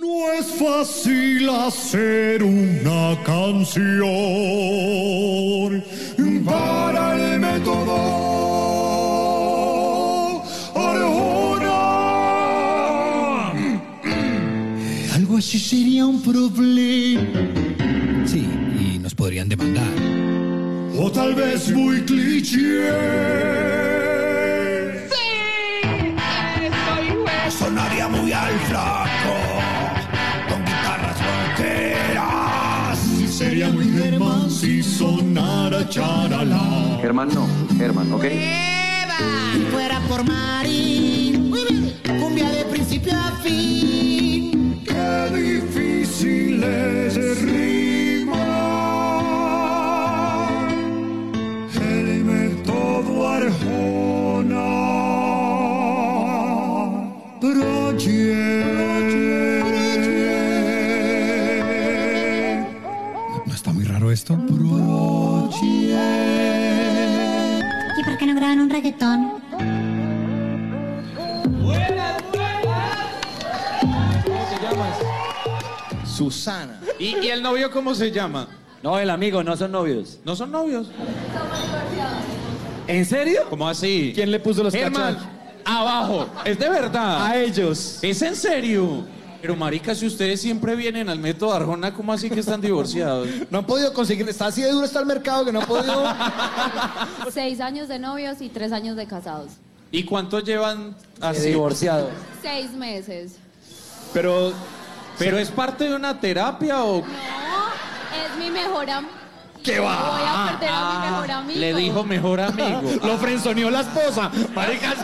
No es fácil hacer una canción para el método Arjona. Algo así sería un problema. Sí, y nos podrían demandar. O tal vez muy cliché. Sonaría muy al Germán si sonara charalá. Germán no, Germán, ¿ok? Si fuera por Mari, cumbia de principio a fin. Qué difícil es rimar. El método Arjona. Susana. ¿Y, y el novio cómo se llama? No, el amigo, no son novios. ¿No son novios? ¿En serio? ¿Cómo así? ¿Quién le puso los cachos? abajo. ¿Es de verdad? A ellos. ¿Es en serio? Pero marica, si ustedes siempre vienen al método Arjona, ¿cómo así que están divorciados? No han podido conseguir. Está así de duro está el mercado que no han podido. Seis años de novios y tres años de casados. ¿Y cuántos llevan así? divorciado. Seis meses. Pero. ¿Pero es parte de una terapia o...? No, es mi mejor amigo. ¿Qué va? Voy a perder a mi mejor amigo. Ah, Le dijo mejor amigo. Lo frenzoneó la esposa. Maricas.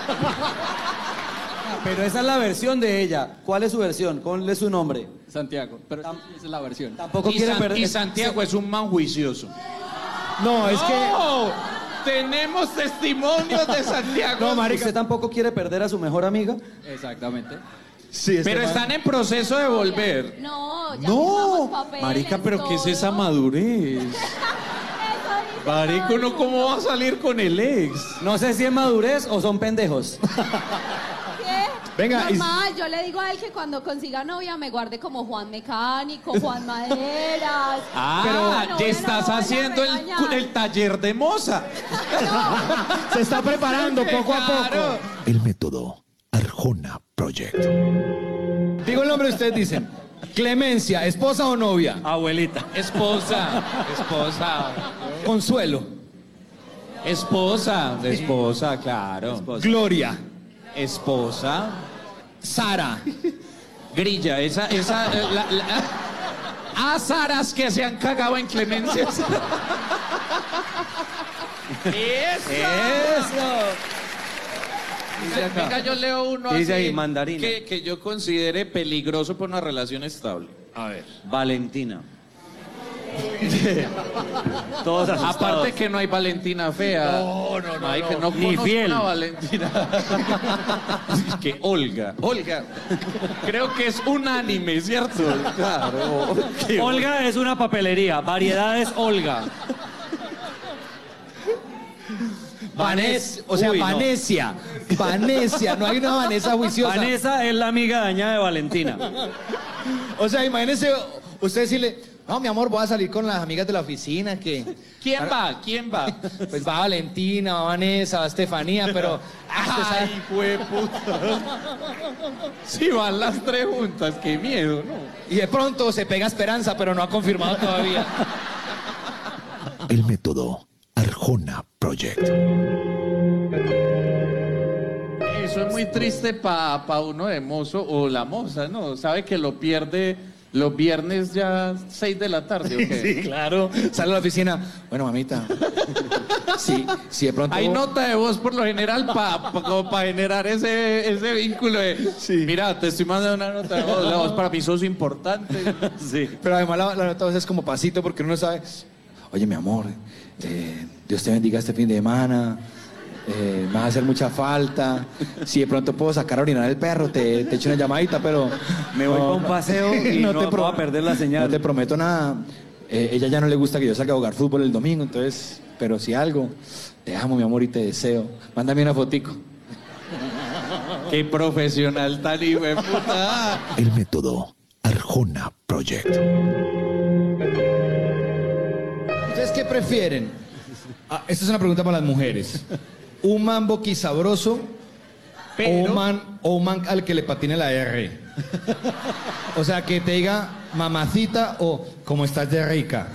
Pero esa es la versión de ella. ¿Cuál es su versión? Ponle su nombre. Santiago, pero Tam- esa es la versión. Tampoco Y, quiere San- perder. y Santiago es un man juicioso. No, es que. ¡No! Tenemos testimonios de Santiago. No, marica. ¿Usted tampoco quiere perder a su mejor amiga? Exactamente. Sí, Pero están en proceso de volver. No, ya No, papeles, marica, pero ¿qué es todo. esa madurez? Eso dice Marico, todo. ¿no cómo va a salir con el ex? No sé si es madurez o son pendejos. Venga, y- Normal, yo le digo a él que cuando consiga novia me guarde como Juan Mecánico, Juan Maderas. Ah, Pero ya no, estás no, no, haciendo el, el taller de moza. Se está preparando poco a poco. El método Arjona Project. Digo el nombre, ustedes dicen. Clemencia, ¿esposa o novia? Abuelita. Esposa, esposa, Consuelo. esposa, esposa, claro. Gloria. Esposa. Sara. Grilla, esa, esa, eh, la, la- Ah, Saras que se han cagado en clemencias. ¡Eso! Acá. Venga, yo leo uno Dice así ahí, mandarina. Que, que yo considere peligroso para una relación estable. A ver. Valentina. Todos asustados. Aparte que no hay Valentina fea. No, no, no, Ay, que no. Ni conozco fiel. una Valentina. que Olga. Olga. Creo que es unánime, ¿cierto? Claro. Olga es una papelería. Variedades Olga. Vanessa, o sea, Uy, no. Vanecia, no hay una Vanessa juiciosa. Vanessa es la amiga dañada de Valentina. O sea, imagínese, usted decirle, No, mi amor, voy a salir con las amigas de la oficina que... ¿Quién va? ¿Quién va? Pues va Valentina, va Vanessa, va Estefanía, pero... ah, usted sabe- Ay, puta. Sí, van las tres juntas, qué miedo, ¿no? Y de pronto se pega Esperanza, pero no ha confirmado todavía. El método Arjona Project. Eso es muy triste para uno de mozo o la moza, ¿no? Sabe que lo pierde los viernes ya 6 de la tarde, ¿o qué? Sí, claro. Sale a la oficina. Bueno, mamita. Sí, sí, de pronto... Hay nota de voz por lo general para generar ese, ese vínculo de... Mira, te estoy mandando una nota de voz. La voz para mí sos importante. Sí. Pero además la, la nota de voz es como pasito porque uno sabe... Oye, mi amor, eh, Dios te bendiga este fin de semana. Eh, me va a hacer mucha falta. Si de pronto puedo sacar a orinar el perro, te, te echo una llamadita, pero... Me voy no, pa' un paseo y no te voy a perder la señal. No te prometo nada. Eh, ella ya no le gusta que yo salga a jugar fútbol el domingo, entonces... Pero si algo, te amo, mi amor, y te deseo. Mándame una fotico. Qué profesional tan hijo de puta. El método Arjona Project. ¿Ustedes qué prefieren? Ah, esta es una pregunta para las mujeres. ¿Un man boquisabroso o un man, o un man al que le patine la R? O sea, que te diga mamacita o como estás de rica.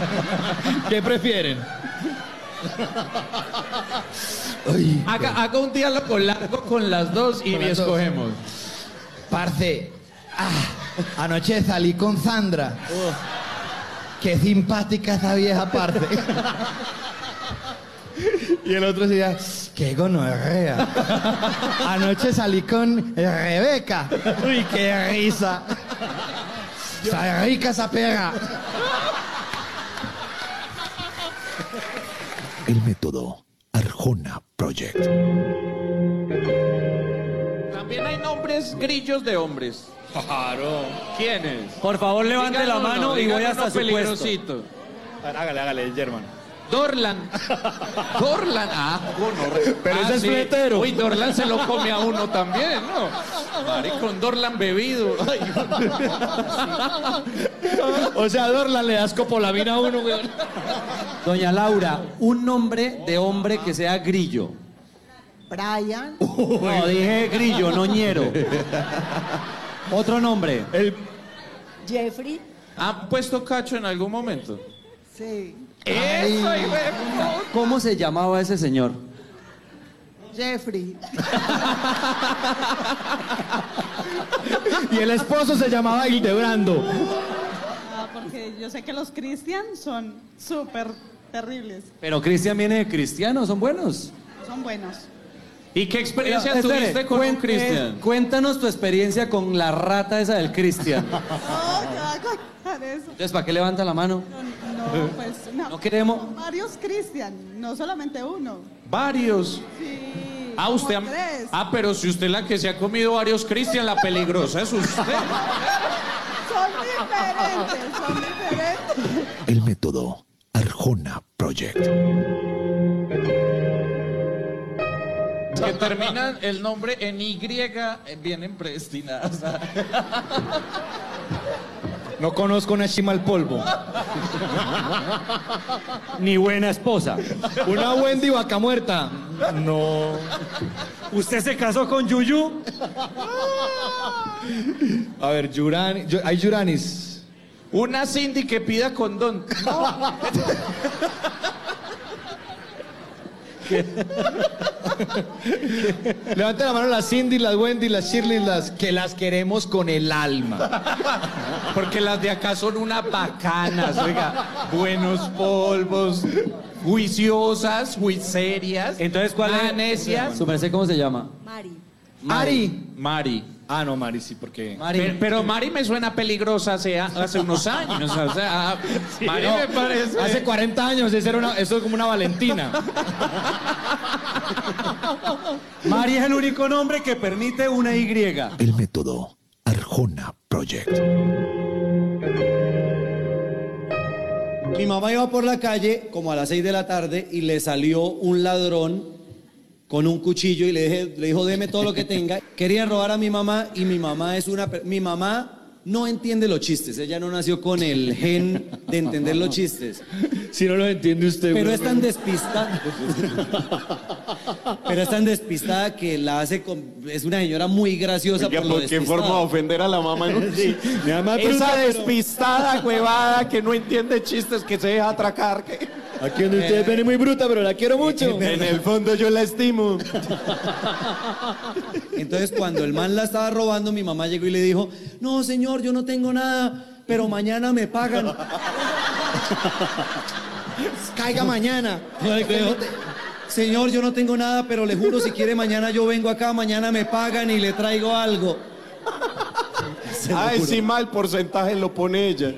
¿Qué prefieren? Ay, Haga, haga un diálogo largo con las dos y las dos. escogemos. parce, ah, anoche salí con Sandra. Qué simpática esa vieja parce. Y el otro decía, qué gonorrea. Anoche salí con Rebeca. Uy, qué risa. Está rica esa perra. El método Arjona Project. También hay nombres grillos de hombres. Claro. ¿Quiénes? Por favor, levante Díganos la mano uno, y voy hasta su puesto. peligrosito. Hágale, hágale, German. Dorlan. Dorlan. Ah, gonorrea. Pero Ah, ese es sí. fletero. Uy, Dorlan se lo come a uno también, ¿no? Maricón, Dorlan bebido. Ay, O sea, Dorlan le das copolamina a uno, weón. Doña Laura, un nombre de hombre que sea grillo. Brian. No, dije grillo, no ñero. Otro nombre. Jeffrey. ¿Han puesto cacho en algún momento? Sí. Eso, hijo de puta. ¿Cómo se llamaba ese señor? Jeffrey. Y el esposo se llamaba Hildebrando. Ah, porque yo sé que los Cristian son súper terribles. Pero Cristian viene de cristiano, son buenos. Son buenos. ¿Y qué experiencia Pero, tuviste espere, con un Cristian? eh, cuéntanos tu experiencia con la rata esa del Cristian. No, ¿qué va a contar eso? Entonces, ¿para qué levanta la mano? No, pues no. No queremos. Son varios Cristian, no solamente uno. Varios. Sí. Ah, usted. como tres. Ah, pero si usted la que se ha comido varios Cristian, la peligrosa es usted. Son diferentes, son diferentes. El método Arjona Project. Que terminan el nombre en Y, eh, vienen predestinadas. a- No conozco una chima al polvo. Ni buena esposa. Una Wendy vaca muerta. No. ¿Usted se casó con Yuyu? A ver, Yurani, Yu- hay Yuranis. Una Cindy que pida condón. Levante la mano las Cindy, las Wendy, las Shirley, las que las queremos con el alma. Porque las de acá son unas bacanas, oiga. Buenos polvos, juiciosas, muy serias. Entonces, ¿cuál es? necias. ¿Su merced cómo se llama? Mari. Ari. Mari. Ah, no, Mari, sí, porque. Mari. Pero, pero Mari me suena peligrosa hace, hace unos años. O sea, Mari No, me parece. Hace 40 años, eso, era una- eso es como una Valentina. Mari es el único nombre que permite una Y. El método Arjona Project. Mi mamá iba por la calle como a las 6 de la tarde y le salió un ladrón con un cuchillo y le, dije- le dijo, deme todo lo que tenga. Quería robar a mi mamá y mi mamá es una... Mi mamá no entiende los chistes. Ella no nació con el gen de entender los chistes. Si no lo entiende usted. Pero es tan despistada. Pero es tan despistada que la hace con. Es una señora muy graciosa Oiga, por lo ¿por qué forma de ofender a la mamá? ¿no? Sí. Mi mamá es bruta, Esa pero- despistada huevada que no entiende chistes, que se deja atracar. que- Aquí donde ustedes ven es muy bruta, pero la quiero mucho. En el fondo yo la estimo. Entonces, cuando el man la estaba robando, mi mamá llegó y le dijo: No, señor, yo no tengo nada, pero mañana me pagan. Caiga mañana. Señor, yo no tengo nada, pero le juro, si quiere, mañana yo vengo acá, mañana me pagan y le traigo algo. Juro. sí, mal porcentaje lo pone ella.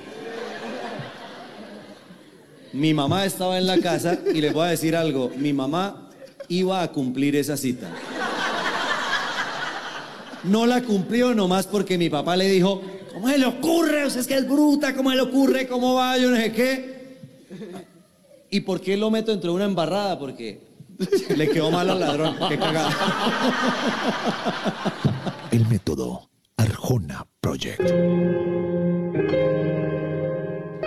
Mi mamá estaba en la casa y les voy a decir algo. Mi mamá iba a cumplir esa cita. No la cumplió nomás porque mi papá le dijo, ¿cómo se le ocurre? Usted es que es bruta, ¿cómo se le ocurre? ¿Cómo va? Yo no sé qué. ¿Y por qué lo meto entre una embarrada? Porque le quedó mal al ladrón. Qué cagada. El método Arjona Project.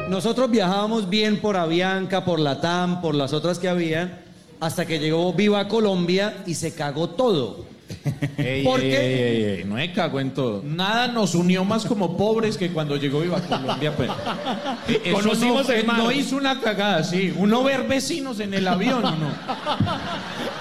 Nosotros viajábamos bien por Avianca, por Latam, por las otras que habían, hasta que llegó Viva Colombia y se cagó todo. Ey, ¿Por ey, qué? ey, ey, no me cago en todo. Nada nos unió más como pobres que cuando llegó Viva Colombia. Pues. Eso Conocimos no, el mar. no hizo una cagada, sí. Uno ver vecinos en el avión, ¿no?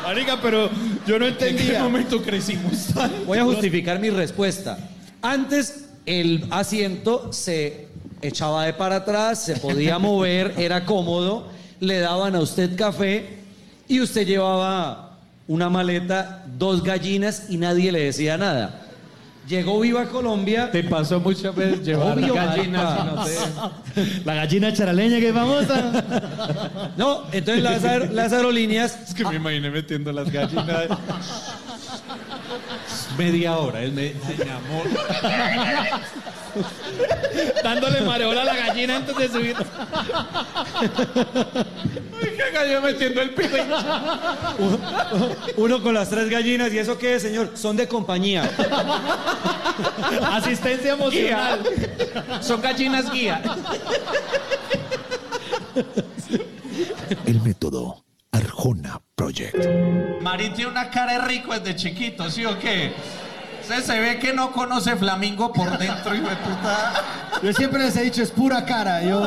Marica, pero yo no ¿En qué entendía. momento crecimos tanto? Voy a justificar mi respuesta. Antes el asiento se echaba de para atrás, se podía mover, era cómodo, le daban a usted café y usted llevaba una maleta, dos gallinas y nadie le decía nada. Llegó Viva Colombia. Te pasó muchas veces llevar Obvio, gallinas no te... La gallina charaleña que es famosa. No, entonces las, aer- las aerolíneas Es que me imaginé metiendo las gallinas. Media hora, es me- ay, mi amor. Dándole mareola a la gallina antes de subir. Ay, qué gallo metiendo el pito. uno con las tres gallinas y eso qué es, señor, son de compañía. Asistencia emocional. Son gallinas guía. El método Arjona Project. Marín tiene una cara de rico desde chiquito, ¿sí o qué? Usted se ve que no conoce flamingo por dentro, hijo de puta. Yo siempre les he dicho, es pura cara. Yo,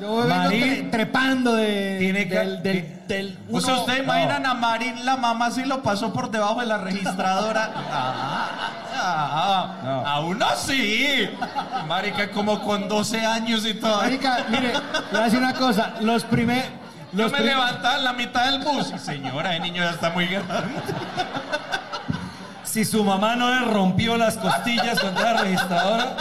yo vengo Marín. tre- trepando de, Tiene que- del, del, del O sea, uno- ustedes imaginan a Marín, la mamá sí lo pasó por debajo de la registradora. Ah, ah, A uno sí. Marica, como con 12 años y todo. Marica, mire, le voy a decir una cosa. Los primeros... Yo me en la mitad del bus. Señora, el niño ya está muy grande. Si su mamá no le rompió las costillas cuando era registradora,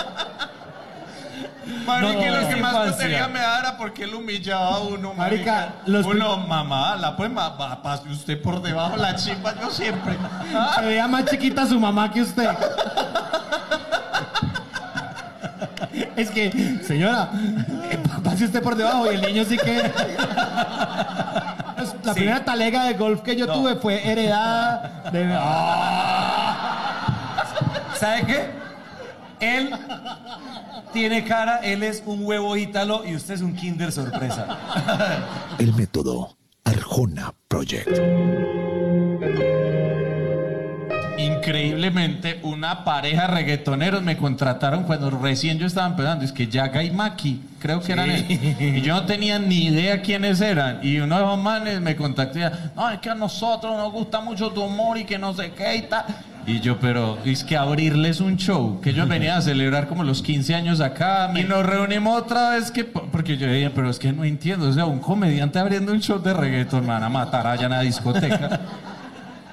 Marica, No, y lo que más tontería me da era porque él humillaba a uno, Marica, marica. los uno, mamá, la pues ma- pa- pase usted por debajo la chimba, yo siempre. Se veía más chiquita su mamá que usted. Es que, señora, usted por debajo y el niño sí que... La Sí. primera talega de golf que yo No. tuve fue heredada de... ¿sabe qué? Él tiene cara, él es un huevo ítalo y usted es un kinder sorpresa. El método Arjona Project. Increíblemente, una pareja de reggaetoneros me contrataron cuando recién yo estaba empezando. Es que Yaga y Maki, creo que eran ellos. Y yo no tenía ni idea quiénes eran. Y uno de esos manes me contactó y decía, no, es que a nosotros nos gusta mucho tu humor y que no sé qué y tal. Y yo, pero es que abrirles un show, que ellos venían a celebrar como los 15 años acá. Y nos reunimos otra vez, que porque yo dije, pero es que no entiendo. O sea, un comediante abriendo un show de reggaeton, me van a matar allá en la discoteca.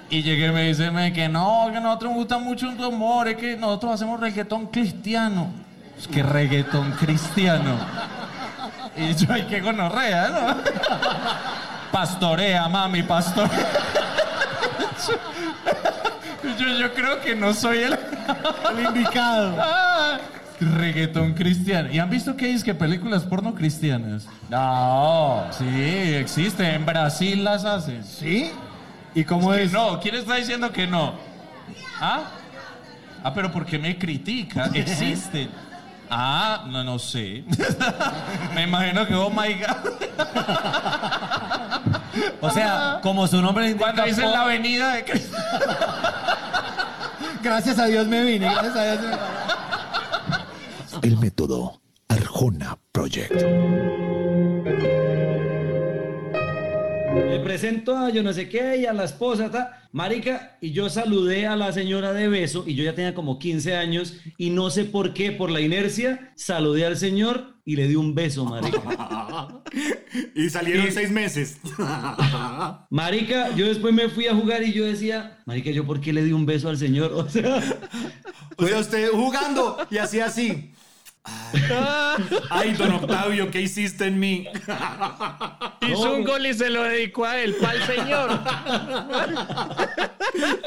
Y llegué y me dice me, que no, que a nosotros nos gusta mucho tu humor, es que nosotros hacemos reggaetón cristiano. Es que reggaetón cristiano. Y yo, ay, qué gonorrea, ¿no? Pastorea, mami, pastorea. Yo, yo creo que no soy el, El indicado. Ah, reggaetón cristiano. ¿Y han visto que hay es que películas porno cristianas? No. Sí, existe. En Brasil las hacen. ¿Sí? ¿Y cómo Que es? no, ¿quién está diciendo que no? ¿Ah? Ah, pero ¿por qué me critica? Existen. Ah, no, no sé. Me imagino que oh my God. O sea, como su nombre indica. Cuando dicen po- la avenida de Cristo. Gracias a Dios me vine, gracias a Dios me vine. El método Arjona Project. Le presento a yo no sé qué y a la esposa, ta, marica, y yo saludé a la señora de beso y yo ya tenía como 15 años y no sé por qué, por la inercia, saludé al señor y le di un beso, marica. y salieron Y- seis meses. Marica, yo después me fui a jugar y yo decía, marica, ¿yo por qué le di un beso al señor? O sea, O sea, usted jugando y hacía así. Ay, don Octavio, ¿qué hiciste en mí? Hizo un gol y se lo dedicó a él, pa'l señor.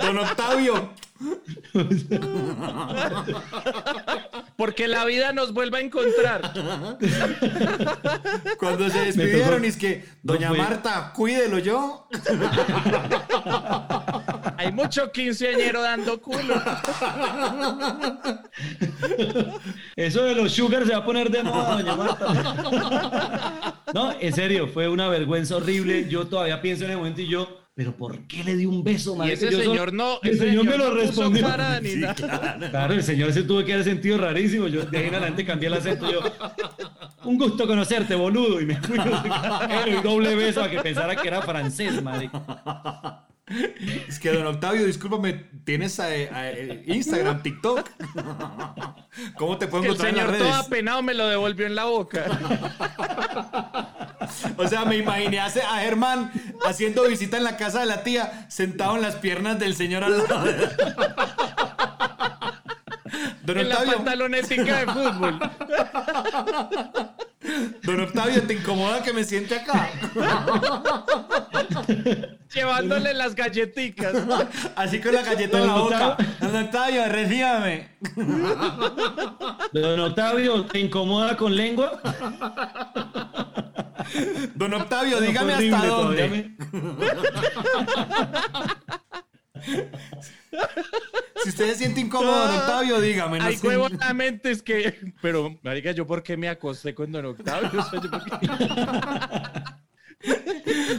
Don Octavio. Porque la vida nos vuelve a encontrar. Cuando se despidieron, y es que, doña Marta, cuídelo yo. Hay mucho quinceañero dando culo. eso de los sugar se va a poner de moda, doña Marta. No, en serio, fue una vergüenza horrible. Yo todavía pienso en el momento y yo, pero ¿por qué le di un beso, Y marica? ese Yo señor no, el ese señor me señor lo respondió. cara ni Sí, nada. claro. Claro, el señor se tuvo que haber sentido rarísimo. Yo de ahí en adelante cambié el acento. Yo, un gusto conocerte, boludo. Y me fui. Y doble beso a que pensara que era francés, marica. Es que, don Octavio, discúlpame, ¿tienes eh, eh, Instagram, TikTok? ¿Cómo te puedo Que el encontrar en las señor todo apenado me lo devolvió en la boca. O sea, me imaginé hace- a Germán haciendo visita en la casa de la tía, sentado en las piernas del señor al lado. Don en la Octavio, pantalonética de fútbol. don Octavio, ¿te incomoda que me siente acá? Llevándole las galletitas. Así con la galleta en la boca. Don Octavio, recíbame. Don Octavio, ¿te incomoda con lengua? Don Octavio, dígame hasta dónde. Si usted se siente incómodo, don Octavio, dígame. no Ay, huevonamente es que. Pero, marica, ¿yo por qué me acosté con Don Octavio? O sea, ¿yo por qué?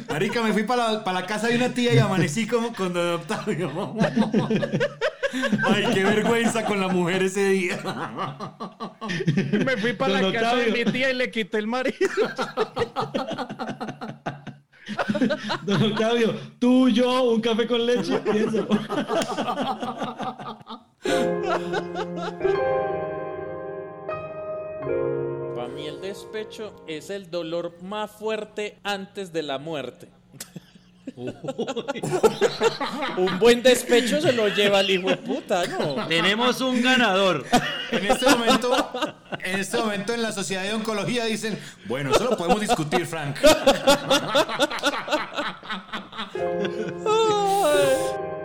Marica, me fui para la, para la casa de una tía y amanecí como con don Octavio. Ay, qué vergüenza con la mujer ese día. Me fui para Don la casa de mi tía y le quité el marido. Don Octavio, tú, yo, un café con leche. Para mí el despecho es el dolor más fuerte antes de la muerte. Un buen despecho se lo lleva el hijo de puta, ¿no? Tenemos un ganador. En este momento, en este momento en la sociedad de oncología dicen, bueno, eso lo podemos discutir, Frank.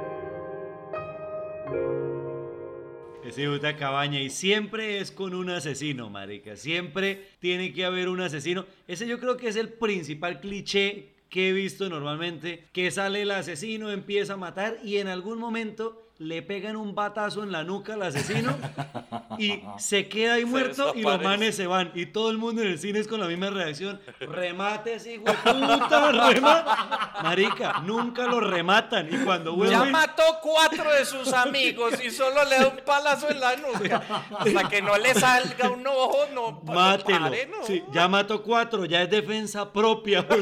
Ese Buta Cabaña y siempre es con un asesino, marica. Siempre tiene que haber un asesino. Ese yo creo que es el principal cliché que he visto normalmente, que sale el asesino, empieza a matar y en algún momento le pegan un batazo en la nuca al asesino y se queda ahí muerto y los manes se van. Y todo el mundo en el cine es con la misma reacción. Remate ese hijo de puta, remata. Marica, nunca lo rematan. Y cuando Ya mató cuatro de sus amigos y solo le da un palazo en la nuca. Hasta que no le salga un ojo, no pa- no Mátelo. pare, ¿no? Sí, ya mató cuatro, ya es defensa propia.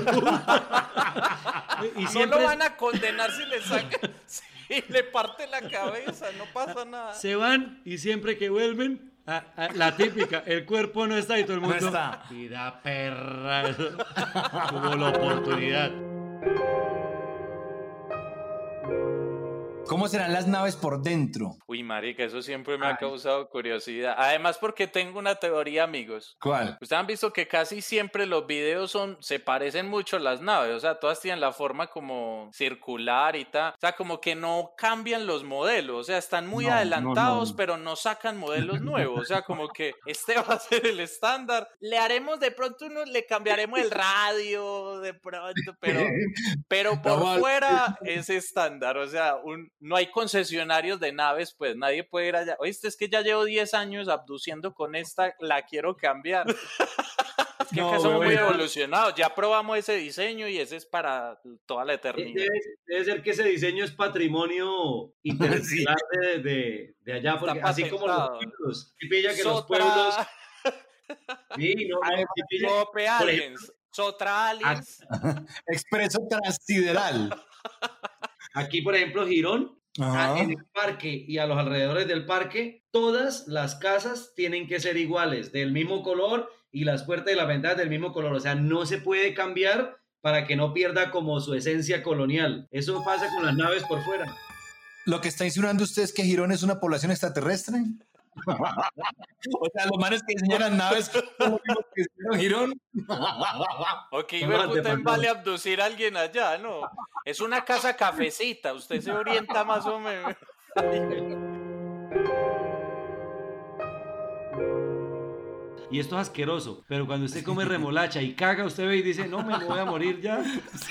y No lo van a condenar si le saca, si le parte la cabeza, no pasa nada. se van y siempre que vuelven, a- a- la típica, el cuerpo no está y todo el No mundo. está. Vida perra. Tuvo la oportunidad. ¿Cómo serán las naves por dentro? Uy, marica, eso siempre me ha causado curiosidad. Además, porque tengo una teoría, amigos. ¿Cuál? Ustedes han visto que casi siempre los videos son, se parecen mucho a las naves, o sea, todas tienen la forma como circular y tal. O sea, como que no cambian los modelos, o sea, están muy No, adelantados, no. pero no sacan modelos nuevos. O sea, como que este va a ser el estándar. Le haremos de pronto uno, le cambiaremos el radio de pronto, pero, pero por fuera es estándar. O sea, un, no hay concesionarios de naves, pues nadie puede ir allá. Oíste, es que ya llevo 10 años abduciendo con esta, la quiero cambiar. Es que No, acá somos muy evolucionados. Ya probamos ese diseño y ese es para toda la eternidad. Debe, debe ser que ese diseño es patrimonio internacional de, de, de allá, porque Está así como los pueblos. Y pilla que los Sotra- pueblos. Sí, no, no, Aliens, Sotra Aliens. Expreso transideral. Aquí, por ejemplo, Girón, Ajá. a- en el parque y a los alrededores del parque, todas las casas tienen que ser iguales, del mismo color y las puertas y las ventanas del mismo color. O sea, no se puede cambiar para que no pierda como su esencia colonial. Eso pasa con las naves por fuera. ¿Lo que está insinuando usted es que Girón es una población extraterrestre? O sea, los manes que diseñan las naves son los que diseñaron Girón. Ok, de puta, vale abducir a alguien allá, ¿no? Es una casa cafecita, usted se orienta más o menos. Y esto es asqueroso, pero cuando usted come remolacha y caga, usted ve y dice, no, me voy a morir ya.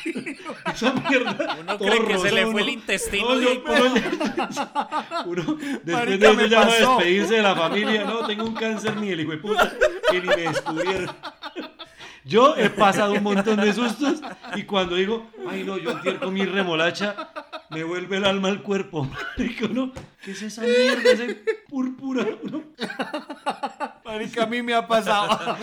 Esa mierda. Uno cree que se le fue el intestino No, y yo- uno- uno, después Marica, de eso ya va a despedirse de la familia. No, tengo un cáncer ni el hijo de puta, que ni me descubrieron. Yo he pasado un montón de sustos y cuando digo, ay no, yo antier comí remolacha, me vuelve el alma al cuerpo. Marica, uno, ¿qué es esa mierda? Ese púrpura. Uno, Marica, a mí me ha pasado.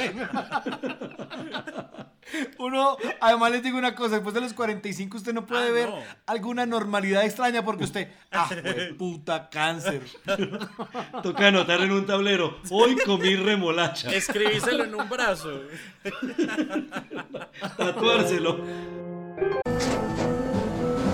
Uno, además les digo una cosa, después de los 45 usted no puede ver alguna normalidad extraña porque usted, ah, puta cáncer. Toca anotar en un tablero, hoy comí remolacha. Escribíselo en un brazo. Tatuárselo.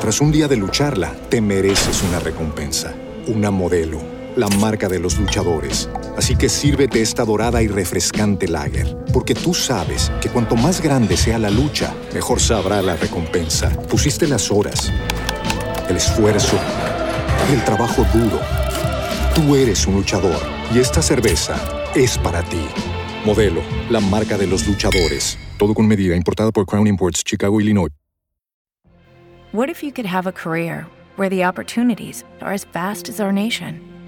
Tras un día de lucharla, te mereces una recompensa, una modelo, la marca de los luchadores. Así que sírvete esta dorada y refrescante lager, porque tú sabes que cuanto más grande sea la lucha, mejor sabrá la recompensa. Pusiste las horas, el esfuerzo, el trabajo duro. Tú eres un luchador y esta cerveza es para ti. Modelo, la marca de los luchadores. Todo con medida, importada por Crown Imports, Chicago, Illinois. What if you could have a career where the opportunities are as vast as our nation,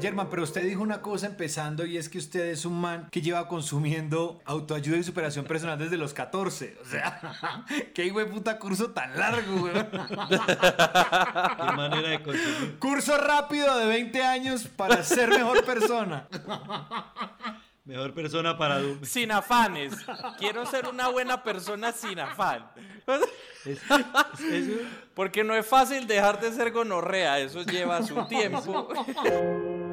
German, pero usted dijo una cosa empezando y es que usted es un man que lleva consumiendo autoayuda y superación personal desde los 14. O sea, qué hijo de puta curso tan largo, güey. Qué manera de consumir. Curso rápido de 20 años para ser mejor persona. Mejor persona para adultos. Sin afanes. Quiero ser una buena persona sin afán. Porque no es fácil dejar de ser gonorrea, eso lleva su tiempo.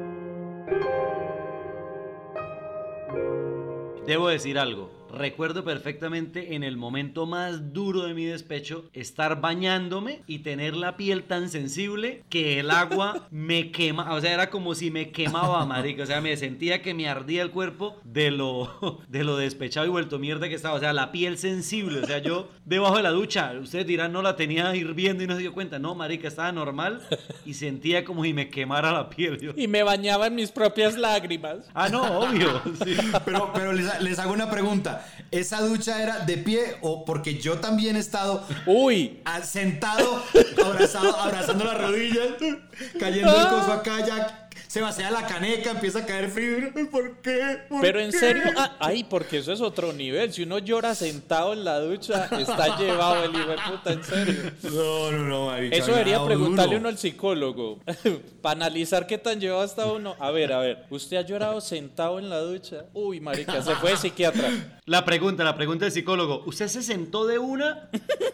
Debo decir algo. Recuerdo perfectamente en el momento más duro de mi despecho estar bañándome y tener la piel tan sensible que el agua me quema, o sea, era como si me quemaba, marica, o sea, me sentía que me ardía el cuerpo de lo de lo despechado y vuelto mierda que estaba, o sea, la piel sensible, o sea, yo debajo de la ducha, ustedes dirán, no la tenía hirviendo y no se dio cuenta, no, marica, estaba normal y sentía como si me quemara la piel. Yo, Y me bañaba en mis propias lágrimas. ah, no, obvio. sí. Pero, pero les, les hago una pregunta. ¿Esa ducha era de pie o porque yo también he estado Uy. sentado, abrazado, abrazando las rodillas, cayendo el coso acá, ya se vacía la caneca, empieza a caer frío. ¿Por qué? ¿Por Pero en qué? serio, ah, ay, porque eso es otro nivel. Si uno llora sentado en la ducha, está llevado el hijo de puta, en serio. No, no, no, marica, Eso debería preguntarle duro. uno al psicólogo. Para analizar qué tan llevado está uno. A ver, a ver. ¿Usted ha llorado sentado en la ducha? Uy, marica, se fue de psiquiatra. La pregunta, la pregunta del psicólogo, ¿usted se sentó de una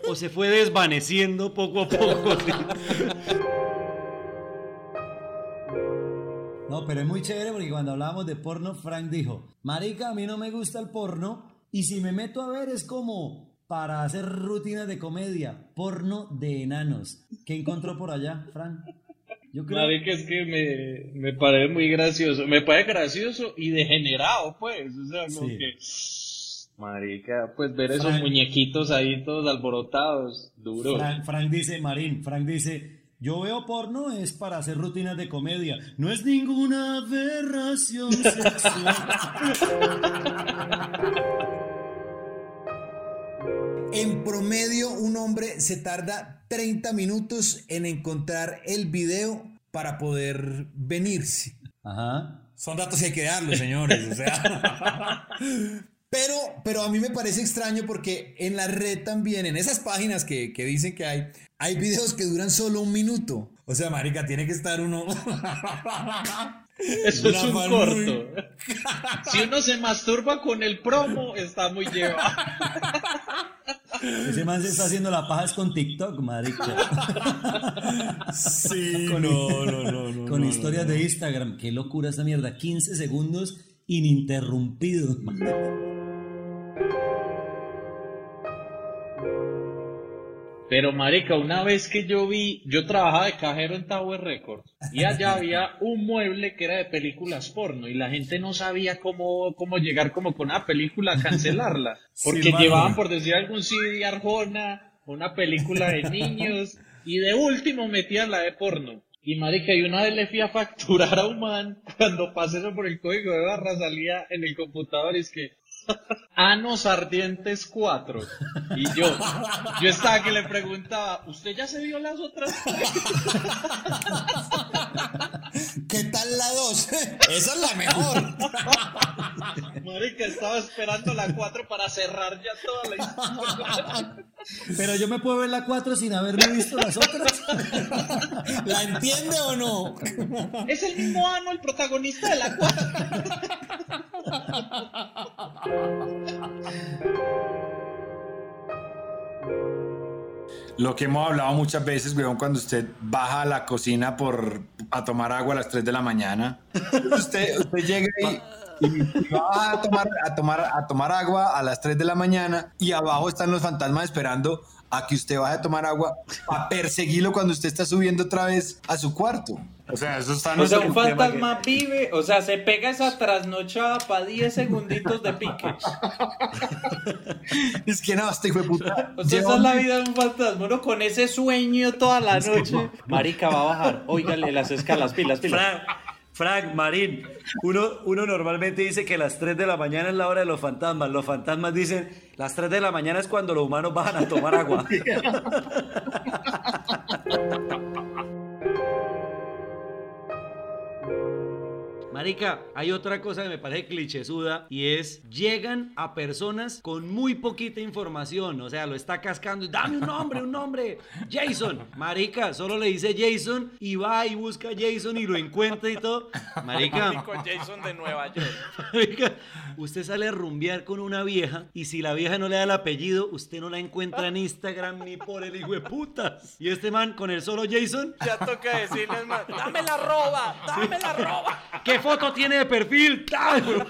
o se fue desvaneciendo poco a poco? No, pero es muy chévere porque cuando hablábamos de porno, Frank dijo, Marica, a mí no me gusta el porno y si me meto a ver es como para hacer rutinas de comedia, porno de enanos. ¿Qué encontró por allá, Frank? Yo creo Marica, es que me, me parece muy gracioso. Me parece gracioso y degenerado, pues. O sea, como Sí. que. Marica, pues ver esos muñequitos ahí todos alborotados, duro. Frank, Frank dice, Marín, Frank dice, yo veo porno es para hacer rutinas de comedia, no es ninguna aberración sexual. En promedio, un hombre se tarda 30 minutos en encontrar el video para poder venirse. Ajá. Son datos que hay que darlos, señores. O sea. Pero, pero a mí me parece extraño porque en la red también, en esas páginas que, que dicen que hay, hay videos que duran solo un minuto. O sea, marica, tiene que estar uno... Eso es un corto. muy- Si uno se masturba con el promo, está muy llevado. Ese man se está haciendo la paja es con TikTok, marica. Sí, con, no, no, no, no, Con no, historias de Instagram. Qué locura esta mierda. 15 segundos ininterrumpidos. Pero marica, una vez que yo vi, yo trabajaba de cajero en Tower Records y allá había un mueble que era de películas porno y la gente no sabía cómo, cómo llegar como con una película a cancelarla. Porque Sí, llevaban, por decir algún CD Arjona, una película de niños y de último metían la de porno. Y marica, y una vez le fui a facturar a un man, cuando pasé eso por el código de barra salía en el computador y es que Anos Ardientes 4. Y yo, yo estaba que le preguntaba, ¿usted ya se vio las otras? ¿Qué tal la 2? Esa es la mejor. Marica, estaba esperando la 4 para cerrar ya toda la historia. Pero yo me puedo ver la 4 sin haberme visto las otras. ¿La entiende o no? Es el mismo Ano, el protagonista de la 4. Lo que hemos hablado muchas veces, weón, cuando usted baja a la cocina por, a tomar agua a las 3 de la mañana. Usted, usted llega y, y va a tomar, a, tomar, a tomar agua a las 3 de la mañana y abajo están los fantasmas esperando a que usted vaya a tomar agua a perseguirlo cuando usted está subiendo otra vez a su cuarto. O sea, eso está en O sea, un fantasma vive, o sea, se pega esa trasnochada para 10 segunditos de pique. que- Es que no, este hijo de puta. O sea, esa es la vida de un fantasma, uno con ese sueño toda la noche. Marica va a bajar, óigale las escalas, pilas, pilas. Frank, Frank, Marín, uno, uno normalmente dice que las 3 de la mañana es la hora de los fantasmas. Los fantasmas dicen, las 3 de la mañana es cuando los humanos bajan a tomar agua. Marica, hay otra cosa que me parece clichésuda y es llegan a personas con muy poquita información, o sea, lo está cascando, y, dame un nombre, un nombre, Jason. Marica, solo le dice Jason y va y busca a Jason y lo encuentra y todo. Marica, Con Jason de Nueva York. Marica, usted sale a rumbear con una vieja y si la vieja no le da el apellido, usted no la encuentra en Instagram ni por el hijo de putas. Y este man con el solo Jason, Ya toca decirles más, dame la roba, dame la roba. ¿qué foto tiene de perfil? ¡Tal!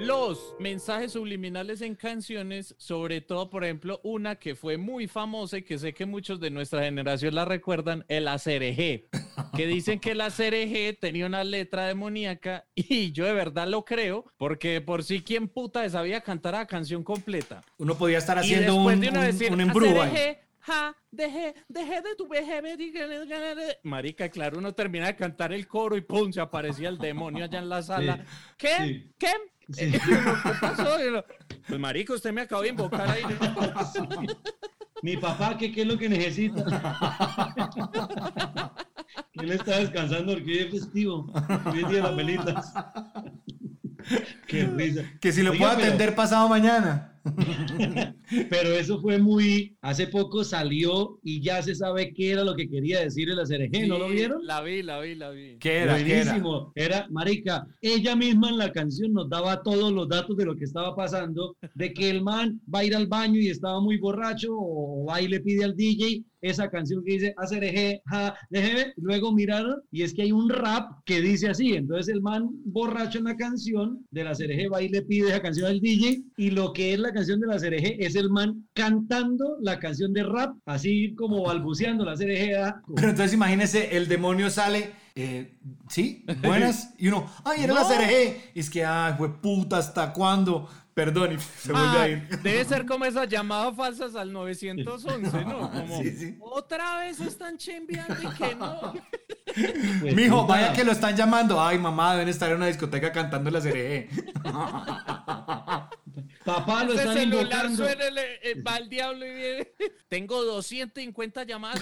Los mensajes subliminales en canciones, sobre todo, por ejemplo, una que fue muy famosa y que sé que muchos de nuestra generación la recuerdan, el ACRG, que dicen que el ACRG tenía una letra demoníaca y yo de verdad lo creo, porque de por sí, ¿quién puta sabía cantar la canción completa? Uno podía estar Y haciendo después un, de uno un- decir, un embruje. "ACRG, ja, dejé, dejé de tu Marica, claro, uno termina de cantar el coro y pum, se aparecía el demonio allá en la sala. Sí, ¿Qué? sí. ¿Qué? Sí. ¿Qué pasó? Pues marica, usted me acabó de invocar ahí. Mi papá, ¿qué, qué es lo que necesita? que él está descansando porque hoy es festivo. Hoy es día de las velitas. Qué risa. Que si lo Oiga, puedo pero- atender pasado mañana. Pero eso fue muy. Hace poco salió y ya se sabe qué era lo que quería decir el ACRG, ¿no lo Sí, vieron? La vi, la vi, la vi. ¿Qué era? ¿Qué era? Buenísimo. Era, marica, ella misma en la canción nos daba todos los datos de lo que estaba pasando, de que el man va a ir al baño y estaba muy borracho, o va y le pide al DJ esa canción que dice ACRG, ja, déjeme, luego miraron y es que hay un rap que dice así, entonces el man borracho en la canción de la CRG va y le pide esa canción al DJ y lo que es la canción de la CRG es el man cantando la canción de rap, así como balbuceando la. ¿ah? Pero entonces imagínese, el demonio sale, eh, ¿sí? Buenas. Y uno, ay, era la. CRG. Y es que, ay, fue puta, ¿hasta cuándo? Perdón, y se vuelve Ah, a ir. debe ser como esas llamadas falsas al 911, ¿no? Como, Sí, sí. otra vez están chembeando y que no. Mijo, vaya que lo están llamando. Ay, mamá, deben estar en una discoteca cantando la CRG. Papá lo Ese están celular invocando. suena, le- eh, va al diablo y viene. Tengo 250 llamadas.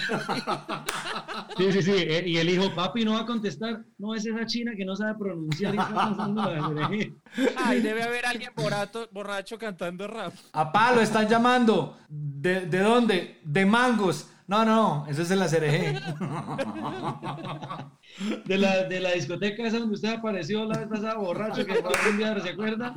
Sí, sí, sí. eh, Y el hijo, papi, no va a contestar. No, es esa china que no sabe pronunciar y está la CRG. Ay, debe haber alguien borato- borracho cantando rap. Papá, lo están llamando. ¿De, de dónde? De mangos. No, no, eso es en la CRG. De la, de la discoteca esa donde usted apareció la vez pasada borracho que fue a rumbear, ¿se acuerda?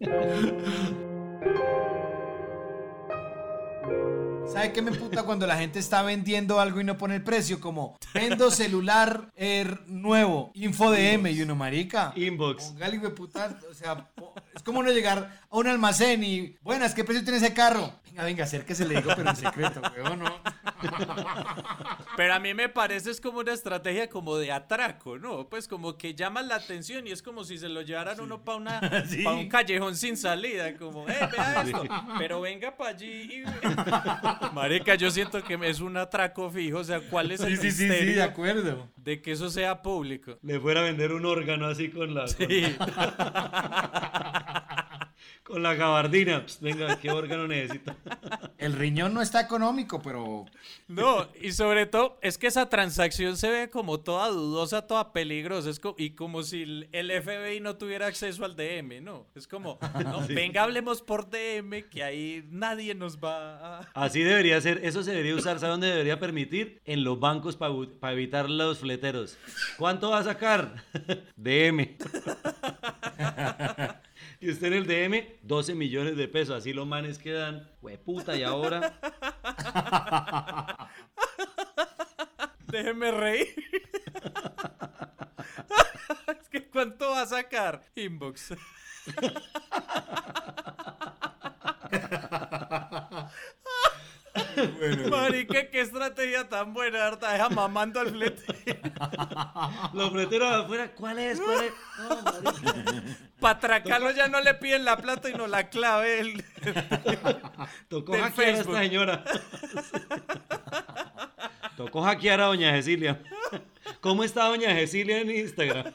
¿Sabe qué me puta cuando la gente está vendiendo algo y no pone el precio? Como, vendo celular eh, nuevo, info DM y uno, marica. Inbox. Póngale, de puta, o sea, es como uno llegar a un almacén y, buenas, ¿qué precio tiene ese carro? Venga, venga, acérquese, le digo, pero en secreto, weón, ¿no? Pero a mí me parece es como una estrategia como de atraco, ¿no? Pues como que llaman la atención y es como si se lo llevaran uno para una Sí. pa un callejón sin salida, como, eh, vea esto, pero venga para allí y... Marica, yo siento que es un atraco fijo, o sea, ¿cuál es el Sí, sí, sí, sí, misterio de acuerdo. de que eso sea público? Le fuera a vender un órgano así con la. Sí. Con la gabardina. Pss, venga, ¿qué órgano necesita? El riñón no está económico, pero... No, y sobre todo es que esa transacción se ve como toda dudosa, toda peligrosa, es co- y como si el- FBI no tuviera acceso al DM, ¿no? Es como, no, Sí. venga, hablemos por DM, que ahí nadie nos va a... Así debería ser, eso se debería usar, ¿sabe dónde debería permitir? En los bancos para evitar los fleteros. ¿Cuánto va a sacar? DM. Y usted en el DM, 12 millones de pesos, así los manes quedan, puta y ahora... Déjeme reír. es que ¿cuánto va a sacar? Inbox. Marica, qué estrategia tan buena, ¿verdad? Deja mamando al flete. Los fleteros afuera, ¿cuál es? ¿Cuál es? Ya no le piden la plata y no la clave el... Tocó del hackear a esta señora. Tocó hackear a doña Cecilia. ¿Cómo está doña Cecilia en Instagram?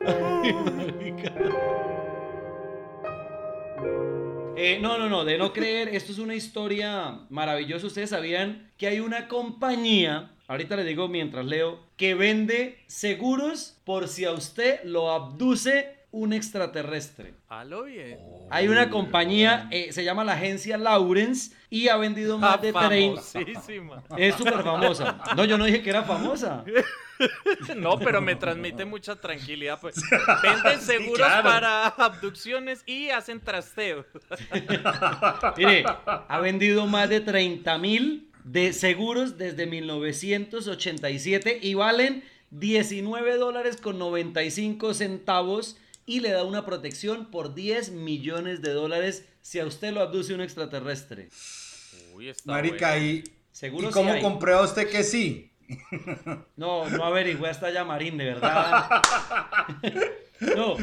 Eh, no, no, no, de no creer, esto es una historia maravillosa. Ustedes sabían que hay una compañía, ahorita les digo mientras leo, que vende seguros por si a usted lo abduce un extraterrestre. Halo bien. Hay una compañía, eh, se llama la agencia Lawrence y ha vendido más de 30. Famosísima. Es súper famosa. No, yo no dije que era famosa. No, pero me transmite mucha tranquilidad. Pues. Venden Sí, seguros claro. para abducciones y hacen trasteo. Mire, ha vendido más de 30 mil de seguros desde 1987 y valen 19 dólares con 95 centavos y le da una protección por 10 millones de dólares si a usted lo abduce un extraterrestre. Uy, está Marica, bueno. ¿y, Seguro ¿y sí cómo comprueba usted que sí? No, no averigüé hasta Yamarín, de verdad. No.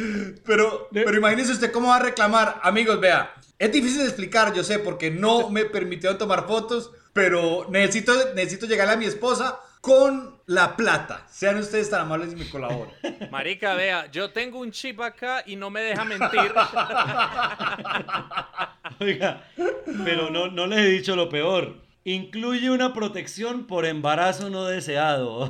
Pero, pero imagínese usted cómo va a reclamar. Amigos, vea, es difícil de explicar, yo sé, porque no me permitieron tomar fotos, pero necesito, necesito llegar a mi esposa con la plata. Sean ustedes tan amables y me colaboran. Marica, vea, yo tengo un chip acá y no me deja mentir. Oiga, pero no, no les he dicho lo peor. Incluye una protección por embarazo no deseado.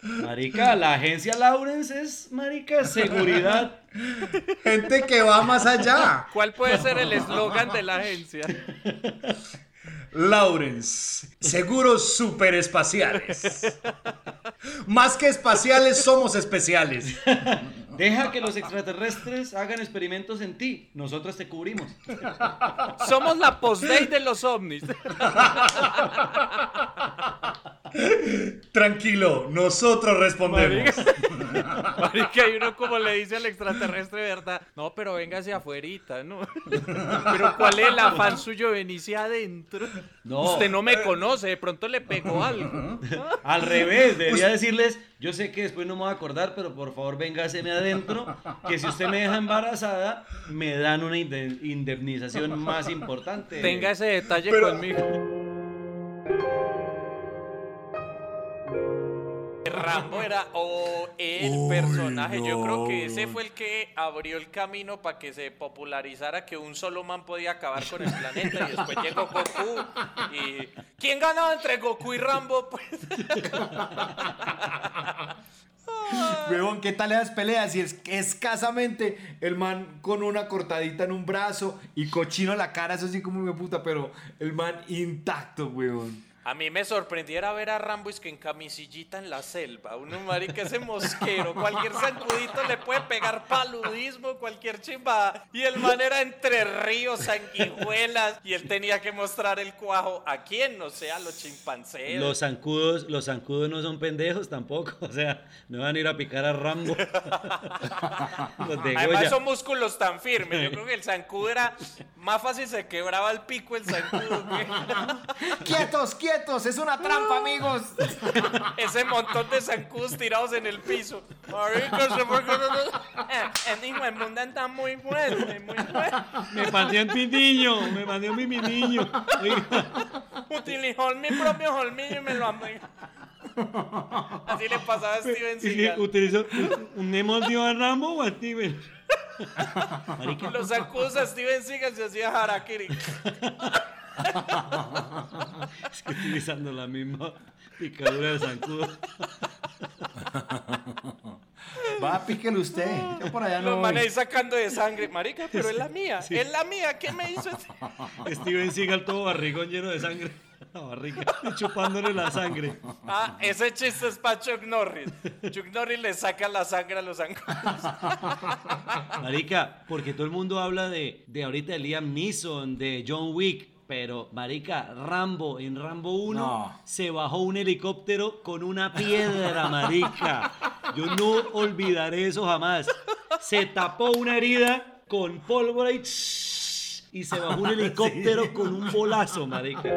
Marica, la agencia Lawrence es, marica, seguridad. Gente que va más allá. ¿Cuál puede ser el eslogan de la agencia? Lawrence, seguros superespaciales. Más que espaciales, somos especiales. Deja que los extraterrestres hagan experimentos en ti. Nosotros te cubrimos. Somos la post-day de los ovnis. Tranquilo, nosotros respondemos. Marica, y uno como le dice al extraterrestre, ¿verdad? No, pero véngase afuerita, ¿no? Pero ¿cuál es el afán suyo? Venirse adentro. No. Usted no me conoce, de pronto le pegó algo. Al revés, debería decirles, yo sé que después no me voy a acordar, pero por favor véngaseme adentro, que si usted me deja embarazada, me dan una inde- indemnización más importante. Tenga ese detalle Pero- conmigo. Rambo era o el Uy, personaje. Yo creo que ese fue el que abrió el camino para que se popularizara que un solo man podía acabar con el planeta. Y después llegó Goku. Y ¿quién ganaba entre Goku y Rambo? Pues Huevón, ¿qué tal esas peleas? Y es que escasamente el man con una cortadita en un brazo y cochino en la cara, eso sí como mi puta, pero el man intacto, huevón. A mí me sorprendiera ver a Rambo es que en camisillita en la selva, uno marica ese mosquero, cualquier zancudito le puede pegar paludismo, cualquier chimba. Y el man era entre ríos, sanguijuelas, y él tenía que mostrar el cuajo a quién, no sé, a los chimpancés. Los zancudos, los zancudos no son pendejos tampoco, o sea, no van a ir a picar a Rambo. los de Además Goya. esos músculos tan firmes, yo creo que el zancudo era más fácil se quebraba el pico el zancudo. que- ¡Quietos, quietos! ¡Es una trampa, amigos! Ese montón de zancudos tirados en el piso. Marica, se fue con- El hijo de mundo está muy fuerte, muy fuerte. Me mandé un pitiño, me un mi niño. Utilizó mi propio holmillo y me lo amé. Así le pasaba a Steven Seagal. ¿Utilizó un mordió a Rambo o a Steven? Los zancudos a Steven Seagal se hacía harakiri. Es que utilizando la misma picadura de zancudo. Va, píquelo usted. Yo por allá no Los voy. manes ahí sacando de sangre. Marica, pero es la mía. Es la mía. ¿Qué me hizo? este? Steven Seagal todo barrigón lleno de sangre. La barriga, chupándole la sangre. Ah, ese chiste es para Chuck Norris. Chuck Norris le saca la sangre a los zancudos. Marica, porque todo el mundo habla de, de ahorita de Liam Neeson, de John Wick, pero Marica, Rambo, en Rambo 1 No. se bajó un helicóptero con una piedra, Marica. Yo no olvidaré eso jamás. Se tapó una herida con pólvora y, y se bajó un helicóptero con un bolazo, Marica.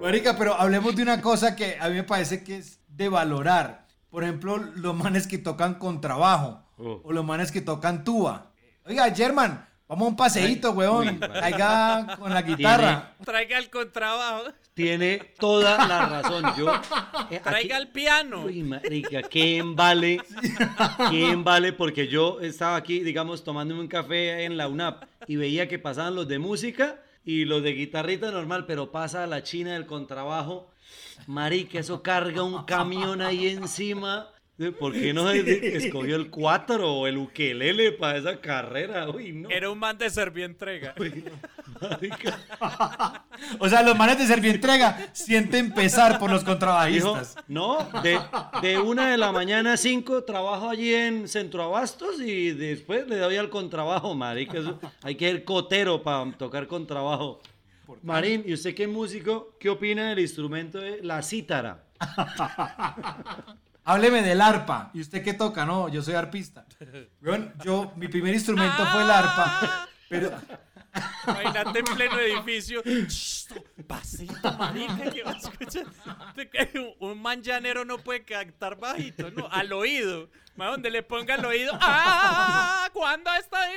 Marica, pero hablemos de una cosa que a mí me parece que es de valorar. Por ejemplo, los manes que tocan contrabajo Oh. o los manes que tocan tuba. Oiga, German, vamos a un paseíto, weón. Caiga con la guitarra. Traiga el contrabajo. Tiene toda la razón. Yo, eh, Traiga aquí- el piano. Uy, marica, qué embale, qué embale, porque yo estaba aquí, digamos, tomándome un café en la UNAP y veía que pasaban los de música y los de guitarrita normal, pero pasa la china del contrabajo. Marica, eso carga un camión ahí encima. ¿Por qué no escogió el 4 o el ukelele para esa carrera? Uy, no. Era un man de servientrega. O sea, los manes de Servientrega sienten pesar por los Dijo, contrabajistas. no, de, de una de la mañana a cinco trabajo allí en Centro Abastos y después le doy al contrabajo, marica. eso- hay que ser cotero para tocar contrabajo. Marín, ¿y usted qué músico? ¿Qué opina del instrumento de la cítara? Hábleme del arpa. ¿Y usted qué toca? No, yo soy arpista. Yo, mi primer instrumento fue el arpa. Pero, Imagínate en pleno edificio. Pasito, marica, que va a escuchar. Un- Un man llanero no puede cantar bajito, no, al oído. Más donde le ponga al oído. ¡Ah! ¿Cuándo está ahí?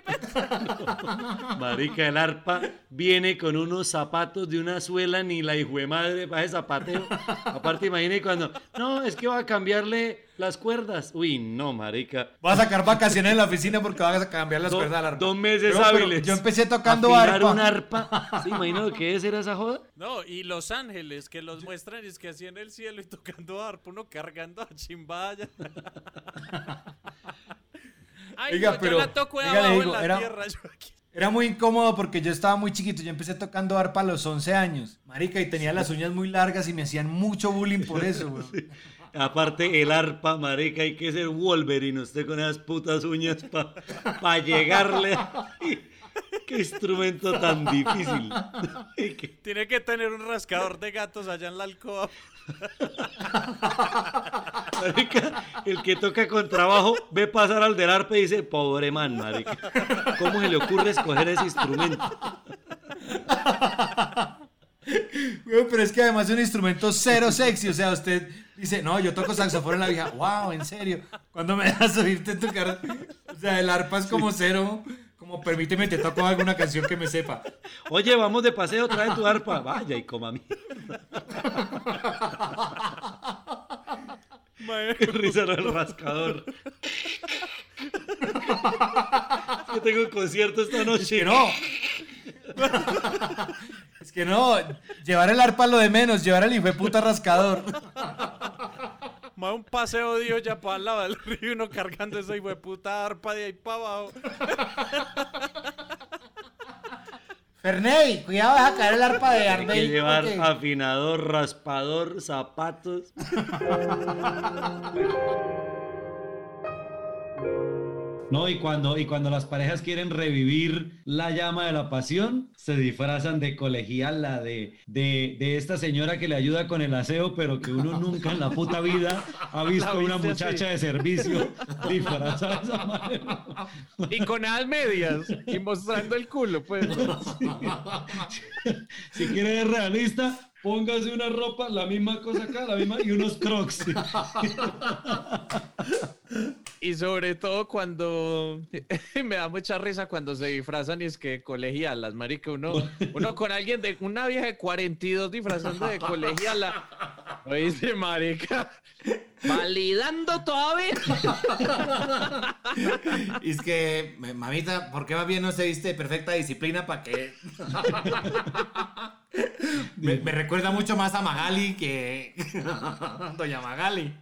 Marica, el arpa viene con unos zapatos de una suela ni la hijo de madre para ese zapateo. Aparte, imagine cuando, no, es que va a cambiarle las cuerdas. Uy, no, marica. voy a sacar vacaciones en la oficina porque vas a cambiar las Do- cuerdas del arpa. Dos meses hábiles. Yo empecé tocando Afinar arpa. un arpa. ¿Se imagina lo que es era esa joda? No, y Los Ángeles, que los muestran y es que así en el cielo y tocando arpa, uno cargando a chimbaya. Ay, Oiga, no, yo pero, la toco de oiga, le abajo digo, en la era- tierra. yo aquí. Era muy incómodo porque yo estaba muy chiquito. Yo empecé tocando arpa a los 11 años. Marica, y tenía las uñas muy largas y me hacían mucho bullying por eso. Aparte, el arpa, marica, hay que ser Wolverine, usted con esas putas uñas para llegarle. Qué instrumento tan difícil. Tiene que tener un rascador de gatos allá en la alcoba. Marica, el que toca con trabajo ve pasar al del arpa y dice, pobre man, marica. ¿Cómo se le ocurre escoger ese instrumento? Pero es que además es un instrumento cero sexy. O sea, usted dice, no, yo toco saxofón en la vieja. Wow, en serio. ¿Cuándo me dejas oírte tocar? O sea, el arpa es como cero. Como permíteme, te toco alguna canción que me sepa. Oye, vamos de paseo, trae tu arpa. Vaya y coma a mí. Qué risa el rascador. Es que tengo un concierto esta noche. que no. Es que no, llevar el arpa es lo de menos, llevar el hijo de puta rascador. Más un paseo de ya para el lado del río y uno cargando esa hijo de puta arpa de ahí para abajo. Ferney, cuidado, deja caer el arpa de Hay que Arbey. llevar porque- afinador, raspador, zapatos. No, y cuando, y cuando las parejas quieren revivir la llama de la pasión, se disfrazan de colegiala, de, de, de esta señora que le ayuda con el aseo, pero que uno nunca en la puta vida ha visto La una muchacha así. de servicio disfrazada de esa manera. Y con las medias. Y mostrando el culo, pues. Si quiere ser realista, póngase una ropa, la misma cosa acá, la misma, y unos crocs. Y sobre todo cuando me da mucha risa cuando se disfrazan y es que colegialas, marica, uno, uno con alguien de una vieja de 42 disfrazando de colegiala. Oíste, marica, validando todavía. Y es que, mamita, ¿por qué más bien no se viste de perfecta disciplina para que... me, me recuerda mucho más a Magali que Doña Magali.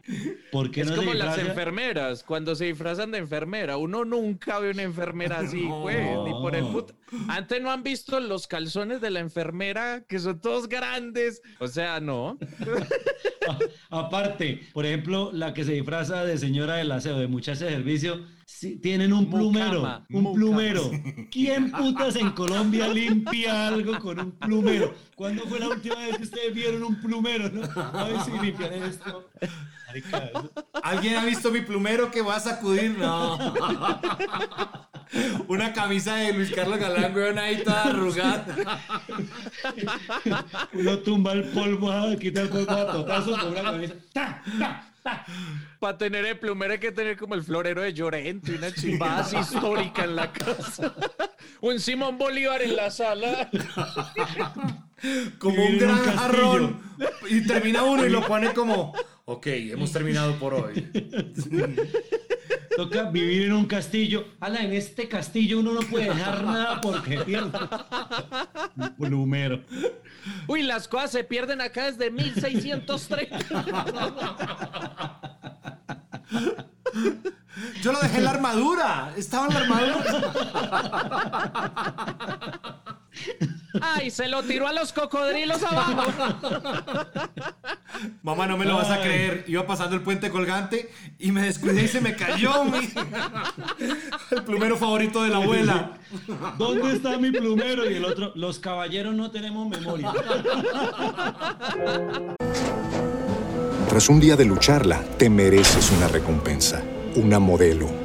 ¿Por qué Es no se como las enfermeras, cuando se disfrazan de enfermera. Uno nunca ve una enfermera así, güey, ni por el puto. Antes no han visto los calzones de la enfermera, que son todos grandes. O sea, no. Aparte, por ejemplo, la que se disfraza de señora del aseo, de muchacha de servicio, sí, tienen un plumero, Mucama, un mucama. plumero. ¿Quién putas en Colombia limpia algo con un plumero? ¿Cuándo fue la última vez que ustedes vieron un plumero? no? A ver si limpian esto. ¿Alguien ha visto mi plumero que va a sacudir? No. Una camisa de Luis Carlos Galán, weón, ahí toda arrugada. Uno tumba el polvo, ah, quita el polvo a totazos con una camisa. ¡Ta! Para tener el plumero hay que tener como el florero de Llorente, una chimbada así histórica en la casa. Un Simón Bolívar en la sala. Como un un gran castillo. jarrón. Y termina uno y lo pone como, ok, hemos terminado por hoy. Toca vivir en un castillo. Ala, en este castillo uno no puede dejar nada porque pierde. Un plumero. Uy, las cosas se pierden acá desde 1630. Yo lo dejé en la armadura. Estaba en la armadura. Ay, se lo tiró a los cocodrilos abajo. Mamá, no me lo vas a creer. Iba pasando el puente colgante y me descuidé y se me cayó mi... el plumero favorito de la abuela. ¿Dónde está mi plumero? Y el otro, los caballeros no tenemos memoria. Tras un día de lucharla, te mereces una recompensa, una modelo,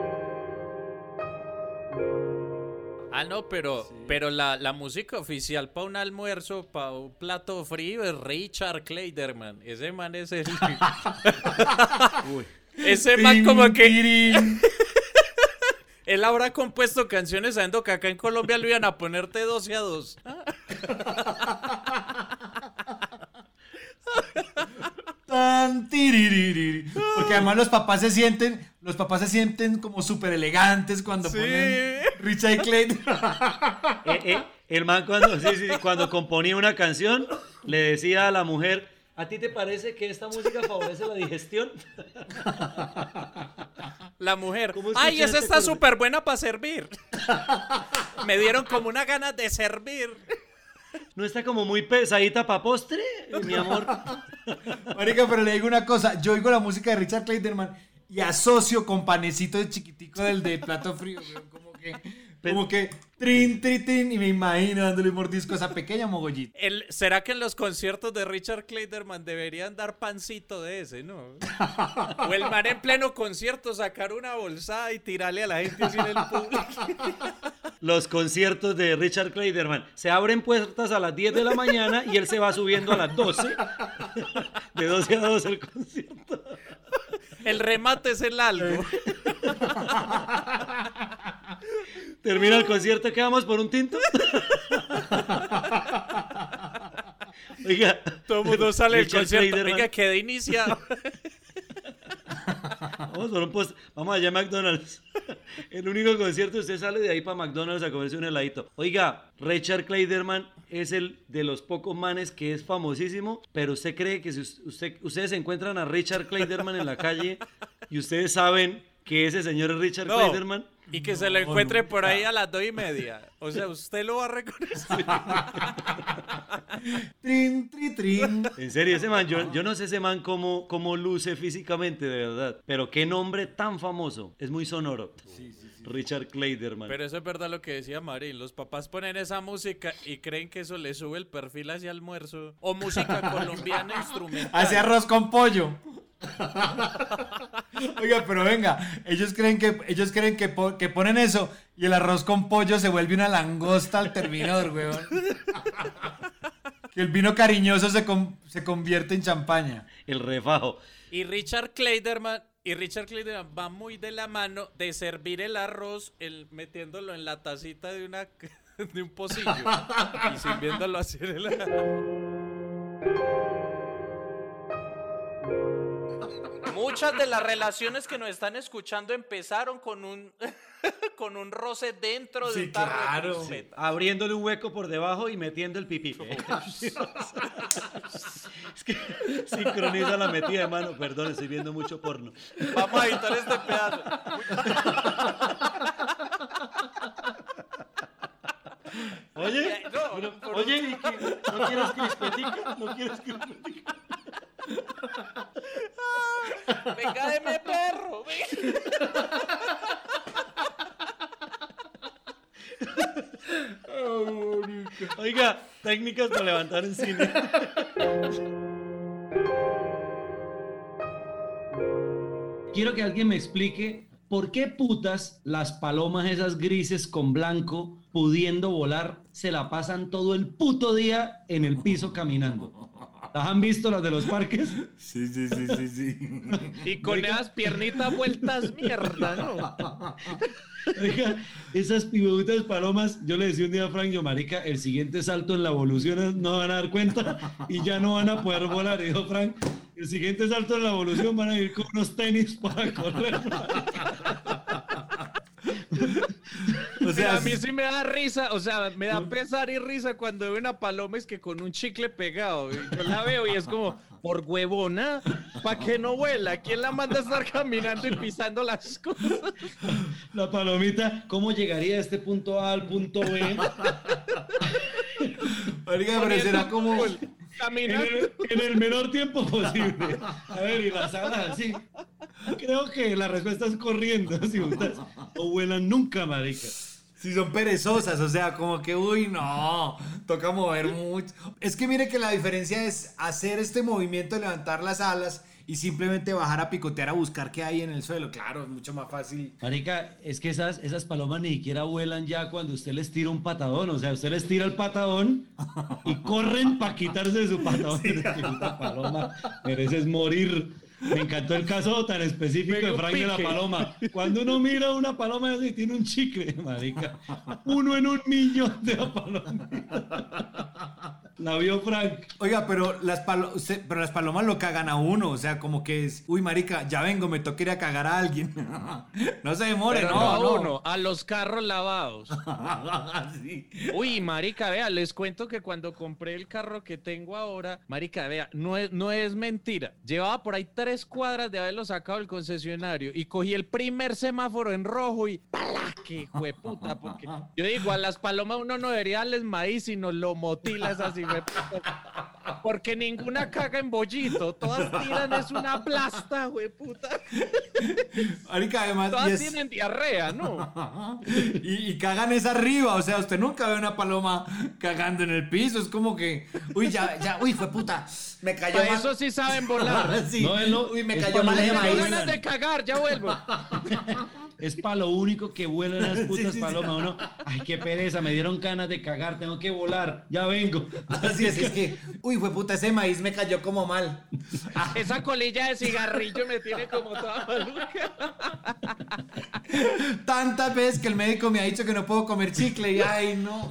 Ah, no, pero, pero la, la música oficial para un almuerzo, para un plato frío, es Richard Kleiderman. Ese man es el. Ese man, como que. Él habrá compuesto canciones sabiendo que acá en Colombia lo iban a ponerte 12 a 2. Tan tiririri. Porque además los papás se sienten, los papás se sienten como súper elegantes cuando ponen Richard Clayton. Eh, eh, el man cuando, sí, sí, cuando componía una canción le decía a la mujer, ¿a ti te parece que esta música favorece la digestión? La mujer. ¿Cómo ¡Ay, esa está con- súper buena para servir! Me dieron como una ganas de servir. ¿No está como muy pesadita para postre, mi amor? Marica, pero le digo una cosa, yo oigo la música de Richard Clayderman y asocio con panecito de chiquitico del de plato frío, como que, como que trin, trin, trin, y me imagino dándole un mordisco a esa pequeña mogollita. El- ¿Será que en los conciertos de Richard Kleiderman deberían dar pancito de ese, no? O el man en pleno concierto sacar una bolsada y tirarle a la gente así en el público. Los conciertos de Richard Kleiderman. Se abren puertas a las 10 de la mañana y él se va subiendo a las 12. De 12 a 12 el concierto. El remate es el algo. Termina el concierto, ¿qué vamos por un tinto? Oiga. Todo el mundo sale del concierto. Kleiderman. Oiga, quedé iniciado. Vamos por un post- Vamos allá a McDonald's. El único concierto, usted sale de ahí para McDonald's a comerse un heladito. Oiga, Richard Kleiderman es el de los pocos manes que es famosísimo, pero usted cree que si us- usted, ustedes encuentran a Richard Kleiderman en la calle y ustedes saben que ese señor es Richard No. Kleiderman. Y que se lo encuentre por ahí a las dos y media. O sea, usted lo va a reconocer. Trin, tri, trin. En serio, ese man, yo, yo no sé ese man cómo, cómo luce físicamente, de verdad. Pero qué nombre tan famoso. Es muy sonoro. Richard Kleiderman. Pero eso es verdad lo que decía Marín. Los papás ponen esa música y creen que eso le sube el perfil hacia almuerzo. O música colombiana instrumental. Hacia arroz con pollo. Oiga, pero venga, ellos creen que ellos creen que, po- que ponen eso y el arroz con pollo se vuelve una langosta al terminador, weón. Que el vino cariñoso se, se convierte en champaña. El refajo. Y Richard Kleiderman, y Richard Kleiderman va muy de la mano de servir el arroz el, metiéndolo en la tacita de una de un pocillo y sirviéndolo así en el Muchas de las relaciones que nos están escuchando empezaron con un con un roce dentro de un tarro de crispetas. Abriéndole un hueco por debajo y metiendo el pipí. es que sincroniza la metida de mano. Perdón, estoy viendo mucho porno. Vamos a editar este pedazo. Oye, No, pero- por oye. ¿no quieres crispetica? ¿No quieres crispetica? Venga, deme perro. Oiga, técnicas para levantar en cine. Quiero que alguien me explique por qué putas las palomas esas grises con blanco pudiendo volar se la pasan todo el puto día en el piso caminando. ¿Las han visto las de los parques? Sí, sí, sí, sí, sí. Y con esas piernitas vueltas mierda, ¿no? Oiga, esas pibuditas palomas, yo le decía un día a Frank, yo marica, el siguiente salto en la evolución es- no van a dar cuenta y ya no van a poder volar. Y dijo Frank, el siguiente salto en la evolución van a ir con unos tenis para correr. O sea, a mí sí me da risa, o sea, me da pesar y risa cuando veo una paloma es que con un chicle pegado. y Yo la veo y es como, por huevona, ¿para qué no vuela? ¿Quién la manda a estar caminando y pisando las cosas? La palomita, ¿cómo llegaría de este punto A al punto B? Oiga, pero será como. En el, en el menor tiempo posible. A ver, y las alas así. Creo que la respuesta es corriendo. Si no vuelan nunca, marica. Si son perezosas, o sea, como que, uy, no, toca mover mucho. Es que mire que la diferencia es hacer este movimiento de levantar las alas y simplemente bajar a picotear a buscar qué hay en el suelo. Claro, es mucho más fácil. Marica, es que esas, esas palomas ni siquiera vuelan ya cuando usted les tira un patadón. O sea, usted les tira el patadón y corren para quitarse de su patadón. Esta paloma mereces morir. Me encantó el caso tan específico de Frank de la pique. paloma. Cuando uno mira una paloma y tiene un chicle, marica. Uno en un millón de la paloma. La vio Frank. Oiga, pero las, palo- pero las palomas lo cagan a uno, o sea, como que es, uy, marica, ya vengo, me toca ir a cagar a alguien. no se demore, Pero no, a no. uno, a los carros lavados. Uy, marica, vea, les cuento que cuando compré el carro que tengo ahora, marica, vea, no es, no es mentira. Llevaba por ahí tres cuadras de haberlo sacado del concesionario y cogí el primer semáforo en rojo y ¡pala! ¡Qué puta! Porque yo digo, a las palomas uno no debería darles maíz, sino lo motilas así, hueputa. Porque ninguna caga en bollito, todas tiran es una plasta, hueputa. Marica, además, Todas tienen diarrea, ¿no? y, y cagan es arriba, o sea, usted nunca ve una paloma cagando en el piso, es como que, uy, ya, ya, uy, fue puta, me cayó Para mal. eso sí saben volar. Sí. No, es lo- uy, me cayó mal que maíz. ganas de cagar, ya vuelvo. Es para lo único que vuelan las putas Sí, sí, sí. palomas. Uno, ay, qué pereza, me dieron ganas de cagar, tengo que volar, ya vengo. Así es, es que, uy, fue puta, ese maíz me cayó como mal. Esa colilla de cigarrillo me tiene como toda maluca. Tantas veces que el médico me ha dicho que no puedo comer chicle y, ay, no.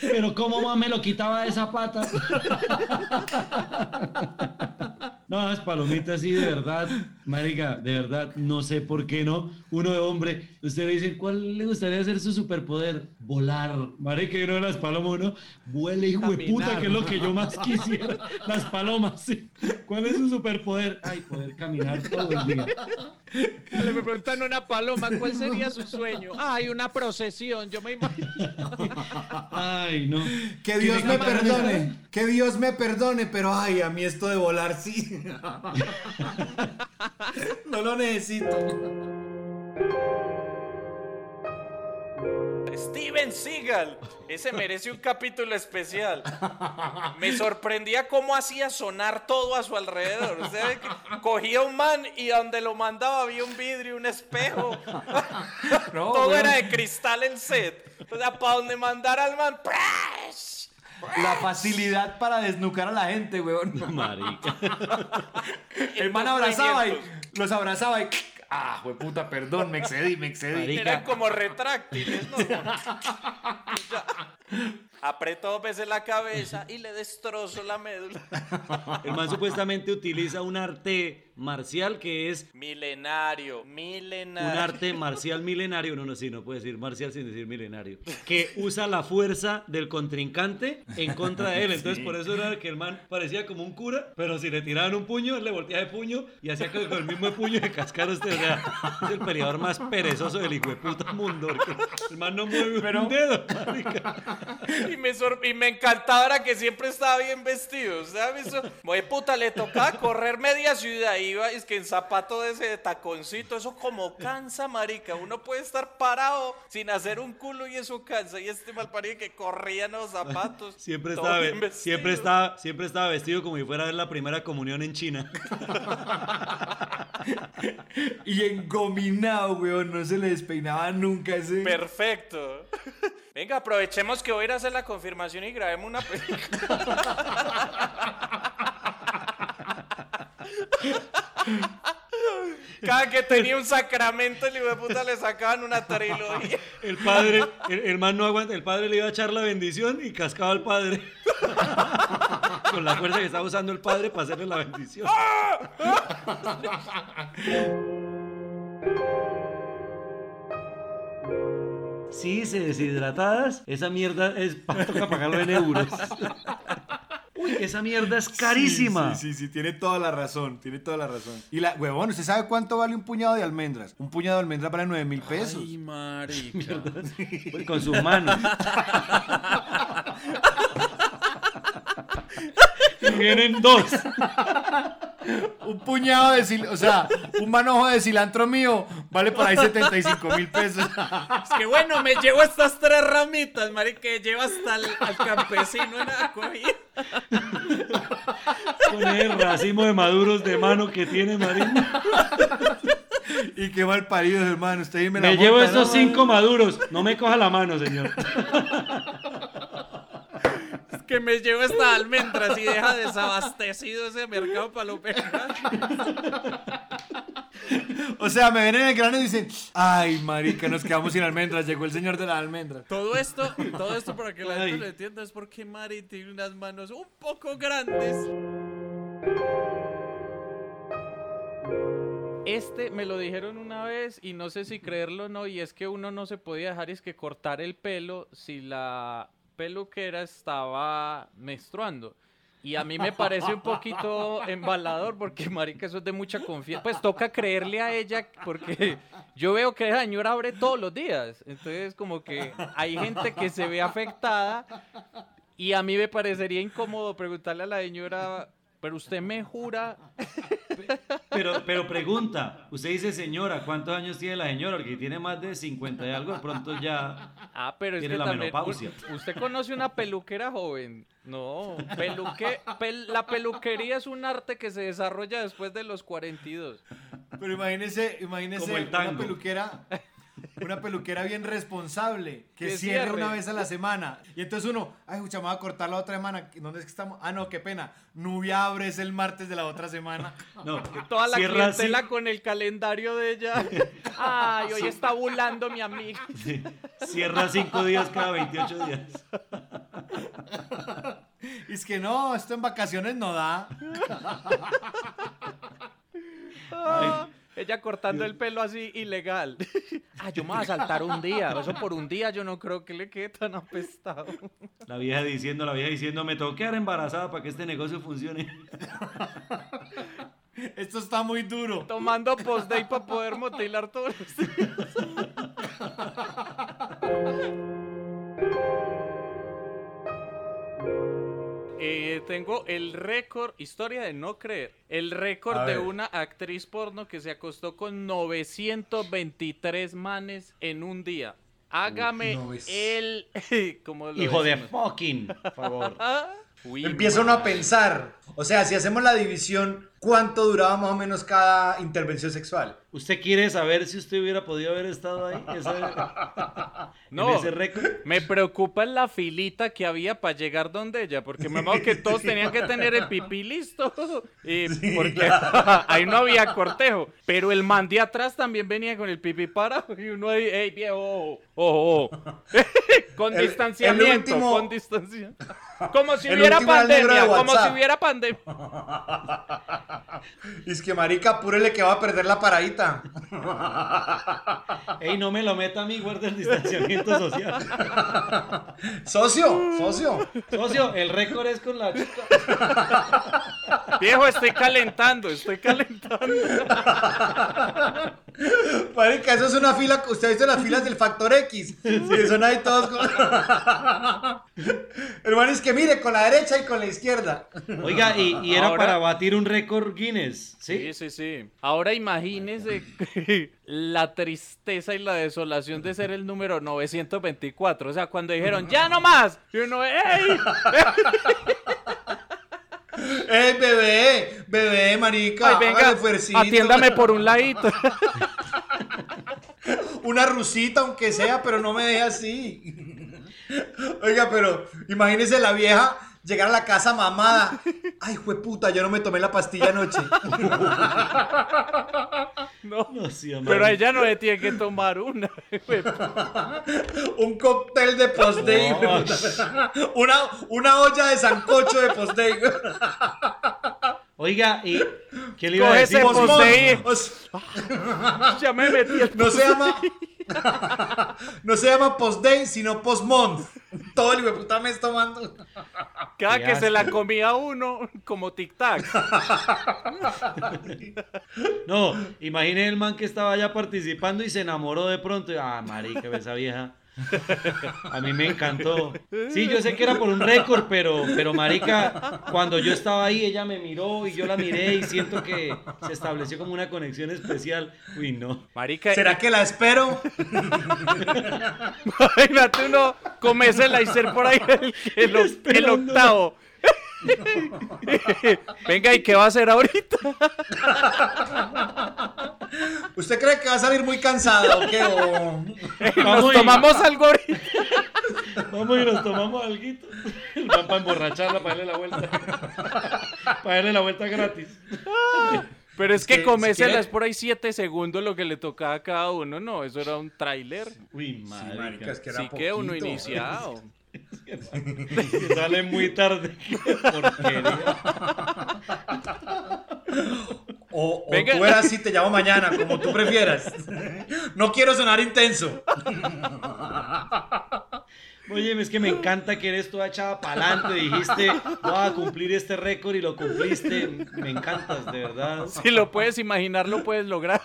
Pero cómo más me lo quitaba de esa pata. No, las palomitas sí, de verdad, marica, de verdad, no sé por qué no. Uno de hombre, usted le dice, ¿cuál le gustaría ser su superpoder? Volar. Marica, y uno de las palomas, uno, vuele hijo de puta, que es lo que yo más quisiera. Las palomas, sí. ¿Cuál es su superpoder? Ay, poder caminar todo el día. Le me preguntan a una paloma, ¿cuál sería su sueño? Ay, una procesión, yo me imagino. Ay, no. Que Dios me perdone, que Dios me perdone, pero ay, a mí esto de volar sí. No lo necesito. Steven Seagal. Ese merece un capítulo especial. Me sorprendía cómo hacía sonar todo a su alrededor. Cogía un man y donde lo mandaba había un vidrio, un espejo. No, todo era de cristal el set. O sea, para donde mandara al man. ¡prash! La facilidad para desnucar a la gente, weón. Marica. El man abrazaba y los abrazaba y. Ah, puta, perdón, me excedí, me excedí. Eran como retráctiles, ¿no? Ya. Aprieto dos veces la cabeza y le destrozo la médula. El man supuestamente utiliza un arte marcial que es Milenario, un milenario. arte marcial milenario. No, no, sí, no puede decir marcial sin decir milenario. Que usa la fuerza del contrincante en contra de él. Entonces, Sí. por eso era que el man parecía como un cura, pero si le tiraban un puño, él le volteaba de puño y hacía que con el mismo puño de cascar usted. O sea, es el peleador más perezoso del hijo de puta mundo. El man no mueve un dedo. marica. Y me, sor- y me encantaba era que siempre estaba bien vestido, ¿sabes? Eso, de puta, le tocaba correr media ciudad, iba, es que en zapato de ese de taconcito, eso como cansa, marica. Uno puede estar parado sin hacer un culo y eso cansa. Y este malparido que corría en los zapatos. Siempre estaba, siempre, estaba, siempre estaba vestido como si fuera a ver la primera comunión en China. Y engominado, weón, no se le despeinaba nunca ese. Perfecto. Venga, aprovechemos que voy a ir a hacer la confirmación y grabemos una película. Cada que tenía un sacramento, el hijo de puta le sacaban una trilogía. El padre, el, aguanta, el padre le iba a echar la bendición y cascaba al padre. Con la fuerza que estaba usando el padre para hacerle la bendición. Sí, se deshidratadas, esa mierda es para pagarlo en euros. Uy, esa mierda es carísima. Sí, sí, sí, tiene toda la razón, tiene toda la razón. Y la, huevón, ¿usted sabe cuánto vale un puñado de almendras? Un puñado de almendras vale 9 mil pesos. Ay, marica. Con sus manos. Vienen dos. un puñado de cilantro, o sea, un manojo de cilantro mío vale por ahí 75 mil pesos. Es que bueno, me llevo estas tres ramitas, marica, que llevo hasta el, al campesino en la cogida. Con el racimo de maduros de mano que tiene Marín. Y qué mal parido, hermano. Usted ahí me la Me llevo esos ¿no? cinco maduros. No me coja la mano, señor. Que me llevo estas almendras y deja desabastecido ese mercado palopero. O sea, me ven en el grano y dicen, ay, marica, nos quedamos sin almendras. Llegó el señor de las almendras. Todo esto, todo esto para que la gente lo entienda es porque Mari tiene unas manos un poco grandes. Este me lo dijeron una vez y no sé si creerlo o no, y es que uno no se podía dejar es que cortar el pelo si la peluquera estaba menstruando. Y a mí me parece un poquito embalador porque, marica, eso es de mucha confianza. Pues toca creerle a ella porque yo veo que esa señora abre todos los días. Entonces, como que hay gente que se ve afectada y a mí me parecería incómodo preguntarle a la señora, pero usted me jura... Pero, pero pregunta, usted dice señora, ¿cuántos años tiene la señora? Porque tiene más de 50 y algo, de pronto ya Ah, pero es tiene que la también, menopausia. ¿Usted conoce una peluquera joven? No, peluque, pel- la peluquería es un arte que se desarrolla después de los 42. Pero imagínese, imagínese Como el una peluquera, una peluquera bien responsable, que, Que cierre cierre. una vez a la semana. Y entonces uno, ay, escucha, me voy a cortar la otra semana. ¿Dónde es que estamos? Ah, no, qué pena. Nubia abre es el martes de la otra semana. No, Toda la clientela así. con el calendario de ella. Ay, hoy está bulando mi amiga. Sí. Cierra cinco días cada 28 días. Y es que no, esto en vacaciones no da. Ah, ella cortando el pelo así ilegal. Ah, yo me voy a saltar un día. Eso por un día yo no creo que le quede tan apestado. La vieja diciendo, la vieja diciendo, me tengo que quedar embarazada para que este negocio funcione. Esto está muy duro. Tomando post-day para poder motilar todos los días. Eh, tengo el récord, historia de no creer, el récord de una actriz porno que se acostó con 923 manes en un día. Hágame el... ¿cómo lo Hijo de fucking, por favor. Uy, Empieza uno a pensar. O sea, si hacemos la división, ¿cuánto duraba más o menos cada intervención sexual? ¿Usted quiere saber si usted hubiera podido haber estado ahí? Ese- No, en ese récord. me preocupa la filita que había para llegar donde ella, porque me acuerdo que todos tenían que tener el pipí listo, y porque ahí no había cortejo, pero el man de atrás también venía con el pipí parado, y uno ahí, ey, viejo, ojo, ojo, ojo". con El- el distanciamiento, último- con distanciamiento. Como si el hubiera el pandemia, como si hubiera pandemia. Y es que, marica, apúrele que va a perder la paradita. Ey, no me lo meta a mí, guarda el distanciamiento social. Socio, socio. Socio, el récord es con la chica. Viejo, estoy calentando, estoy calentando. Marica, eso es una fila. ¿Usted ha visto las filas del Factor X? Sí, son ahí todos con... Hermano, es que mire, con la derecha y con la izquierda. Oiga, y, y era Ahora- para batir un récord Guinness, Sí, ¿sí? sí, sí. Ahora imagínese la tristeza y la desolación de ser el número 924. O sea, cuando dijeron, ya no más. Y uno, ¡ey! ¡Eh, bebé! ¡Bebé, marica! Ay, venga, atiéndame por un ladito. Una rusita, aunque sea, pero no me deje así. Oiga, pero imagínese la vieja llegar a la casa mamada. Ay, puta, yo no me tomé la pastilla anoche. No, sí, hombre. pero a ella no le tiene que tomar una. Un cóctel de post-day. No. Una, una olla de sancocho de post-day. Oiga, ¿y qué le iba a decir? ese post-day. Os- Ya me metí el No se llama. No se llama post-day, sino post-month. Todo el puta mes tomando. Cada que se la comía uno, como tic-tac. No, imagine el man que estaba allá participando y se enamoró de pronto. y, Ah, marica, esa vieja. A mí me encantó. Sí, yo sé que era por un récord, pero, pero marica, cuando yo estaba ahí, ella me miró y yo la miré y siento que se estableció como una conexión especial. Uy, no. Marica, ¿Será que la espero? Imagínate uno comerse el Icer por ahí el, el, octavo. Venga, ¿y qué va a hacer ahorita? ¿Usted cree que va a salir muy cansado o qué? O- Nos tomamos algo ahorita. Vamos y nos tomamos algo. Van para emborracharla, para darle la vuelta. para darle la vuelta gratis. Pero es que, que, comésela si por ahí 7 segundos lo que le tocaba a cada uno, no, eso era un tráiler. Uy, marica. marica, es que era Sí que uno iniciado. Que sale muy tarde. O, o tú eras así, te llamo mañana, como tú prefieras. No quiero sonar intenso. Oye, es que me encanta que eres toda echada para adelante. Dijiste, voy a cumplir este récord y lo cumpliste. Me encantas, de verdad. Si lo puedes imaginar, lo puedes lograr.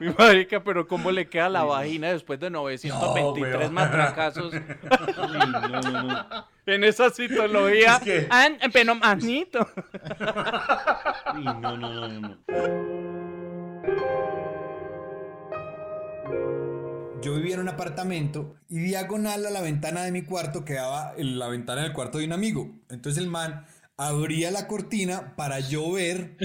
Mi marica, pero ¿cómo le queda la vagina después de 923 weón. matracazos? no, no, no. En esa citología. Es que- Ah, pero manito. Uy, no, no, no, no, no. Yo vivía en un apartamento y diagonal a la ventana de mi cuarto quedaba la ventana del cuarto de un amigo. Entonces el man abría la cortina para yo ver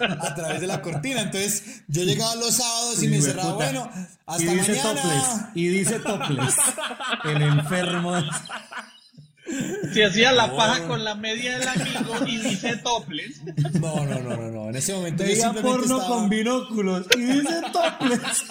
a través de la cortina. Entonces yo llegaba los sábados y me encerraba, puta. bueno, hasta y dice mañana. topless. Y dice topless. El enfermo. Se hacía la No. paja con la media del amigo y dice toples. No, no, no, no, no. En ese momento yo Veía simplemente porno estaba... con binóculos. Y dice topless.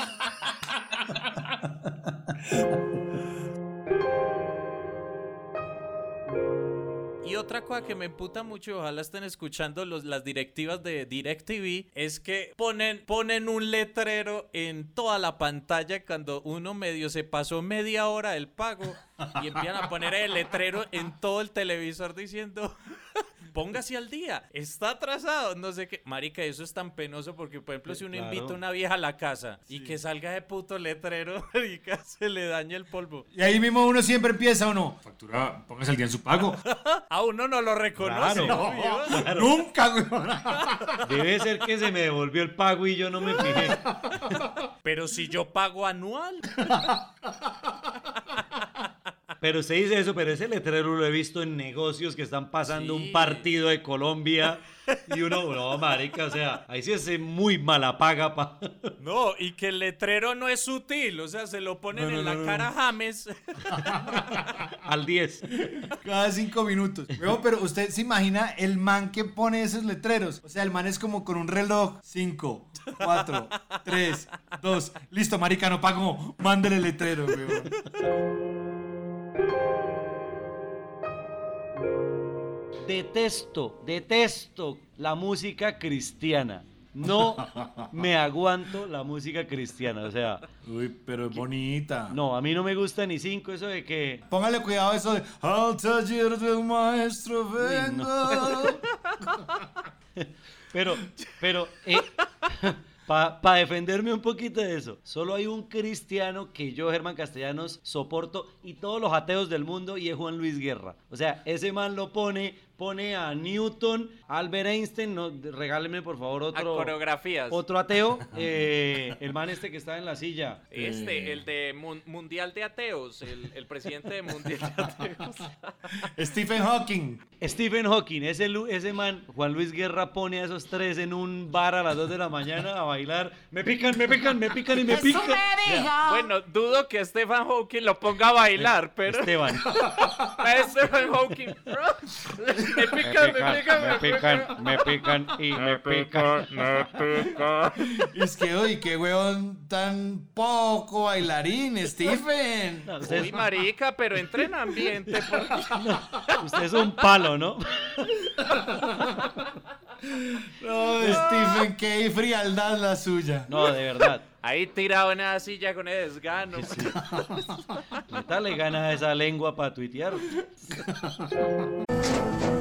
Y otra cosa que me emputa mucho, ojalá estén escuchando los, las directivas de DirecTV, es que ponen, ponen un letrero en toda la pantalla cuando uno medio se pasó media hora del pago y empiezan a poner el letrero en todo el televisor diciendo... Póngase al día, está atrasado, no sé qué. Marica, eso es tan penoso porque, por ejemplo, si uno Claro. invita a una vieja a la casa y que salga de puto letrero, marica, se le daña el polvo. Y ahí mismo uno siempre empieza o no. Factura, póngase el día en su pago. A uno no lo reconoce. Claro. obvio. Claro. Nunca, güey. Debe ser que se me devolvió el pago y yo no me fijé. Pero si yo pago anual. Pero usted dice eso, pero ese letrero lo he visto en negocios que están pasando Sí. un partido de Colombia y uno, no, marica, o sea, ahí sí es muy mala paga pa. No, y que el letrero no es sutil, o sea, se lo ponen No, no, en la no, no. cara a James. al 10. Cada cinco minutos. Pero usted se imagina el man que pone esos letreros. O sea, el man es como con un reloj. Cinco, cuatro, tres, dos. Listo, marica, no pago. Mándele el letrero, weón. Detesto, detesto la música cristiana. No me aguanto la música cristiana, o sea, Uy, pero es bonita. no, a mí no me gusta ni cinco eso de que Póngale cuidado a eso de al taller del maestro venga. Pero, pero, para defenderme un poquito de eso, solo hay un cristiano que yo, Germán Castellanos, soporto y todos los ateos del mundo y es Juan Luis Guerra. O sea, ese man lo pone, pone a Newton, Albert Einstein, no, regáleme por favor A otro, coreografías. otro ateo, eh, el man este que está en la silla. Este, el de mun- Mundial de Ateos, el, el presidente de Mundial de Ateos. Stephen Hawking. Stephen Hawking, ese, lu- ese man, Juan Luis Guerra pone a esos tres en un bar a las 2 de la mañana a bailar. Me pican, me pican, me pican y me pican. Bueno, dudo que Stephen Hawking lo ponga a bailar, pero... Esteban. A Stephen Hawking. Me pican, me pican, me pican. me pican y me pican. me pican. Es que, uy, qué weón tan poco bailarín, Stephen. Uy, marica, pero entra en ambiente. porque- Usted es un palo, ¿no? No, Stephen, qué frialdad la suya. No, de verdad. Ahí tirado en esa silla con el desgano. Neta le gana esa lengua para tuitear.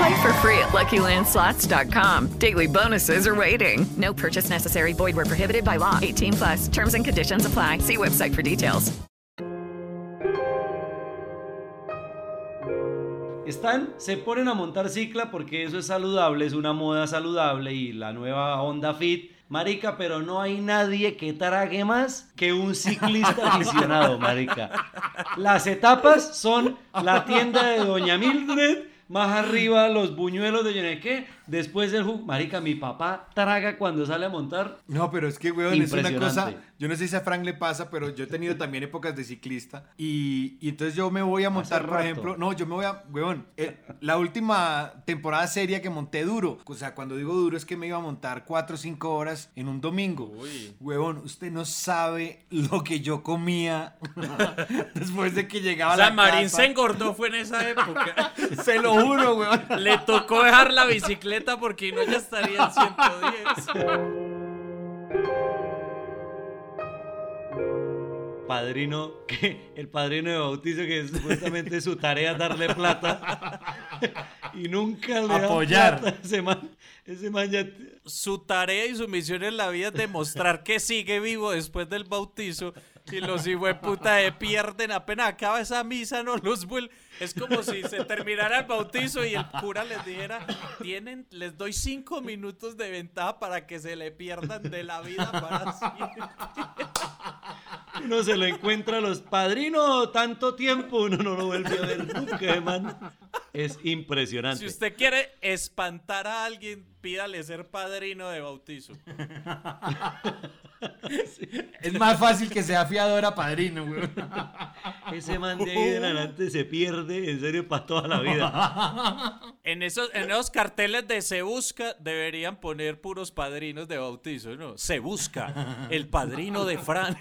Play for free at LuckyLandSlots.com. Daily bonuses are waiting. No purchase necessary. Void were prohibited by law. 18 plus. Terms and conditions apply. See website for details. Están, se ponen a montar cicla porque eso es saludable, es una moda saludable y la nueva Honda Fit. Marica, pero no hay nadie que trague más que un ciclista aficionado, marica. Las etapas son la tienda de Doña Mildred, más arriba los buñuelos de Yeneque, después el jugo. Marica, mi papá traga cuando sale a montar. No, pero es que, weón, es una cosa. Yo no sé si a Frank le pasa, pero yo he tenido también épocas de ciclista. Y, y entonces yo me voy a montar, por ejemplo. No, yo me voy a. Weón, eh, la última temporada seria que monté duro. O sea, cuando digo duro es que me iba a montar 4 o 5 horas en un domingo. Weón, usted no sabe lo que yo comía después de que llegaba O sea, la Marín casa. se engordó fue en esa época. Se lo juro, weón. Le tocó dejar la bicicleta porque no ya estaría en 110. Padrino, que el padrino de bautizo que supuestamente es su tarea darle plata y nunca le da Apoyar. plata. Ese man, ese man ya Su tarea y su misión en la vida es demostrar que sigue vivo después del bautizo. Y los puta de pierden apenas acaba esa misa, no los vuelven. Es como si se terminara el bautizo y el cura les dijera, tienen, les doy cinco minutos de ventaja para que se le pierdan de la vida para siempre. uno se lo encuentra a los padrinos tanto tiempo, uno no lo vuelve a ver nunca, man. Es impresionante. Si usted quiere espantar a alguien, pídale ser padrino de bautizo. Es más fácil que sea fiador a padrino, weón. Ese man de ahí en adelante se pierde, en serio, para toda la vida. En esos, en esos carteles de Se Busca deberían poner puros padrinos de bautizo, ¿no? Se Busca, el padrino de Fran.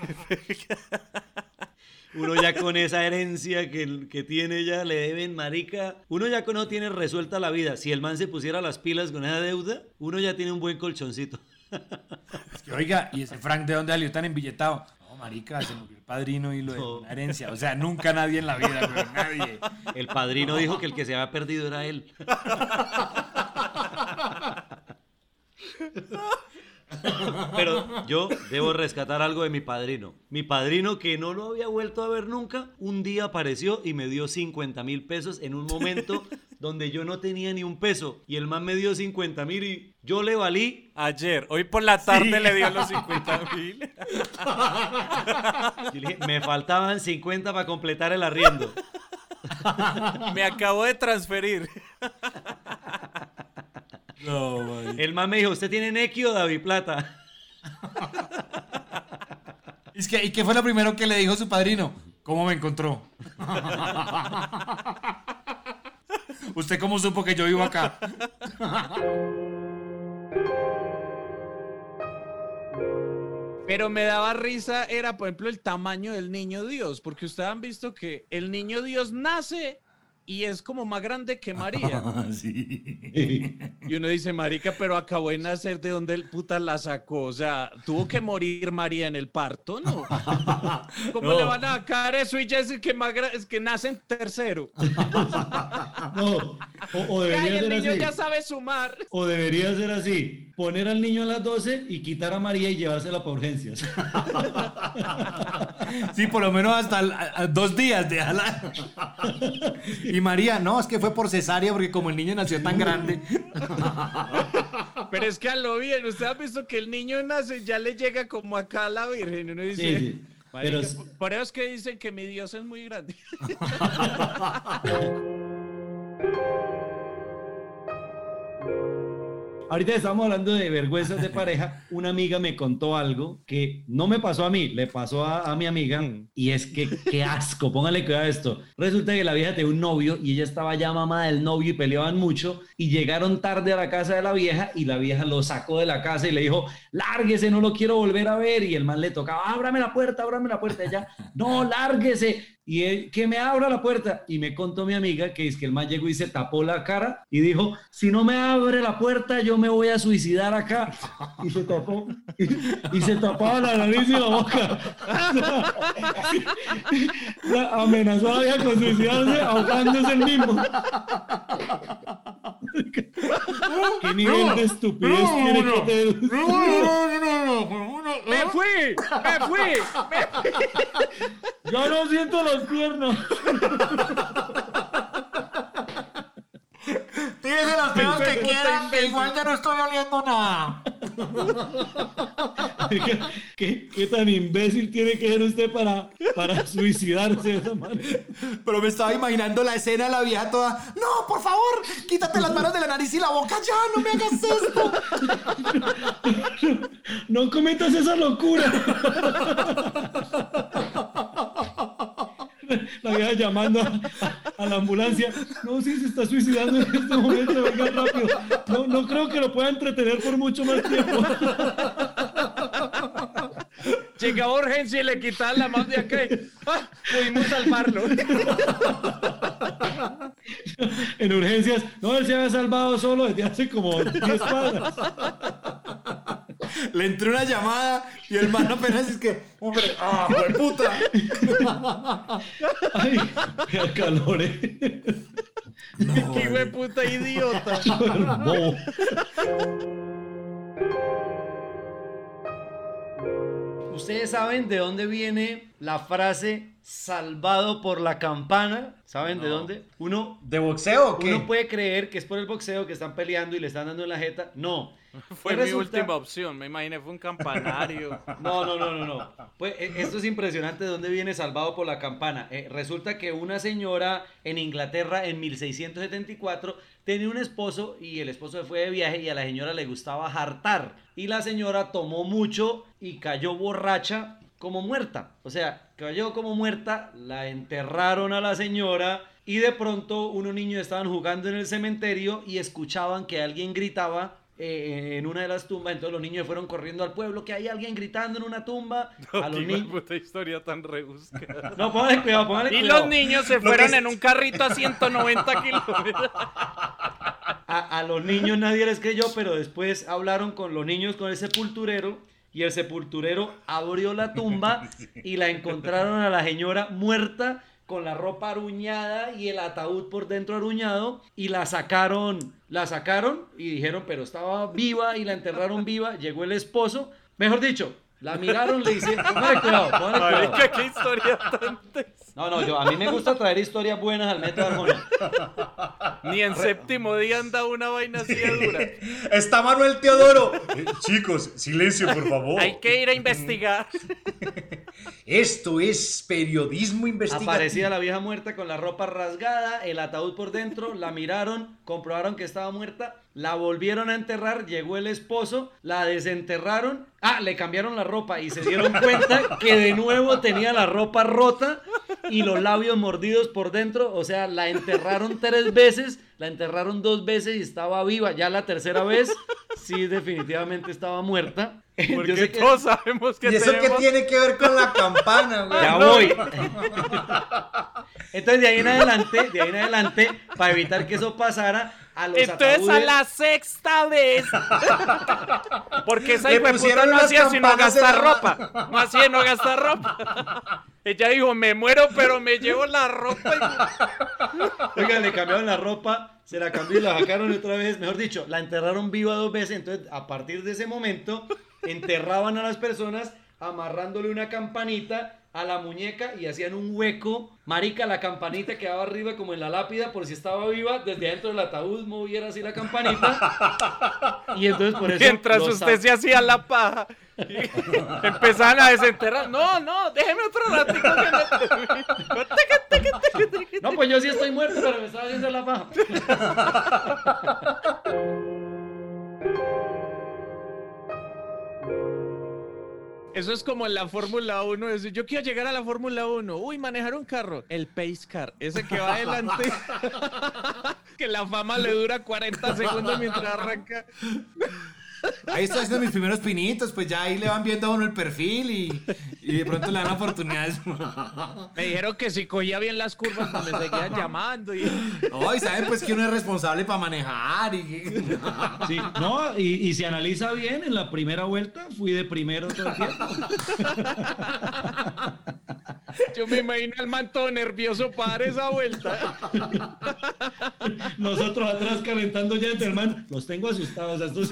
Uno ya con esa herencia que, que tiene ya, le deben marica. Uno ya no tiene resuelta la vida. Si el man se pusiera las pilas con esa deuda, uno ya tiene un buen colchoncito. Es que, oiga, ¿y ese Frank de dónde salió tan embilletado? No, marica, se murió el padrino y lo de una herencia. O sea, nunca nadie en la vida, nadie. El padrino dijo que el que se había perdido era él. Pero yo debo rescatar algo de mi padrino. Mi padrino, que no lo había vuelto a ver nunca, un día apareció y me dio 50 mil pesos en un momento donde yo no tenía ni un peso. Y el man me dio 50 mil y yo le valí. Ayer, hoy por la tarde le dio los 50 mil. Me faltaban 50 para completar el arriendo. Me acabo de transferir. El man me dijo, ¿usted tiene Neki o David Plata? Es que, ¿Y qué fue lo primero que le dijo su padrino? ¿Cómo me encontró? ¿Usted cómo supo que yo vivo acá? Pero me daba risa, era por ejemplo el tamaño del niño Dios, porque ustedes han visto que el niño Dios nace y es como más grande que María. Y uno dice, marica, pero acabó de nacer, ¿de dónde el puta la sacó? O sea, ¿tuvo que morir María en el parto? ¿No? ¿Cómo No. le van a sacar eso y ya es que, más gra- es que nace en tercero? No, o, debería el ser niño así. ya sabe sumar. O debería ser así. Poner al niño a las 12 y quitar a María y llevársela para urgencias. Sí, por lo menos hasta el- a- a dos días, déjala. Y María, no, es que fue por cesárea porque como el niño nació tan grande. Pero es que a lo bien, usted ha visto que el niño nace y ya le llega como acá a la Virgen. Uno dice, Sí, sí. "Marica, Pero- por eso es que dicen que mi Dios es muy grande. ahorita estamos hablando de vergüenzas de pareja. Una amiga me contó algo que no me pasó a mí, le pasó a, a mi amiga. Y es que, qué asco, póngale cuidado a esto. Resulta que la vieja tenía un novio y ella estaba ya mamá del novio y peleaban mucho. Y llegaron tarde a la casa de la vieja y la vieja lo sacó de la casa y le dijo, lárguese, no lo quiero volver a ver. Y el man le tocaba, ábrame la puerta, ábrame la puerta. Ella, no, lárguese. Y él, que me abra la puerta. Y me contó mi amiga que es que el man llegó y se tapó la cara y dijo, si no me abre la puerta, yo me voy a suicidar acá. Y se tapó, y, y se tapaba la nariz y la boca. La- amenazó a la vieja con suicidarse ahogándose el mismo. ¿Qué nivel de estupidez tiene que tener? ¡Me fui! ¡Me fui! Yo no siento las piernas. Tírese las penas que quieran, que igual ya no estoy oliendo nada. ¿Qué, qué, qué tan imbécil tiene que ser usted para, para suicidarse de esa manera? Pero me estaba imaginando la escena de la vieja toda. No, por favor, quítate las manos de la nariz y la boca ya, no me hagas esto. No cometas esa locura. La vieja llamando a, a la ambulancia. No, sí, se está suicidando en este momento. Venga rápido. No, no creo que lo pueda entretener por mucho más tiempo. Llegaba urgencia y le quitaban la mano de acá. ¡Ah! Pudimos salvarlo. En urgencias. No, él se había salvado solo desde hace como 10 cuadras. Le entró una llamada y el man apenas es que. Hombre, ¡ah, puta! Ay, qué calor, eh. ¡Qué de puta idiota! ¿Ustedes saben de dónde viene la frase salvado por la campana? ¿Saben de dónde? Uno ¿De boxeo o qué? Uno puede creer que es por el boxeo que están peleando y le están dando en la jeta. No. Fue mi resulta- última opción. Me imaginé fue un campanario. No, no, no, no, no. Pues eh, esto es impresionante de dónde viene salvado por la campana. Eh, resulta que una señora en Inglaterra en 1674 tenía un esposo y el esposo se fue de viaje y a la señora le gustaba hartar. Y la señora tomó mucho y cayó borracha como muerta. O sea, cayó como muerta, la enterraron a la señora y de pronto unos niños estaban jugando en el cementerio y escuchaban que alguien gritaba eh, en una de las tumbas. Entonces los niños fueron corriendo al pueblo que hay alguien gritando en una tumba. a los niños. puta historia tan rebuscada. No, póngale cuidado, póngale Y cuidado. los niños se fueron que- en un carrito a 190 kilómetros. A, a los niños nadie les creyó, pero después hablaron con los niños, con el sepulturero, y el sepulturero abrió la tumba y la encontraron a la señora muerta con la ropa aruñada y el ataúd por dentro aruñado y la sacaron, la sacaron y dijeron, pero estaba viva y la enterraron viva, llegó el esposo, mejor dicho, la miraron, le dice, póngale cuidado, póngale cuidado. Marica, qué historia tan No, no, yo, a mí me gusta traer historias buenas al método Arjona. Ni en séptimo día anda una vaina así de dura. Está Manuel Teodoro. Eh, chicos, silencio, por favor. Hay que ir a investigar. Esto es periodismo investigativo. Aparecía la vieja muerta con la ropa rasgada, el ataúd por dentro, la miraron, comprobaron que estaba muerta, la volvieron a enterrar, llegó el esposo, la desenterraron, ah, le cambiaron la ropa y se dieron cuenta que de nuevo tenía la ropa rota y los labios mordidos por dentro, o sea, la enterraron tres veces, la enterraron dos veces y estaba viva, ya la tercera vez, sí, definitivamente estaba muerta. Yo Porque sé que- todos sabemos que ¿Y eso qué tenemos- tiene que ver con la campana, güey? Ya voy. Entonces de ahí en adelante, de ahí en adelante, para evitar que eso pasara, a los Entonces a la sexta vez. Porque esa pusieron no hacía sino gastar la- ropa. No hacía sino gastar ropa. Ella dijo, me muero, pero me llevo la ropa. Oiga, le cambiaron la ropa, se la cambió y la sacaron otra vez. Mejor dicho, la enterraron viva dos veces. Entonces, a partir de ese momento, enterraban a las personas amarrándole una campanita a la muñeca y hacían un hueco. Marica, la campanita quedaba arriba como en la lápida por si estaba viva. Desde adentro del ataúd moviera así la campanita. Y entonces por eso... Mientras usted se hacía la paja. Empezaban a desenterrar. No, no, déjeme otro ratico que me. No, pues yo sí estoy muerto, pero me estaba haciendo la paja. Eso es como en la Fórmula 1, decir, yo quiero llegar a la Fórmula 1. Uy, manejar un carro. El pace car, ese que va adelante. que la fama le dura 40 segundos mientras arranca. Ahí estoy haciendo mis primeros pinitos, pues ya ahí le van viendo a uno el perfil y, y de pronto le dan oportunidades. Me dijeron que si cogía bien las curvas, pues me seguían llamando. Y... Hoy saben pues que uno es responsable para manejar y... Sí, no, y, y si analiza bien, en la primera vuelta fui de primero todo el tiempo. Yo me imagino al man todo nervioso para dar esa vuelta. Nosotros atrás calentando ya man, los tengo asustados a estos.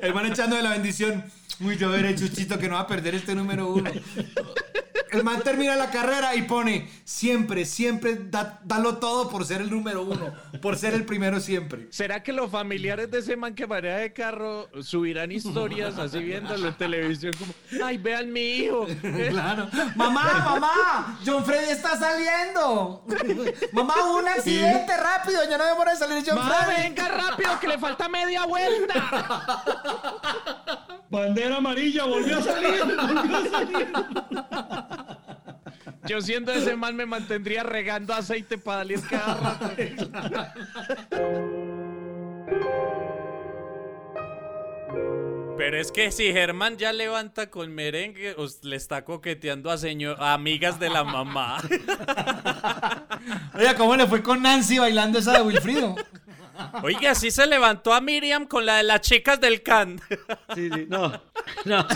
El man echando de la bendición. Uy, yo veré, Chuchito, que no va a perder este número uno. El man termina la carrera y pone, siempre, siempre, da- dalo todo por ser el número uno, por ser el primero siempre. ¿Será que los familiares de ese man que maneja de carro subirán historias así viéndolo en televisión como, ay, vean mi hijo? Claro. Mamá, mamá, John Freddy está saliendo. Mamá, un accidente, rápido, ya no demora de salir John Freddy. venga rápido, que le falta media vuelta. Bandera amarilla, volvió a salir, volvió a salir. Yo siendo ese man me mantendría regando aceite para darles cada rato. Pero es que si Germán ya levanta con merengue, os- le está coqueteando a, señor, a amigas de la mamá. Oiga, ¿cómo le fue con Nancy bailando esa de Wilfrido? Oiga, sí se levantó a Miriam con la de las chicas del can. Sí, sí, no. no.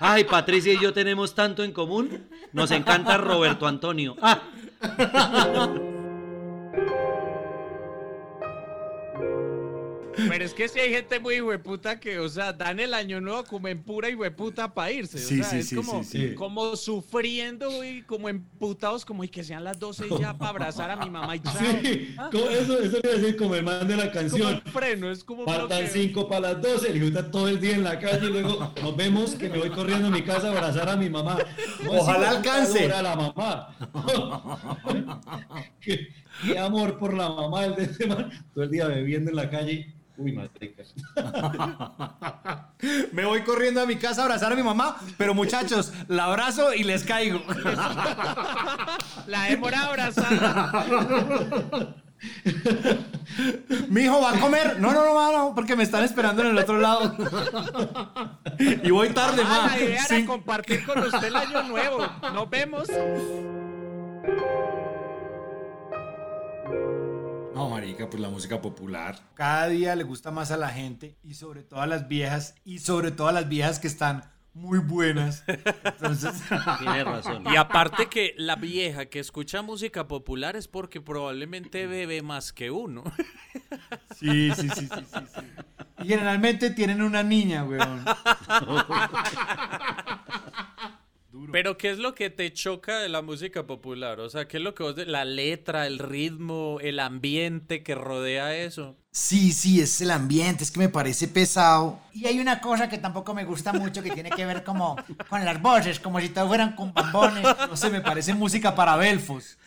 Ay, Patricia y yo tenemos tanto en común. Nos encanta Roberto Antonio. Ah. Pero es que si hay gente muy hueputa que, o sea, dan el año nuevo como en pura hueputa para irse. Sí, o sea, sí, es sí, como, sí, sí. como sufriendo y como emputados, como y que sean las 12 y ya para abrazar a mi mamá y chao. Sí, Ah, como eso, eso le decir como el man de la como canción. un freno, es como Faltan bloqueo. cinco para las 12, el hijo está todo el día en la calle y luego nos vemos que me voy corriendo a mi casa a abrazar a mi mamá. No, Ojalá alcance. A la mamá. qué, qué amor por la mamá el de ese man. Todo el día bebiendo en la calle. Uy, marica. Me voy corriendo a mi casa a abrazar a mi mamá, pero muchachos, la abrazo y les caigo. La demora abrazada. Mi hijo va a comer. No, no, no, no, no, porque me están esperando en el otro lado. Y voy tarde, Ah, ma. la idea Sí. era compartir con usted el año nuevo. Nos vemos. No, marica, pues la música popular. Cada día le gusta más a la gente y sobre todo a las viejas y sobre todo a las viejas que están muy buenas. Entonces, Tiene razón. Y aparte que la vieja que escucha música popular es porque probablemente bebe más que uno. Sí, sí, sí, sí, sí, sí. Y generalmente tienen una niña, weón. Pero ¿qué es lo que te choca de la música popular? O sea, ¿qué es lo que vos... de- La letra, el ritmo, el ambiente que rodea eso. Sí, sí, es el ambiente, es que me parece pesado. Y hay una cosa que tampoco me gusta mucho que tiene que ver como con las voces, como si todos fueran con bambones. No sé, me parece música para belfos.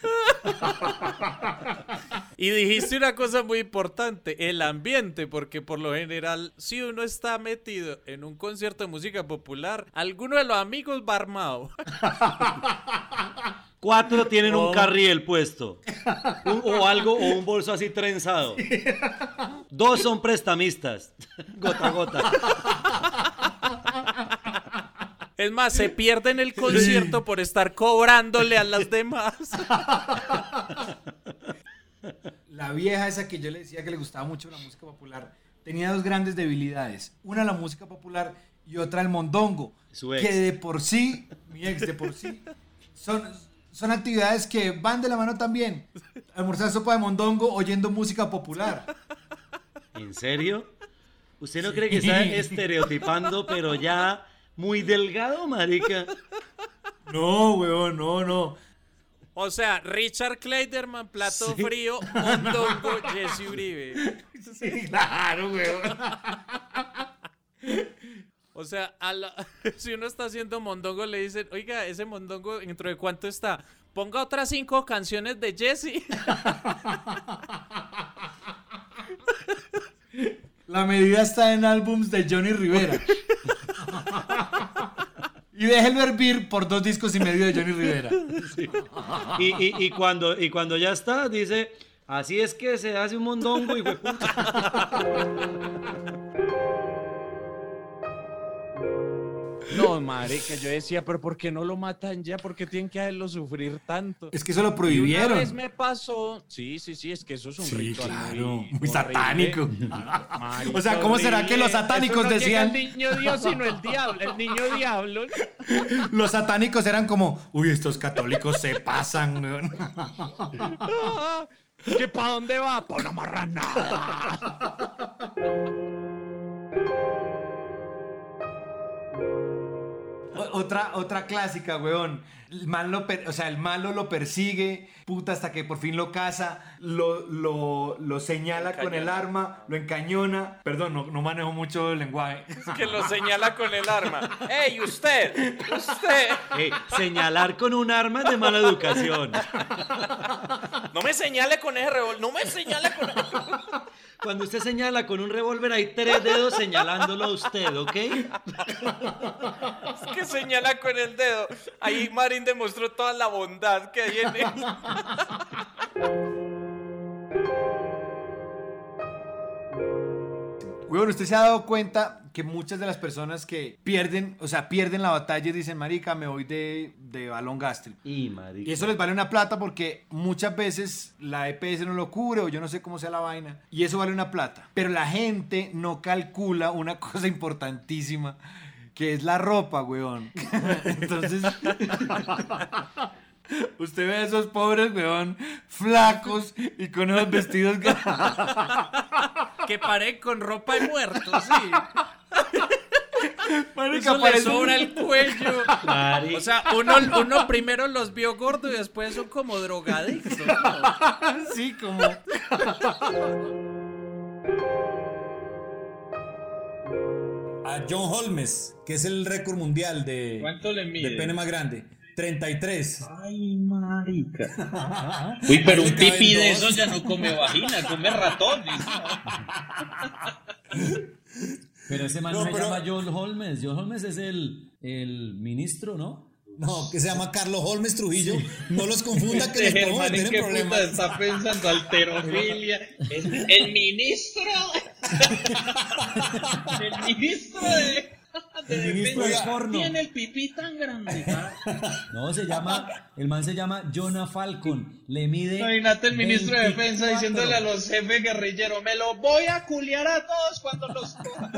Y dijiste una cosa muy importante, el ambiente, porque por lo general, si uno está metido en un concierto de música popular, alguno de los amigos va armado. Cuatro tienen Oh. un carriel puesto. Un- o algo, o un bolso así trenzado. Dos son prestamistas. Gota a gota. Es más, se pierden el concierto por estar cobrándole a las demás. La vieja esa que yo le decía que le gustaba mucho la música popular tenía dos grandes debilidades. Una la música popular y otra el mondongo. Su ex. Que de por sí, mi ex de por sí, son, son actividades que van de la mano también. Almorzar sopa de mondongo oyendo música popular. ¿En serio? ¿Usted no cree que está estereotipando, pero ya muy delgado, marica? No, weón, no, no. O sea, Richard Kleiderman, plato Sí. frío, mondongo, Jesse Uribe. Sí, claro, weón. O sea, a la- si uno está haciendo mondongo, le dicen, oiga, ese mondongo, ¿dentro de cuánto está? Ponga otras cinco canciones de Jesse. La medida está en álbums de Johnny Rivera. Y déjenlo hervir por dos discos y medio de Johnny Rivera. Sí. Y, y- y cuando, y cuando ya está, dice, así es que se hace un mondongo y No, marica, yo decía, pero ¿por qué no lo matan ya? ¿Por qué tienen que hacerlo sufrir tanto? Es que eso lo Y prohibieron. Una vez me pasó. Sí, sí, sí, es que eso es un Sí, ritual claro, muy, satánico. Marica, O sea, ¿cómo será que los satánicos Eso no decían- el niño Dios, sino el diablo, el niño diablo. Los satánicos eran como, uy, estos católicos se pasan. weón". Ah, ¿Que para dónde va? Para una marranada. Otra, otra clásica, weón. El, mal lo per- o sea, el malo lo persigue, puta, hasta que por fin lo caza, lo, lo, lo señala con el arma, lo encañona. Perdón, no, no manejo mucho el lenguaje. Es que lo señala con el arma. ¡Ey, usted! ¡Usted! Señalar con un arma es de mala educación. No me señale con ese revólver. No me señale con Cuando usted señala con un revólver hay tres dedos señalándolo a usted, ¿ok? Es que señala con el dedo. Ahí Marín demostró toda la bondad que hay en él. Weón, usted se ha dado cuenta que muchas de las personas que pierden, o sea, pierden la batalla y dicen, marica, me voy de, de balón gástrico. Y, marica. Y eso les vale una plata porque muchas veces la EPS no lo cubre o yo no sé cómo sea la vaina. Y eso vale una plata. Pero la gente no calcula una cosa importantísima que es la ropa, weón. Entonces, usted ve a esos pobres, weón, flacos y con esos vestidos. Que pare con ropa de muerto, sí. Marica, Eso le parece sobra el cuello. O sea, uno, uno primero los vio gordos y después son como drogadictos. ¿no? sí, como. A John Holmes, que es el récord mundial de, ¿Cuánto le mide? de pene más grande. 33. Ay, marica. Uy, pero un pipí de esos ya no come vagina, come ratones. Pero ese man No, se pero- llama John Holmes. John Holmes es el, el ministro, ¿no? No, que se llama Carlos Holmes Trujillo. No los confunda que Este les podemos Germán, ¿en meter en problemas. está pensando? Alterofilia. El, el ministro. el ministro de. De El ministro de defensa porno. Tiene el pipí tan grande. No, se llama, el man se llama Jonah Falcon. Le mide. Imagínate el ministro de defensa 24. diciéndole a los jefes guerrilleros: Me los voy a culiar a todos cuando los coja.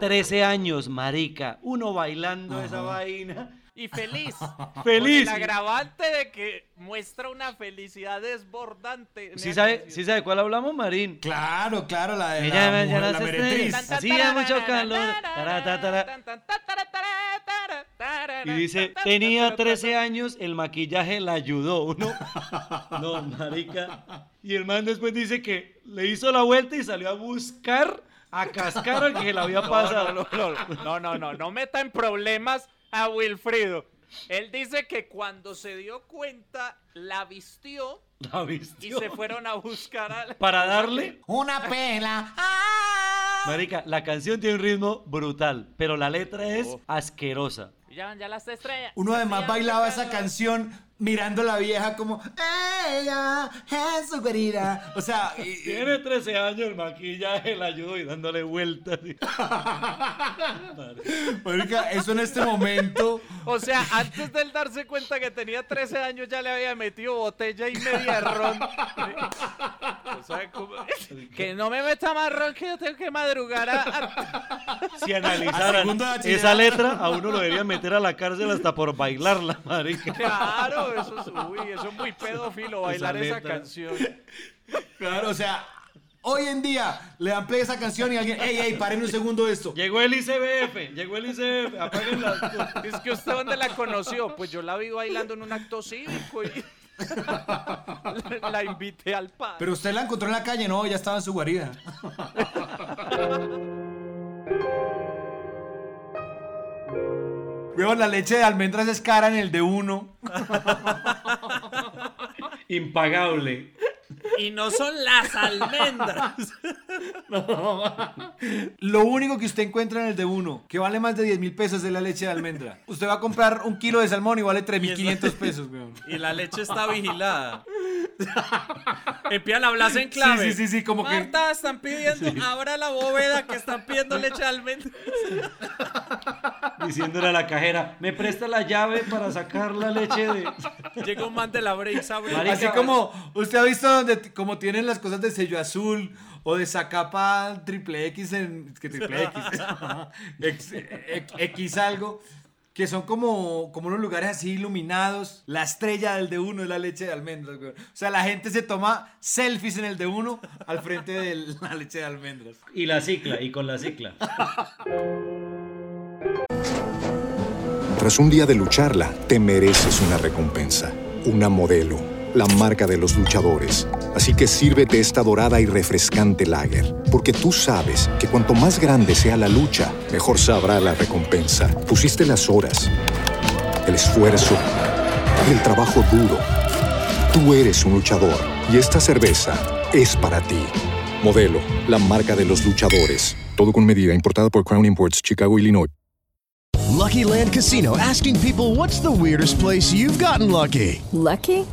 13 años, marica. Uno bailando esa vaina. Y feliz. Feliz. Con el agravante de que muestra una felicidad desbordante. ¿Sí sabe, ¿Sí sabe cuál hablamos, Marín? Claro, claro, la de Ella la, mujer- la se meretriz. Hacía mucho calor. Y dice, tenía 13 años, el maquillaje la ayudó. Uno, no, marica. Y el man después dice que le hizo la vuelta y salió a buscar, a cascar al que le había pasado. No, no, no, no, no, no, no meta en problemas a Wilfrido. Él dice que cuando se dio cuenta, la vistió La y vistió. se fueron a buscar a Para darle. Una pela. Marica, la canción tiene un ritmo brutal, pero la letra es asquerosa. Ya, ya las estrellas. Uno además bailaba esa canción mirando a la vieja como ella es su querida. O sea, y- y- Tiene 13 años, el maquillaje la ayudó y dándole vueltas. Marica, eso en este momento. O sea, antes de él darse cuenta que tenía 13 años, ya le había metido botella y media de ron. O sea, como- que no me meta más ron que yo tengo que madrugar a... a- Si analizaran esa letra, a uno lo deberían meter a la cárcel hasta por bailarla, marica. Claro, eso es, uy, eso es muy pedófilo bailar esa, canción. Claro, o sea, hoy en día le dan play a esa canción y alguien, ey, ey, paren un segundo esto. Llegó el ICBF, llegó el ICBF, apaguen la... Es que usted dónde la conoció, pues yo la vi bailando en un acto cívico y la invité al par. Pero usted la encontró en la calle, no, ya estaba en su guarida. Weón, la leche de almendras es cara en el de uno. Impagable. Y no son las almendras. Lo único que usted encuentra en el de uno, que vale más de 10 mil pesos, es la leche de almendra. Usted va a comprar un kilo de salmón y vale 3.500 pesos, weón. Y la leche está vigilada. Empiezan a hablar en clave. Sí, sí, sí, sí, como que- Marta, están pidiendo, abra la bóveda que están pidiendo leche de almendras. Diciéndole a la cajera, ¿me presta la llave para sacar la leche de...? Llega un man de la break, abre. Así como usted ha visto donde como tienen las cosas de sello azul o de Zacapa triple X en que triple X, X, X- X algo que son como, como unos lugares así iluminados. La estrella del de uno es la leche de almendras. güey. O sea, la gente se toma selfies en el de uno al frente de la leche de almendras. Y la cicla, y con la cicla. Tras un día de lucharla, te mereces una recompensa, una modelo, la marca de los luchadores. Así que sírvete esta dorada y refrescante lager, porque tú sabes que cuanto más grande sea la lucha, mejor sabrá la recompensa. Pusiste las horas, el esfuerzo, el trabajo duro. Tú eres un luchador y esta cerveza es para ti. Modelo, la marca de los luchadores. Todo con medida, importada por Crown Imports, Chicago, Illinois. Lucky Land Casino asking people what's the weirdest place you've gotten lucky? Lucky?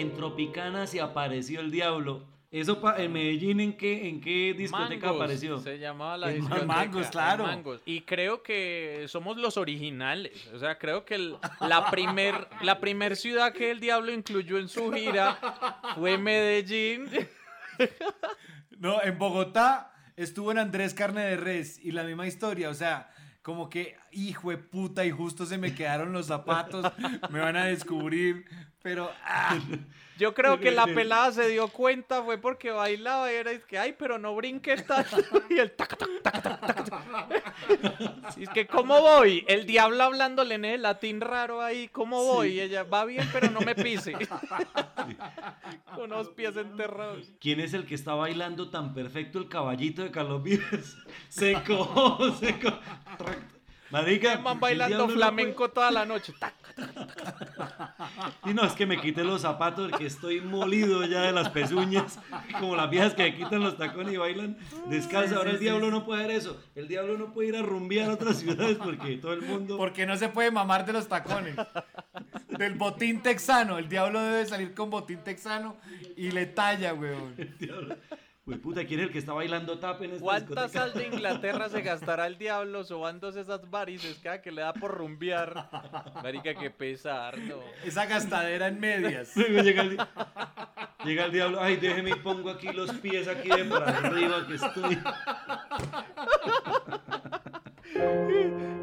En Tropicana se apareció el diablo. Eso pa- en Medellín, ¿en qué, en qué discoteca Mangos, apareció? Se llamaba la En discoteca. Mangos, claro. Mangos. Y creo que somos los originales. O sea, creo que el- la primer, la primer ciudad que el diablo incluyó en su gira fue Medellín. No, en Bogotá estuvo en Andrés Carne de Res y la misma historia, o sea, como que, hijo de puta, y justo se me quedaron los zapatos, me van a descubrir, pero... ah. Yo creo que la pelada se dio cuenta fue porque bailaba y era es que, ay, pero no brinques tanto. Y el tac, tac, tac, tac, tac. Sí, es que, ¿cómo voy? El diablo hablándole en el latín raro ahí, ¿cómo voy? Y ella, va bien, pero no me pise. Con los pies enterrados. ¿Quién es el que está bailando tan perfecto el caballito de Carlos Vives? Seco, seco. Marica, Van bailando no flamenco toda la noche. Tac. Y no, es que me quité los zapatos porque estoy molido ya de las pezuñas. Como las viejas que quitan los tacones y bailan descalzas. Sí, Ahora sí, el diablo no puede hacer eso. El diablo no puede ir a rumbear a otras ciudades porque todo el mundo. Porque no se puede mamar de los tacones. Del botín texano. El diablo debe salir con botín texano y le talla, weón. Uy, puta, ¿quién es el que está bailando tap en esta ¿Cuánta discoteca? sal de Inglaterra se gastará el diablo sobándose esas varices cada que le da por rumbear? Marica, qué pesar, no. Esa gastadera en medias. Luego llega el, di- llega el diablo. Ay, déjeme y pongo aquí los pies aquí de por arriba que estoy.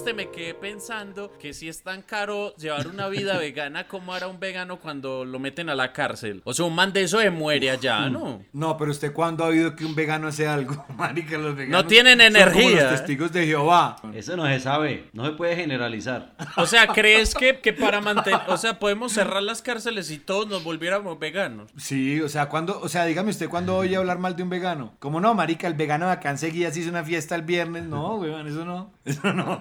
Me quedé pensando que si es tan caro llevar una vida vegana, ¿cómo hará un vegano cuando lo meten a la cárcel? O sea, un man de eso se muere allá, ¿no? No, pero usted cuándo ha oído que un vegano hace algo, marica, los veganos. No tienen son como energía. los testigos de Jehová. Eso no se sabe. No se puede generalizar. O sea, ¿crees que, que para mantener, o sea, podemos cerrar las cárceles y todos nos volviéramos veganos? Sí, o sea, cuando, o sea, dígame usted cuándo oye hablar mal de un vegano. ¿Cómo no, marica? El vegano de acá enseguida se hizo una fiesta el viernes. No, weón, eso no. Eso no.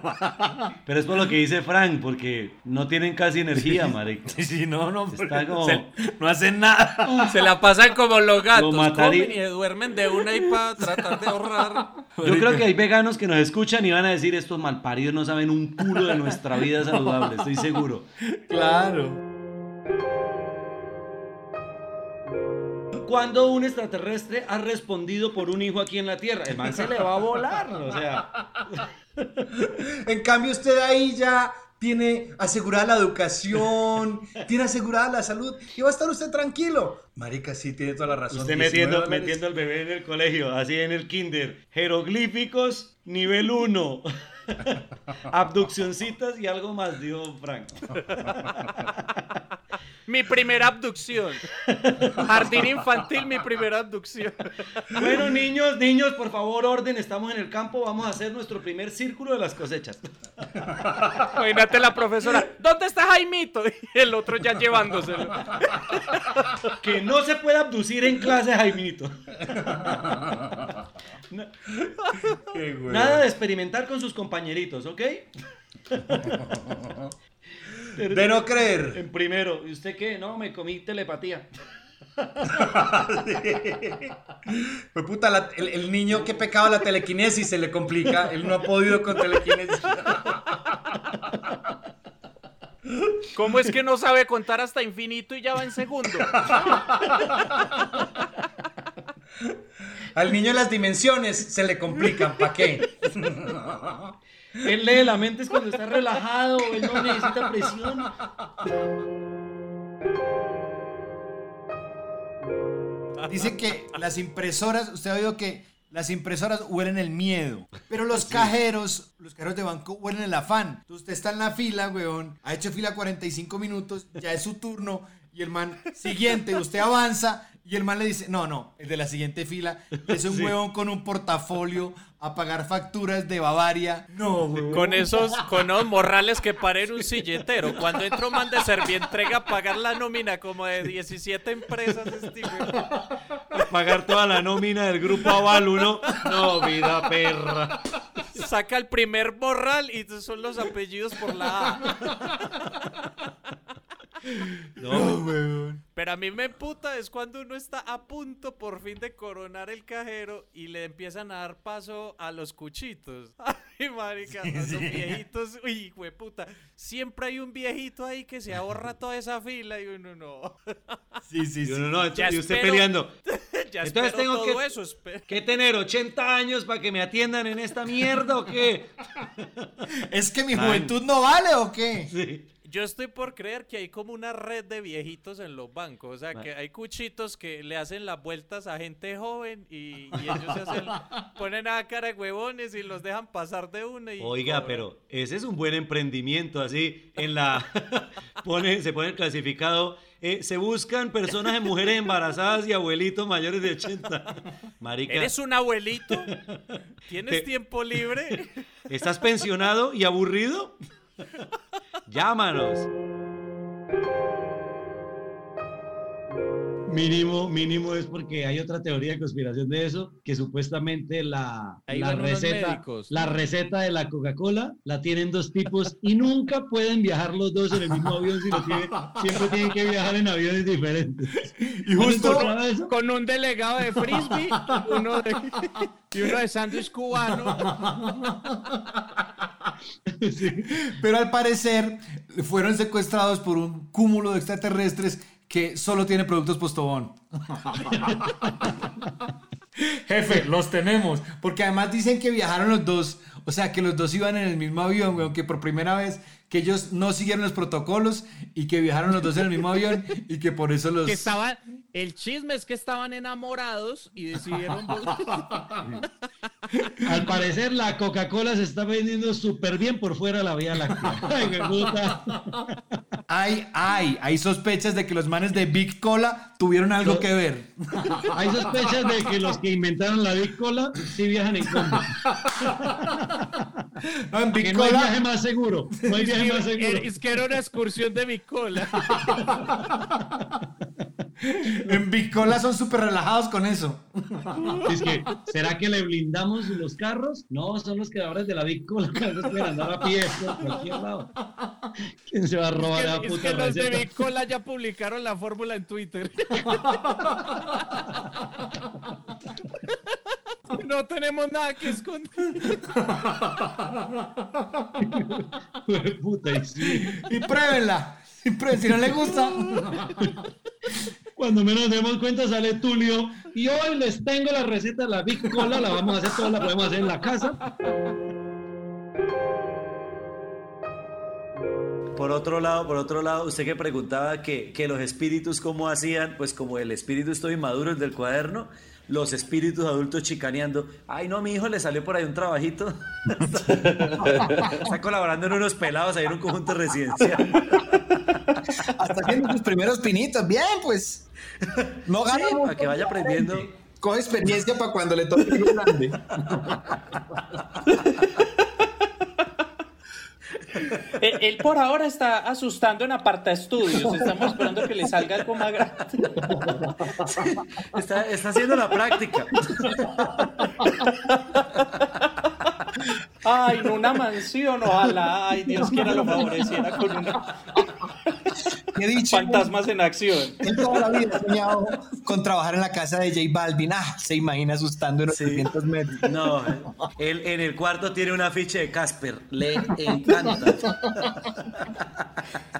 Pero es por lo que dice Frank, porque no tienen casi energía, marica. Sí, sí, no, no. Está como... Se- No hacen nada. Se la pasan como los gatos, Lo mataría- comen y duermen de una y para tratar de ahorrar. Yo creo que hay veganos que nos escuchan y van a decir estos malparidos no saben un culo de nuestra vida saludable, estoy seguro. Claro. Cuando un extraterrestre ha respondido por un hijo aquí en la Tierra, el man se le va a volar, o sea, En cambio, usted ahí ya tiene asegurada la educación, tiene asegurada la salud y va a estar usted tranquilo. Marica, sí, tiene toda la razón. usted 19 metiendo, metiendo al bebé en el colegio, así en el kinder, jeroglíficos nivel 1. Abduccioncitas y algo más, dijo Frank. Mi primera abducción. Jardín infantil, mi primera abducción. Bueno, niños, niños, por favor, orden. Estamos en el campo. Vamos a hacer nuestro primer círculo de las cosechas. Imagínate la profesora. ¿Dónde está Jaimito? Y el otro ya llevándoselo. Que no se puede abducir en clase, Jaimito. Nada de experimentar con sus compañeritos, ¿ok? De no creer. En primero. ¿Y usted qué? No, me comí telepatía. Pues puta, la- el, el niño que pecaba la telequinesis se le complica. Él no ha podido con telequinesis. ¿Cómo es que no sabe contar hasta infinito y ya va en segundo? Al niño las dimensiones se le complican. ¿Para qué? Él lee la mente es cuando está relajado, él no necesita presión. Dice que las impresoras, usted ha oído que las impresoras huelen el miedo, pero los cajeros, los cajeros de banco huelen el afán. Entonces usted está en la fila, weón, ha hecho fila 45 minutos, ya es su turno y el man siguiente, usted avanza y el man le dice, no, no, el de la siguiente fila es un Sí. huevón con un portafolio a pagar facturas de Bavaria. No, weón. Con esos, con unos morrales que paren un silletero. Cuando entra un man de Servientrega a pagar la nómina como de 17 empresas, este güey. Pagar toda la nómina del grupo Aval 1. No, vida perra. Saca el primer morral y son los apellidos por la A. No, Pero a mí me emputa es cuando uno está a punto por fin de coronar el cajero y le empiezan a dar paso a los cuchitos. Ay, marica, Sí, sí. viejitos, uy, puta. Siempre hay un viejito ahí que se ahorra toda esa fila y uno no. Sí, sí, Y uno no, Ya y usted espero- peleando. ya Entonces tengo todo que, eso, que tener 80 años para que me atiendan en esta mierda o qué. ¿Es que mi Man. juventud no vale o qué? Yo estoy por creer que hay como una red de viejitos en los bancos. O sea, que hay cuchitos que le hacen las vueltas a gente joven y, y ellos se hacen, ponen a cara de huevones y los dejan pasar de una. Y Oiga, pero ese es un buen emprendimiento, así en la pone, se pone el clasificado. eh, se buscan personas en mujeres embarazadas y abuelitos mayores de 80. Marica, ¿Eres un abuelito? ¿Tienes Te- tiempo libre? ¿estás pensionado y aburrido? Llámanos. Mínimo, mínimo es porque hay otra teoría de conspiración de eso, que supuestamente la, la receta, la receta de la Coca-Cola la tienen dos tipos y nunca pueden viajar los dos en el mismo avión, sino tienen- siempre tienen que viajar en aviones diferentes. Y justo con, con un delegado de frisbee uno de- y uno de sándwich cubano. Pero al parecer fueron secuestrados por un cúmulo de extraterrestres que solo tiene productos postobón. Jefe, los tenemos. Porque además dicen que viajaron los dos. O sea, que los dos iban en el mismo avión, weón. Que por primera vez que ellos no siguieron los protocolos y que viajaron los dos en el mismo avión y que por eso los... Que estaban, el chisme es que estaban enamorados y decidieron. Al parecer la Coca-Cola se está vendiendo súper bien por fuera de la Vía Láctea. Ay, puta. Hay, hay, hay sospechas de que los manes de Big Cola tuvieron algo que ver. Hay sospechas de que los que inventaron la Big Cola sí viajan en combo. No, en Big Que no hay Cola- viaje más seguro. No hay viaje más seguro. Es que era una excursión de mi cola. En Bicola son súper relajados con eso. Es que, ¿será que le blindamos los carros? No, son los creadores de la Big Cola que no pueden andar a pie por cualquier lado. ¿Quién se va a robar la Es que, es puta que los de receta? mi cola ya publicaron la fórmula en Twitter. No tenemos nada que esconder. Puta, y sí. Y pruébenla. Si no le gusta. Cuando menos nos demos cuenta sale Tulio y hoy les tengo la receta de la Big Cola, la vamos a hacer toda, la podemos hacer en la casa. Por otro lado, por otro lado, usted que preguntaba que, que los espíritus cómo hacían, pues como el espíritu estoy maduro, el del cuaderno, los espíritus adultos chicaneando. Ay, no, a mi hijo le salió por ahí un trabajito. Está colaborando en unos pelados ahí en un conjunto residencial. Hasta haciendo sus primeros pinitos. Bien, pues. No gana para que vaya aprendiendo. Coge experiencia para cuando le toque el grande. Él por ahora está asustando en aparta estudios. Estamos esperando que le salga algo más grande. Está, está haciendo la práctica. Ay, en una mansión, ojalá. Ay, Dios quiera lo favoreciera con una. ¿Qué dicho? Fantasmas en acción. Él toda la vida ha soñado con trabajar en la casa de J Balvin. Ah, se imagina asustando en los 300 metros. No, él en el cuarto tiene un afiche de Casper. Le encanta.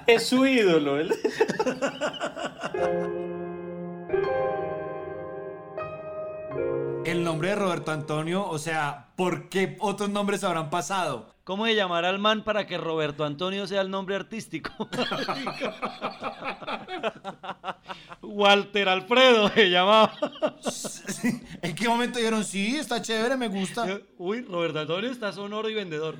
Es su ídolo. él. El nombre de Roberto Antonio, o sea, ¿por qué otros nombres habrán pasado? ¿Cómo se llamará al man para que Roberto Antonio sea el nombre artístico? Walter Alfredo se llamaba. ¿En qué momento dijeron, sí, está chévere, me gusta? Uy, Roberto Antonio está sonoro y vendedor.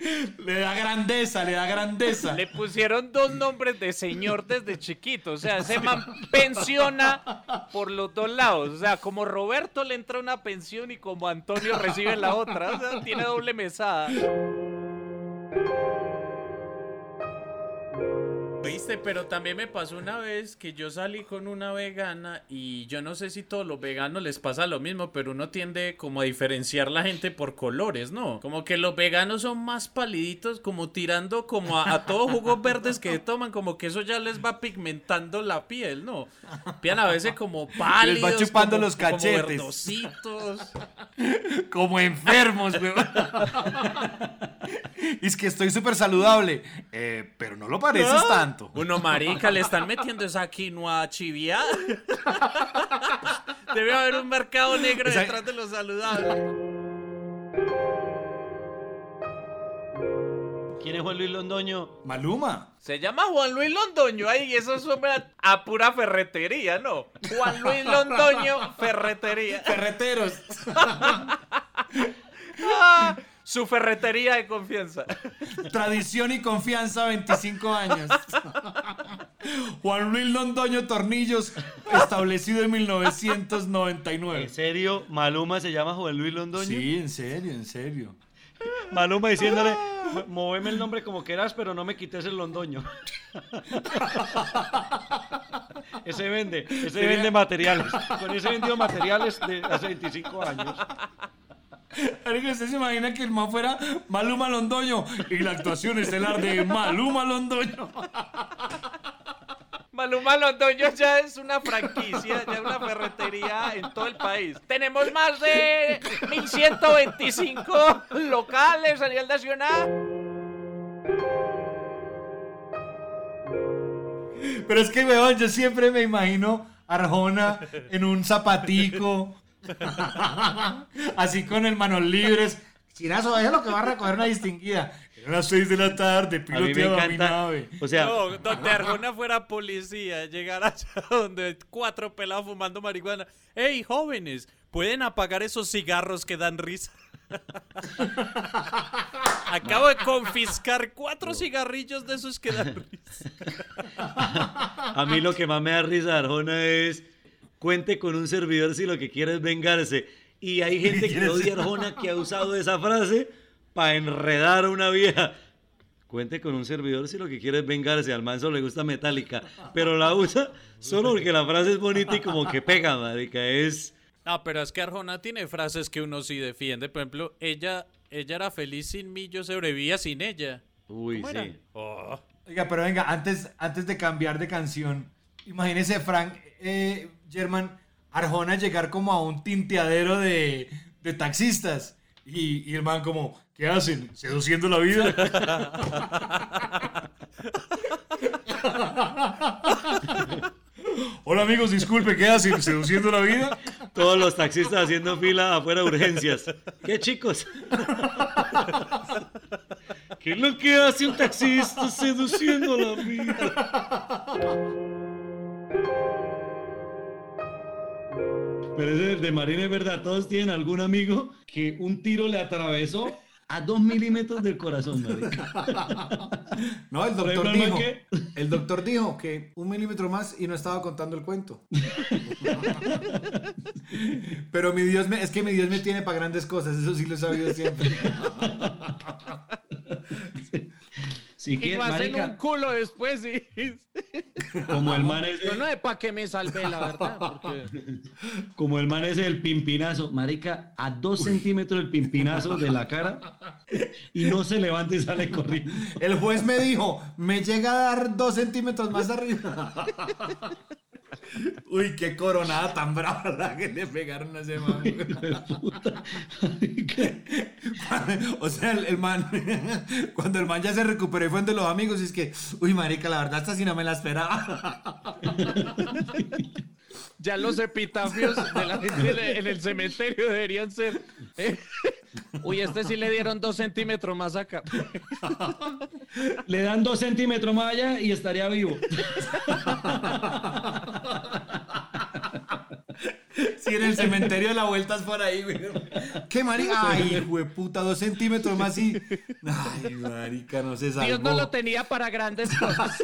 Le da grandeza, le da grandeza. Le pusieron dos nombres de señor desde chiquito. O sea, ese man pensiona por los dos lados. O sea, como Roberto le entra una pensión y como Antonio recibe la otra. O sea, tiene doble mesada. Viste, pero también me pasó una vez que yo salí con una vegana y yo no sé si todos los veganos les pasa lo mismo, pero uno tiende como a diferenciar la gente por colores, ¿no? Como que los veganos son más paliditos, como tirando como a, a todos jugos verdes que toman, como que eso ya les va pigmentando la piel, ¿no? Pian a veces como pálidos, Les va chupando como- los como cachetes. verdositos. Como enfermos, weón. Y es que estoy súper saludable. Eh, pero no lo pareces Ah, tanto. Uno, marica, le están metiendo esa quinoa chiviada. Debe haber un mercado negro Esa- detrás de los saludables. ¿Quién es Juan Luis Londoño? Maluma. Se llama Juan Luis Londoño, ahí eso suena a pura ferretería, ¿no? Juan Luis Londoño, ferretería. Ferreteros. Ah, su ferretería de confianza. Tradición y confianza, 25 años. Juan Luis Londoño Tornillos, establecido en 1999. ¿En serio? ¿Maluma se llama Juan Luis Londoño? Sí, en serio, en serio. Maluma diciéndole, "Mo- moveme el nombre como quieras, pero no me quites el Londoño. ese vende, ese Sería- vende materiales. Con ese vendió materiales de hace 25 años. ¿Usted se imagina que el man fuera Maluma Londoño y la actuación estelar de Maluma Londoño? Maluma Londoño ya es una franquicia, ya una ferretería en todo el país. Tenemos más de 1125 locales a nivel nacional. Pero es que, weón, yo siempre me imagino Arjona en un zapatico, así con el manos libres. Chirazo, es lo que va a recoger una distinguida. Eran las 6 de la tarde, piloteaba mi nave. O sea, No, donde Arjona fuera policía, llegar allá donde cuatro pelados fumando marihuana. ¡Ey, jóvenes! ¿Pueden apagar esos cigarros que dan risa? Acabo de confiscar cuatro cigarrillos de esos que dan risa. a mí lo que más me da risa Arjona es cuente con un servidor si lo que quiere es vengarse. Y hay gente que odia a Arjona que ha usado esa frase para enredar a una vieja. Cuente con un servidor si lo que quiere es vengarse. Al man solo le gusta Metallica. Pero la usa solo porque la frase es bonita y como que pega, marica. Es... No, pero es que Arjona tiene frases que uno sí defiende. Por ejemplo, ella, ella era feliz sin mí, yo sobrevivía sin ella. Uy, sí. Oh. Oiga, pero venga, antes, antes de cambiar de canción, imagínese, Frank eh, German, Arjona llegar como a un tinteadero de, de taxistas. Y, y como, ¿qué hacen? ¿Seduciendo la vida? Hola amigos, disculpe, ¿qué hacen? ¿Seduciendo la vida? Todos los taxistas haciendo fila afuera de urgencias. ¿Qué chicos? ¿Qué es lo que hace un taxista seduciendo la vida? Pero ese de Marina es verdad, todos tienen algún amigo que un tiro le atravesó a dos milímetros del corazón, marica. No, el doctor dijo. ¿qué? El doctor dijo que un milímetro más y no estaba contando el cuento. Pero mi Dios me, es que mi Dios me tiene para grandes cosas, eso sí lo he sabido siempre. Si y hacen marica, un culo después y... como el man es Yo no sé para qué me salvé, la verdad. Porque... como el man es el pimpinazo, marica, a dos centímetros el pimpinazo de la cara y no se levanta y sale corriendo. El juez me dijo, me llega a dar dos centímetros más arriba. Uy, qué coronada tan brava la que le pegaron a ese man. o sea, el, el man, cuando el man ya se recuperó y fue entre los amigos, y es que, uy, marica, la verdad, esta sí no me la esperaba. Ya los epitafios de la gente en el cementerio deberían ser. eh, Uy, este sí le dieron dos centímetros más acá. Le dan dos centímetros más allá y estaría vivo. Si en el cementerio de la vuelta es por ahí, güey. ¿Qué marica? Ay, puta, dos centímetros más y. Ay, marica, no se salvó. Dios no lo tenía para grandes cosas.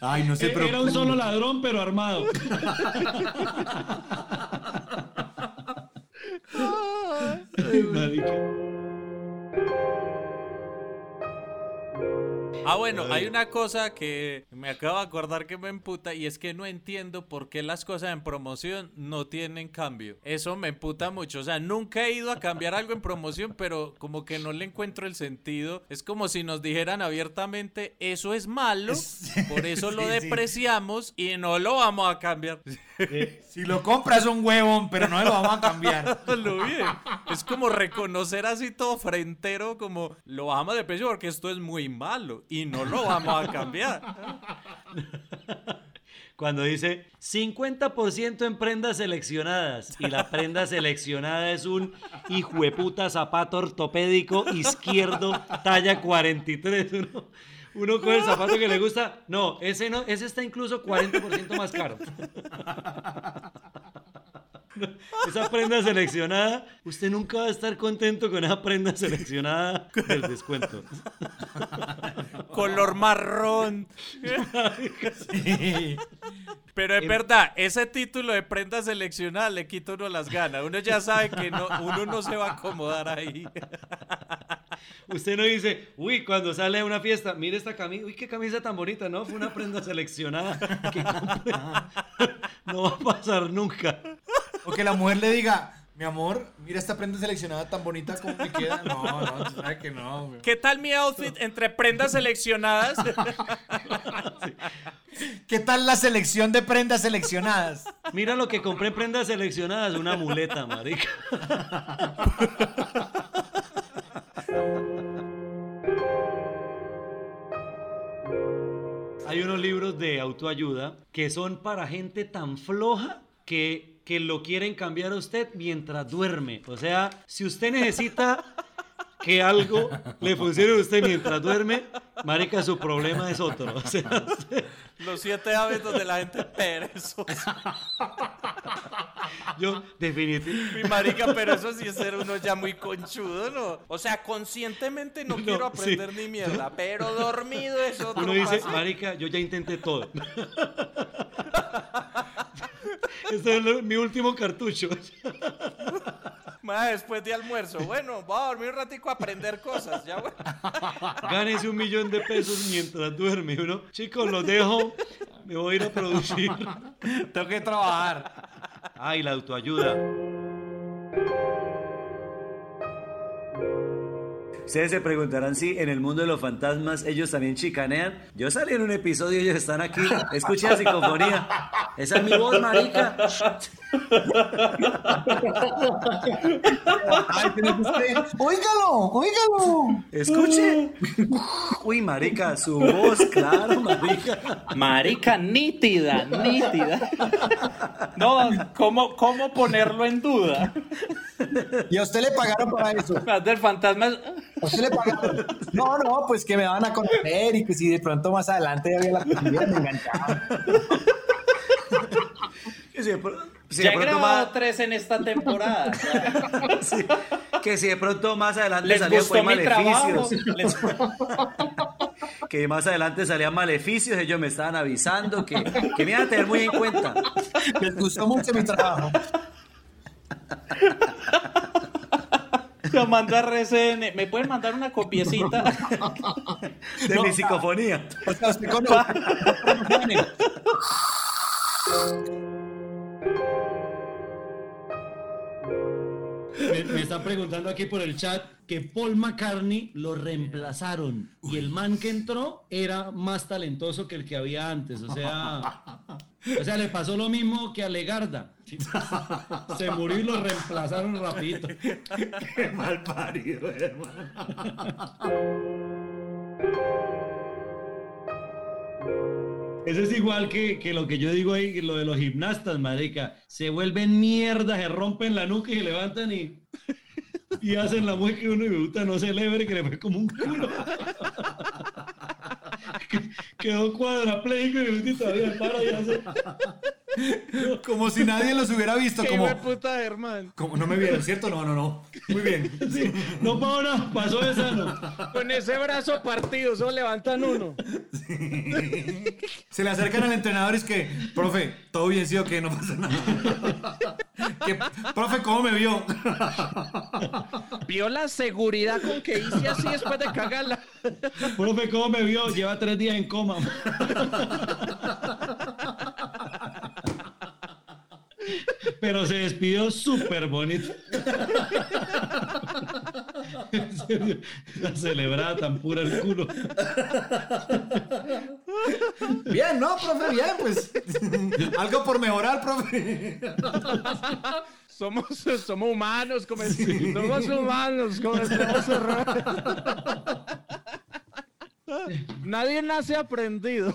Ay, no se Eh, Era un preocupe. solo ladrón, pero armado. Ay, marica. Ah, bueno, hay una cosa que me acabo de acordar que me emputa y es que no entiendo por qué las cosas en promoción no tienen cambio. Eso me emputa mucho. O sea, nunca he ido a cambiar algo en promoción, pero como que no le encuentro el sentido. Es como si nos dijeran abiertamente, eso es malo, por eso lo Sí, sí. despreciamos y no lo vamos a cambiar. Si lo compras un huevón, pero no lo vamos a cambiar. Lo bien. Es como reconocer así todo frentero, como lo bajamos de precio porque esto es muy malo y no lo vamos a cambiar. Cuando dice 50% en prendas seleccionadas y la prenda seleccionada es un hijueputa zapato ortopédico izquierdo talla 43. Uno, uno con el zapato que le gusta. No, ese no, ese está incluso 40% más caro. Esa prenda seleccionada, usted nunca va a estar contento con esa prenda seleccionada del descuento. Color marrón. Pero es verdad, ese título de prenda seleccionada le quita uno las ganas. Uno ya sabe que no, uno no se va a acomodar ahí. Usted no dice, uy, cuando sale a una fiesta, mire esta camisa, uy, qué camisa tan bonita, ¿no? Fue una prenda seleccionada que. No va a pasar nunca. O que la mujer le diga, mi amor, mira esta prenda seleccionada tan bonita como me queda. No, no, tú sabes que no, güey. ¿Qué tal mi outfit entre prendas seleccionadas? ¿Qué tal la selección de prendas seleccionadas? Mira lo que compré en prendas seleccionadas, una muleta, marica. Hay unos libros de autoayuda que son para gente tan floja que, que lo quieren cambiar a usted mientras duerme. O sea, si usted necesita que algo le funcione a usted mientras duerme, marica, su problema es otro. O sea, Los siete hábitos de la gente perezosa. yo definitivamente... Mi marica, pero eso sí es ser uno ya muy conchudo, ¿no? O sea, conscientemente no, quiero sí. aprender ni mierda, pero dormido es otro Uno dice, paso. marica, yo ya intenté todo. Este es mi último cartucho. Ma, después de almuerzo, bueno, voy a dormir un ratico a aprender cosas, ya bueno. Gánese un millón de pesos mientras duerme. Y Uno, chicos, los dejo. Me voy a ir a producir. Tengo que trabajar. Ay, la autoayuda. Ustedes se preguntarán si en el mundo de los fantasmas ellos también chicanean. Yo salí en un episodio y ellos están aquí. Escuchen la psicofonía. Esa es mi voz, marica. Ay, pero es usted. Óigalo, óigalo. Escuche. Uy, marica, su voz, claro, marica. Marica, nítida, nítida. No, ¿cómo, cómo ponerlo en duda? ¿Y a usted le pagaron para eso? Del fantasma. ¿A usted le pagaron? No, no, pues que me van a conocer y que si de pronto más adelante había la posibilidad me enganchaba. Que si, de pr- si ya he grabado más, tres en esta temporada. sí, que si de pronto más adelante ¿Les salían gustó pues, mi maleficios. Les- que más adelante salían maleficios, ellos me estaban avisando que, que me iban a tener muy en cuenta. Les gustó mucho mi trabajo. A RCN, ¿me pueden mandar una copiecita? De mi psicofonía. O sea, usted conoce. Están preguntando aquí por el chat que Paul McCartney lo reemplazaron y el man que entró era más talentoso que el que había antes. O sea, o sea, le pasó lo mismo que a Legarda. Se murió y lo reemplazaron rapidito. Qué mal parido, hermano. Eso es igual que, que lo que yo digo ahí, lo de los gimnastas, marica. Se vuelven mierda, se rompen la nuca y se levantan y, y hacen la mueca que uno y puta no celebre que le fue como un culo. Quedó cuadrapléjico y todavía para y hace... Como si nadie los hubiera visto. Qué Como, puta, Germán. como no me vieron, ¿cierto? No, no, no. Muy bien. Sí, no pasó nada, pasó de sano. Con ese brazo partido, solo levantan uno. Se le acercan al entrenador y es que, profe, todo bien, sí o qué, no pasa nada. Que, profe, ¿cómo me vio? Vio la seguridad con que hice así después de cagarla. Profe, ¿cómo me vio? Lleva tres días en coma. Pero se despidió súper bonito. En serio, La celebrada tan pura el culo. Bien, ¿no, profe? Bien, pues. Algo por mejorar, profe. Somos, somos humanos, como somos humanos, como. Nadie nace aprendido.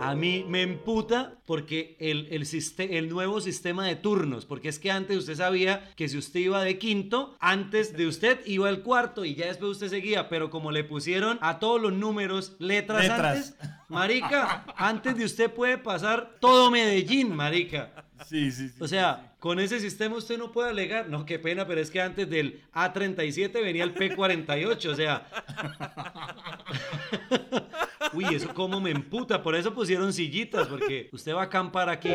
A mí me emputa porque el, el, nuevo sistema de turnos, porque es que antes usted sabía que si usted iba de quinto, antes de usted iba el cuarto y ya después usted seguía, pero como le pusieron a todos los números letras, Letras. antes, marica, antes de usted puede pasar todo Medellín, marica. Sí, sí, sí. O sea, con ese sistema usted no puede alegar, no, qué pena, pero es que antes del A37 venía el P48, o sea... Uy, eso como me emputa, por eso pusieron sillitas, porque usted va a acampar aquí.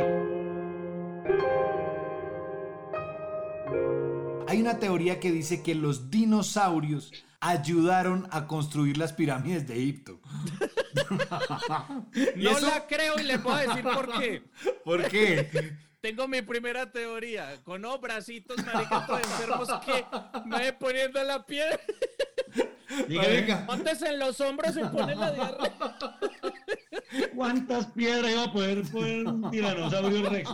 Hay una teoría que dice que los dinosaurios ayudaron a construir las pirámides de Egipto. ¿Y No eso? la creo y le puedo decir por qué. ¿Por qué? Tengo mi primera teoría. Con oh, bracitos, marica, todos enfermos que me voy poniendo la piel. Antes en los hombros se pone la diarrea. ¿Cuántas piedras iba a poder poner un tiranosaurio rex?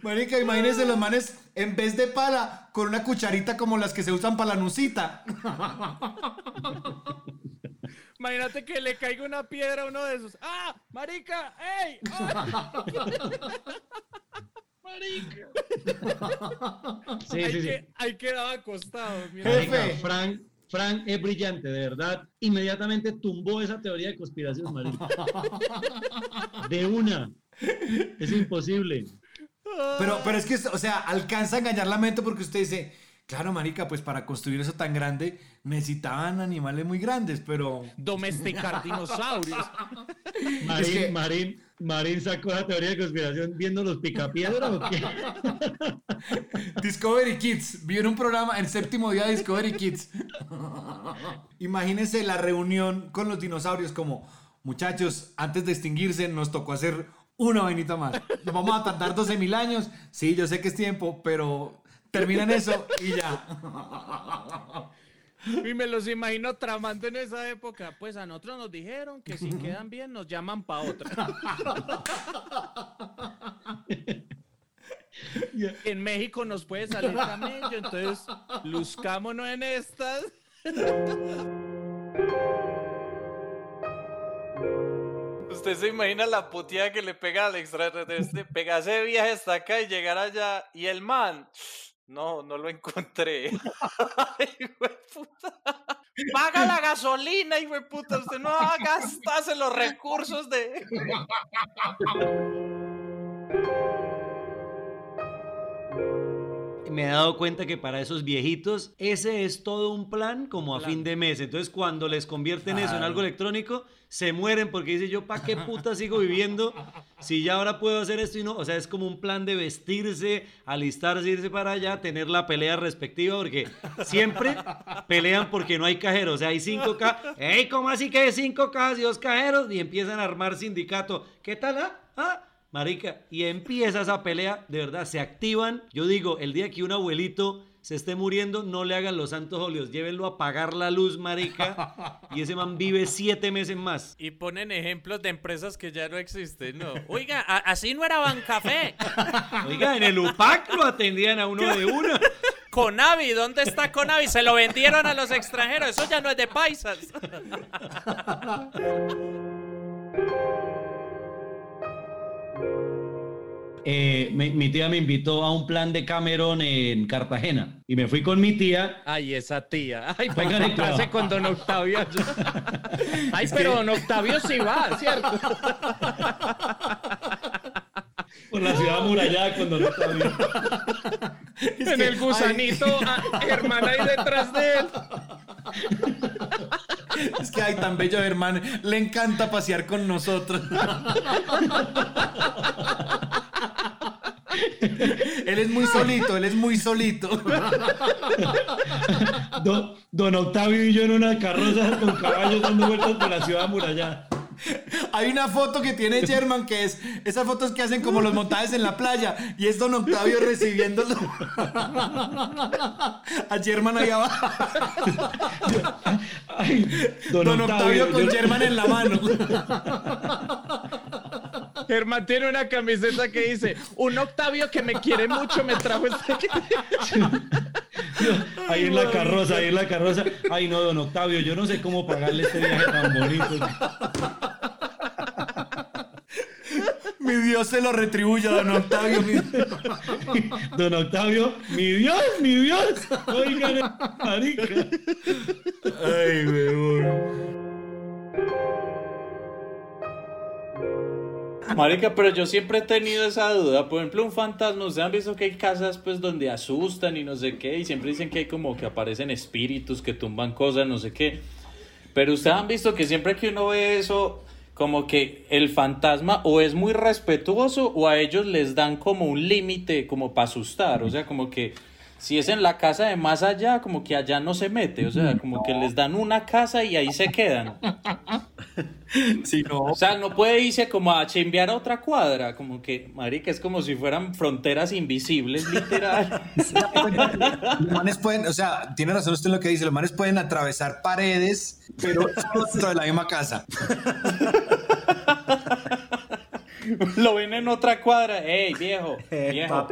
Marica, imagínense los manes en vez de pala con una cucharita como las que se usan para la nucita. Imagínate que le caiga una piedra a uno de esos. ¡Ah! ¡Marica! ¡Ey! ¡Ah! ¡Marica! Sí, ahí, sí, sí. que- ahí quedaba acostado. mira. Frank, Frank es brillante, de verdad. Inmediatamente tumbó esa teoría de conspiración, marica. De una. Es imposible. Pero, pero es que, o sea, alcanza a engañar la mente porque usted dice, Claro, marica, pues para construir eso tan grande necesitaban animales muy grandes, pero... Domesticar dinosaurios. Marín, Es que- Marín, Marín sacó la teoría de conspiración viendo los picapiedra o qué? Discovery Kids, vi en un programa, el séptimo día de Discovery Kids. Imagínense la reunión con los dinosaurios como, muchachos, antes de extinguirse nos tocó hacer una vainita más. Nos vamos a tardar 12 mil años. Sí, yo sé que es tiempo, pero terminan eso y ya. Y me los imagino tramando en esa época. Pues a nosotros nos dijeron que si quedan bien nos llaman pa' otra. En México nos puede salir camello, entonces luzcámonos en estas. Usted se imagina la puteada que le pega al extraterrestre, pegarse de viaje hasta acá y llegar allá. Y el man, no, no lo encontré. Ay, puta. Paga la gasolina, hijo de puta. Usted no va a gastarse los recursos de. me he dado cuenta que para esos viejitos ese es todo un plan como a fin de mes. Entonces cuando les convierten eso en algo electrónico, se mueren porque dicen yo, ¿para qué puta sigo viviendo si ya ahora puedo hacer esto y no? O sea, es como un plan de vestirse, alistarse, irse para allá, tener la pelea respectiva porque siempre pelean porque no hay cajeros. O sea, hay 5K. ¡Ey, cómo así que hay 5 cajas y dos cajeros! Y empiezan a armar sindicato. ¿Qué tal? ah? ¿Ah? Marica, y empieza esa pelea, de verdad, se activan. Yo digo, el día que un abuelito se esté muriendo, no le hagan los santos óleos, llévenlo a apagar la luz, marica, y ese man vive siete meses más. Y ponen ejemplos de empresas que ya no existen, ¿no? Oiga, así no era Bancafé. Oiga, en el UPAC lo atendían a uno de una. Conavi, ¿dónde está Conavi? Se lo vendieron a los extranjeros, eso ya no es de paisas. Eh, mi, mi tía me invitó a un plan de Cameron en Cartagena y me fui con mi tía. Ay, esa tía. Ay, Póngale para encontrarse cuidado. con Don Octavio. Ay, Es pero que- Don Octavio sí va, ¿cierto? Por la ciudad amurallada cuando no sabía. en el gusanito, ah, hermana ahí detrás de él. Es que hay tan bello hermano, le encanta pasear con nosotros. Él es muy solito, él es muy solito. Don, don Octavio y yo en una carroza con caballos dando vueltas por la ciudad amurallada. Hay una foto que tiene German que es esas fotos que hacen como los montajes en la playa y es Don Octavio recibiéndolo a German ahí abajo. don Don, Octavio, Octavio, con yo- German en la mano. Germán tiene una camiseta que dice, un Octavio que me quiere mucho me trajo este... Ahí en la carroza, ahí en la carroza. Ay, no, don Octavio, yo no sé cómo pagarle este viaje tan bonito. Mi Dios se lo retribuya, Don Octavio. mi- Don Octavio, mi Dios, mi Dios. Oigan, marica. Ay, weón. Marica, pero yo siempre he tenido esa duda. Por ejemplo, un fantasma, ustedes han visto que hay casas pues donde asustan y no sé qué, y siempre dicen que hay como que aparecen espíritus que tumban cosas, no sé qué. Pero ustedes han visto que siempre que uno ve eso, como que el fantasma o es muy respetuoso o a ellos les dan como un límite como para asustar. O sea, como que si es en la casa de más allá, como que allá no se mete. O sea, como que les dan una casa y ahí se quedan. O sea, no puede irse como a chimbear a otra cuadra. Como que, marica, es como si fueran fronteras invisibles, literal. Los manes pueden, o sea, tiene razón usted en lo que dice, los manes pueden atravesar paredes, pero dentro de la misma casa. Lo ven en otra cuadra. Ey, viejo, viejo.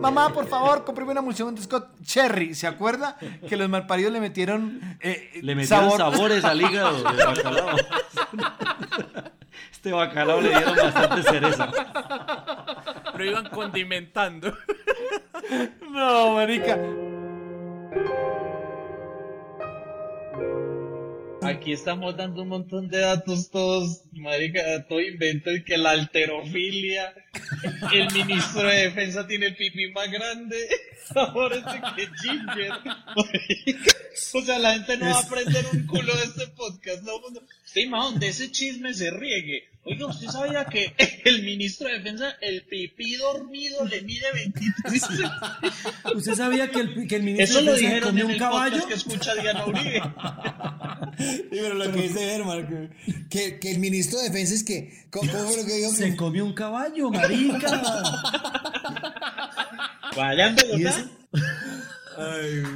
Mamá, por favor, cómprame una emulsión de Scott Cherry. ¿Se acuerda? Que los malparidos le metieron. eh, Le metieron sabor. sabores al hígado de bacalao. Este bacalao le dieron bastante cereza. Lo iban condimentando. No, marica. Aquí estamos dando un montón de datos todos, marica, todo invento, y que la alterofilia, el ministro de defensa tiene el pipí más grande. Ahora este que Ginger. O sea, la gente no va a aprender un culo de este podcast. No, no. Ma, donde ese chisme se riegue. Oiga, ¿usted sabía que el ministro de defensa, el pipí dormido, le mide 23 ¿Usted sabía que el, que el ministro Eso lo de defensa dijeron comió en un el caballo? podcast que escucha Diana Uribe. Sí, pero lo que dice Herman, que, que el ministro de Defensa es que. ¿Cómo, cómo fue lo que dijo? Se comió un caballo, marica. Vayan ¿Y eso?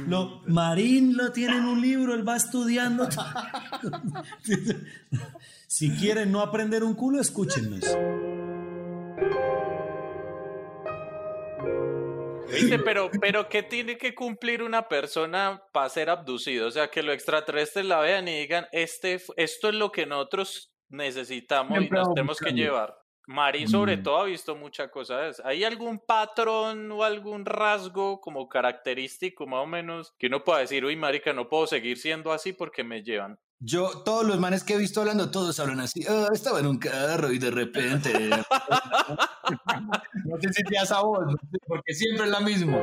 No, Marín lo tiene en un libro, él va estudiando. si quieren no aprender un culo, escúchennos. ¿Viste? Pero, pero ¿qué tiene que cumplir una persona para ser abducido? O sea, que los extraterrestres la vean y digan, este, esto es lo que nosotros necesitamos y nos tenemos que llevar. Marín sobre Mm. todo ha visto muchas cosas. ¿Hay algún patrón o algún rasgo como característico más o menos que uno pueda decir, uy, marica, no puedo seguir siendo así porque me llevan? Yo, todos los manes que he visto hablando, todos hablan así. "Ah, estaba en un carro y de repente. no sé si te das a vos, porque siempre es la misma.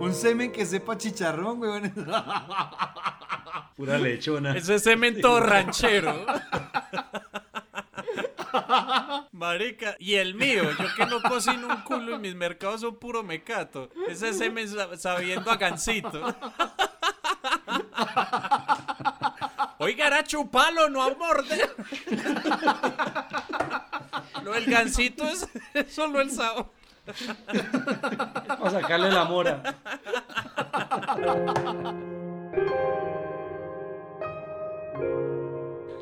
Un semen que sepa chicharrón, weón. Pura lechona. Ese cemento ranchero. Marica, y el mío, yo que no cocino un culo y mis mercados son puro mecato. Ese semen sa- sabiendo a gansito. Oiga, era chupalo, no a morder. Lo del gansito es es solo el sabor. Vamos a sacarle la mora.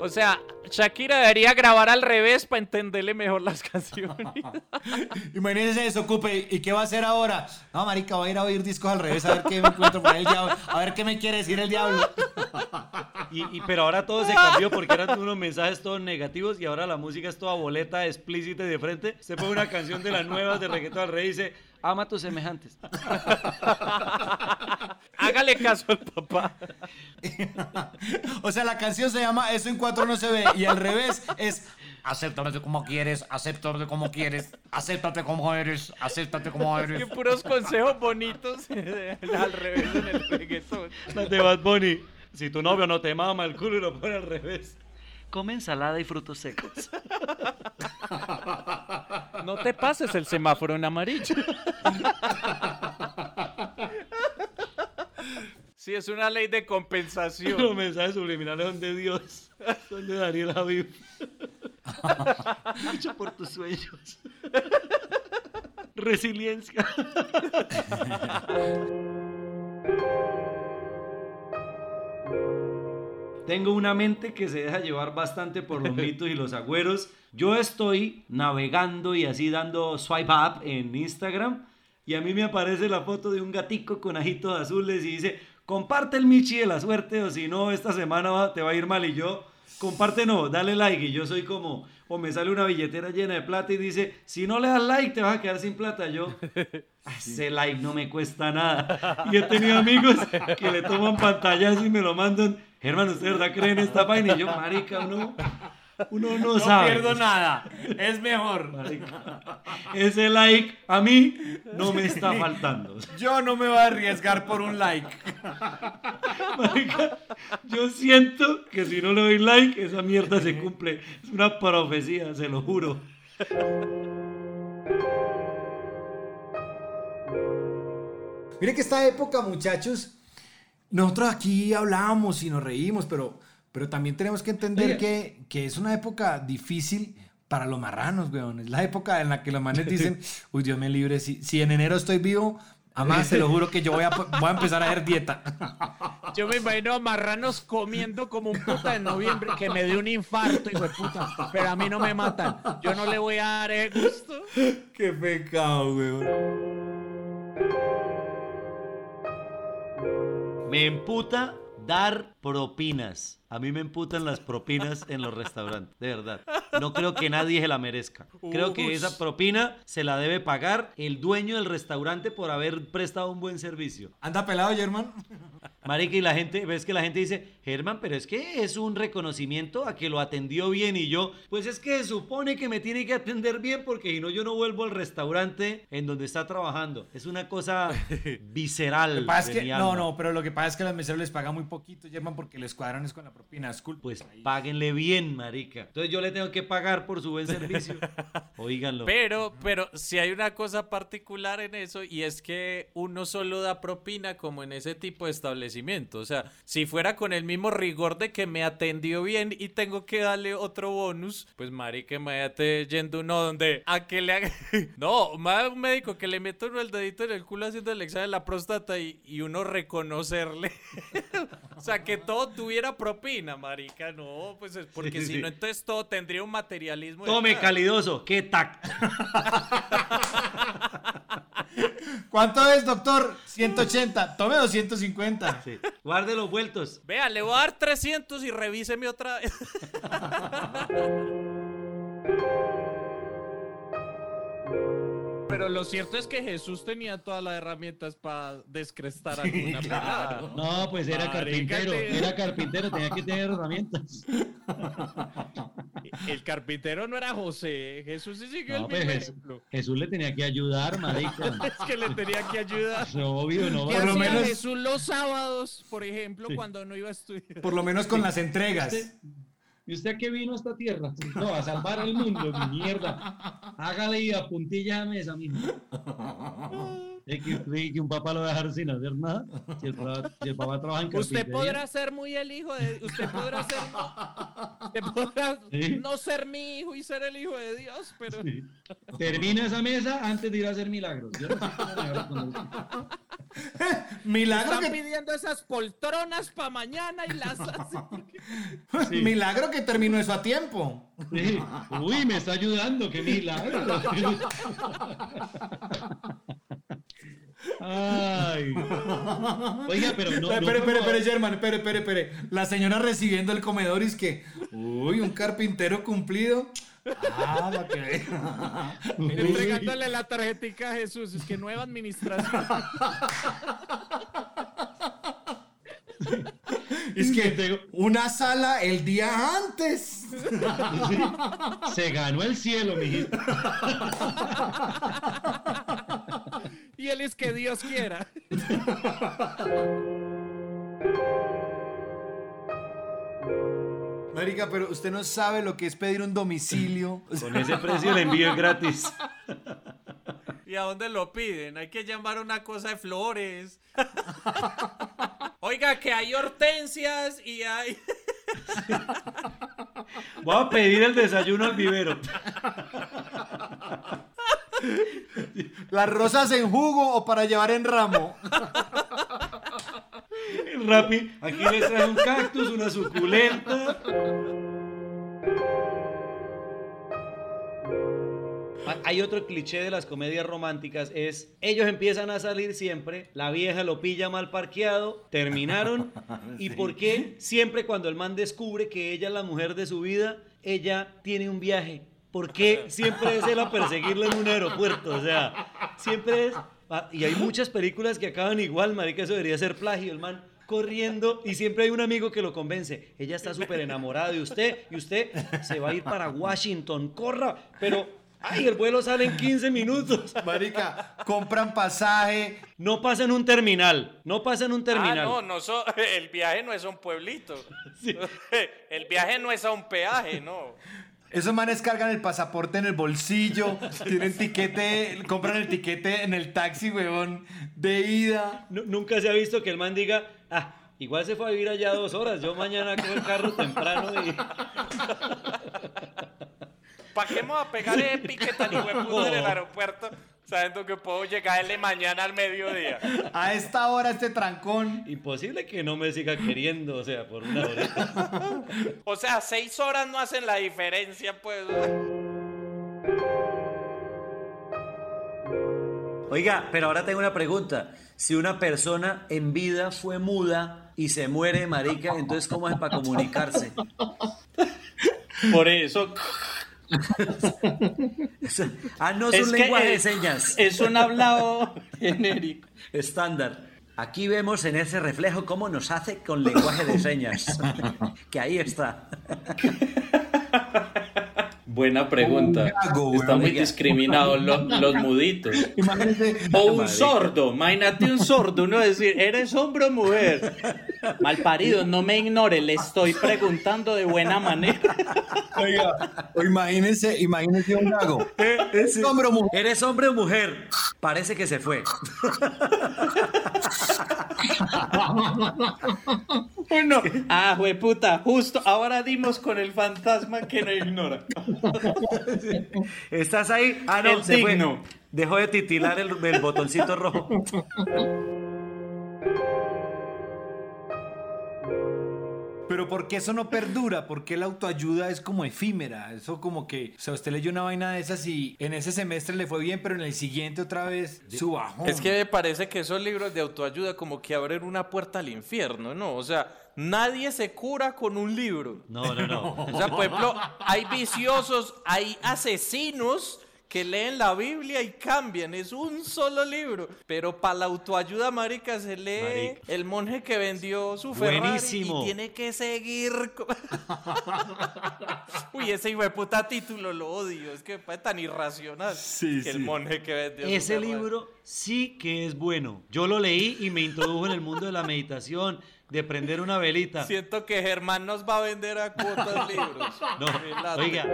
O sea, Shakira debería grabar al revés para entenderle mejor las canciones. Imagínense eso, Cupe. ¿Y qué va a hacer ahora? No, marica, voy a ir a oír discos al revés a ver qué me encuentro por ahí el diablo. A ver qué me quiere decir el diablo. Y, y- pero ahora todo se cambió porque eran unos mensajes todos negativos y ahora la música es toda boleta, explícita y de frente. Se pone una canción de las nuevas de reggaetón al rey y dice, ama a tus semejantes. Hágale caso al papá. O sea, la canción se llama Eso en cuatro no se ve y al revés es Acéptate como quieres, acéptate como quieres, acéptate como eres, acéptate como eres. Que puros consejos bonitos al revés en el reggaetón. Las de Bad Bunny. Si tu novio no te mama el culo y lo pone al revés. Come ensalada y frutos secos. No te pases el semáforo en amarillo. Sí, es una ley de compensación. Los mensajes subliminales son de Dios. Son de Daniel Javid. Lucha por tus sueños. Resiliencia. Tengo una mente que se deja llevar bastante por los mitos y los agüeros. Yo estoy navegando y así dando swipe up en Instagram y a mí me aparece la foto de un gatico con ajitos azules y dice, comparte el Michi de la suerte o si no, esta semana va- te va a ir mal y yo, comparte no, dale like y yo soy como, o me sale una billetera llena de plata y dice, si no le das like te vas a quedar sin plata. Yo, "Ah, ese like no me cuesta nada. Y he tenido amigos que le toman pantallas y me lo mandan, Germán, ¿usted verdad cree en esta vaina? Y yo, marica, uno, uno no, No sabe. pierdo nada, es mejor. Ese like a mí no me está faltando. Yo no me voy a arriesgar por un like. Marica, yo siento que si no le doy like, esa mierda se cumple. Es una profecía, se lo juro. Mire que esta época, muchachos, nosotros aquí hablamos y nos reímos, pero, pero también tenemos que entender que, que es una época difícil para los marranos, weón. Es la época en la que los manes dicen, uy, Dios me libre, si, si en enero estoy vivo, además te lo juro que yo voy a, voy a empezar a hacer dieta. Yo me imagino a marranos comiendo como un puta en noviembre que me dio un infarto, hijo de puta. Pero a mí no me matan. Yo no le voy a dar el gusto. Qué pecado, weón. Me emputa dar propinas. A mí me emputan las propinas en los restaurantes, de verdad. No creo que nadie se la merezca. Creo que esa propina se la debe pagar el dueño del restaurante por haber prestado un buen servicio. ¿Anda pelado, Germán? Marica, y la gente, ves que la gente dice, Germán, pero es que es un reconocimiento a que lo atendió bien y yo, pues es que se supone que me tiene que atender bien porque si no yo no vuelvo al restaurante en donde está trabajando. Es una cosa visceral. De que, no, no, pero lo que pasa es que a los meseros les pagan muy poquito, Germán, porque les cuadran es con la propina. Es culpa. Pues páguenle bien, marica. Entonces yo le tengo que pagar por su buen servicio. Oíganlo. Pero, pero si hay una cosa particular en eso y es que uno solo da propina como en ese tipo de establecimiento. O sea, si fuera con el mismo rigor de que me atendió bien y tengo que darle otro bonus, pues marica, imagínate yendo uno donde a que le haga... No, más un médico que le meta uno el dedito en el culo haciendo el examen de la próstata y, y uno reconocerle. o sea, que todo tuviera propina, marica. No, pues es porque Sí, si sí. no, entonces todo tendría un materialismo. Tome detrás. calidoso, qué tacto. ¿Cuánto es, doctor? 180. Tome 250. Guarde los vueltos. Vea, le voy a dar 300 y revíseme otra vez. Pero lo cierto es que Jesús tenía todas las herramientas para descrestar alguna pelada. No, pues era carpintero, te- era carpintero, tenía que tener herramientas. El carpintero no era José, Jesús sí siguió No, el pues mismo Jesús, ejemplo. Jesús le tenía que ayudar, marica. Es que le tenía que ayudar. Obvio, no ¿Qué Por lo menos- Jesús los sábados, por ejemplo, Sí. cuando no iba a estudiar? Por lo menos con las entregas. ¿Y usted a qué vino a esta tierra? No, a salvar al mundo, mi mierda. Hágale y apuntilla a mesa, mijo. ¿Es que que un papá lo va a dejar sin hacer nada? Si el, si el papá trabaja en Usted podrá ser muy el hijo de usted podrá ser usted podrá Sí. no ser mi hijo y ser el hijo de Dios, pero Termina esa mesa antes de ir a hacer milagros. Yo no sé cómo me habla con usted. Milagro están que, pidiendo esas poltronas para mañana y las hacen. Sí. milagro que terminó eso a tiempo. Sí. Uy, me está ayudando, qué milagro. Ay. Oiga, pero no. Espere, espere, espere, German, espere, espere, espere. La señora recibiendo el comedor y es que, uy, un carpintero cumplido. Ah, para que entregándole la tarjetica a Jesús, es que nueva administración. Es que una sala el día antes. Se ganó el cielo, mijito. y él es que Dios quiera. Marica, pero usted no sabe lo que es pedir un domicilio. Con ese precio el envío es gratis. ¿Y a dónde lo piden? Hay que llamar una cosa de flores. Oiga, que hay hortensias y hay. Voy a pedir el desayuno al vivero. ¿Las rosas en jugo o para llevar en ramo? Rappi, aquí les trae un cactus, una suculenta. Ah, Hay otro cliché de las comedias románticas, es ellos empiezan a salir siempre, la vieja lo pilla mal parqueado, terminaron, y por qué siempre cuando el man descubre que ella es la mujer de su vida, ella tiene un viaje. ¿Por qué siempre es él a perseguirla en un aeropuerto? O sea, siempre es... ah, Y hay muchas películas que acaban igual, marica, eso debería ser plagio, el man corriendo y siempre hay un amigo que lo convence. Ella está súper enamorada de usted y usted se va a ir para Washington, corra, pero ay, el vuelo sale en 15 minutos. Marica, compran pasaje. No pasa en un terminal, no pasa en un terminal. Ah, no, no so- el viaje no es a un pueblito. El viaje no es a un peaje, no. Esos manes cargan el pasaporte en el bolsillo, tienen tiquete, compran el tiquete en el taxi, huevón, de ida. Nu- Nunca se ha visto que el man diga, ah, igual se fue a vivir allá dos horas, yo mañana cojo el carro temprano y... ¿Para qué me voy a pegar ese pique tan hijueputa en el aeropuerto sabiendo que puedo llegarle mañana al mediodía? A esta hora este trancón. Imposible que no me siga queriendo, o sea, por una hora. O sea, seis horas no hacen la diferencia, pues. Oiga, pero ahora tengo una pregunta. Si una persona en vida fue muda y se muere, marica, entonces ¿cómo es para comunicarse? Por eso. ah, no es, Es un lenguaje de es- señas. es un hablado genérico. Estándar. Aquí vemos en ese reflejo cómo nos hace con lenguaje de señas. que ahí está. Buena pregunta. Un gago, Está muy discriminados los, los muditos. Imagínese. O un sordo, imagínate un sordo, uno decir, ¿eres hombre o mujer? Malparido, no me ignore, le estoy preguntando de buena manera. Oiga, o imagínese, imagínese un gago. ¿Es hombre o mujer? ¿Eres hombre o mujer? Parece que se fue. Uno, ah, puta, justo ahora dimos con el fantasma que no ignora. ¿Estás ahí? Ah, no, El se fue. Dejó de titilar el, el botoncito rojo. Pero ¿por qué eso no perdura? ¿Por qué la autoayuda es como efímera? Eso como que, o sea, usted leyó una vaina de esas y en ese semestre le fue bien, pero en el siguiente otra vez su bajón. Es que me parece que esos libros de autoayuda como que abren una puerta al infierno, ¿no? O sea, nadie se cura con un libro. No, no, no. O sea, por ejemplo, hay viciosos, hay asesinos que leen la Biblia y cambian. Es un solo libro. Pero para la autoayuda, marica, se lee Marica. el monje que vendió su Ferrari Buenísimo. y tiene que seguir. Uy, ese hijo de puta título lo odio. Es que parece tan irracional. Sí, que el sí. monje que vendió su Ese Ferrari. libro sí que es bueno. Yo lo leí y me introdujo en el mundo de la meditación, de prender una velita. Siento que Germán nos va a vender a cuotas libros. No, oiga.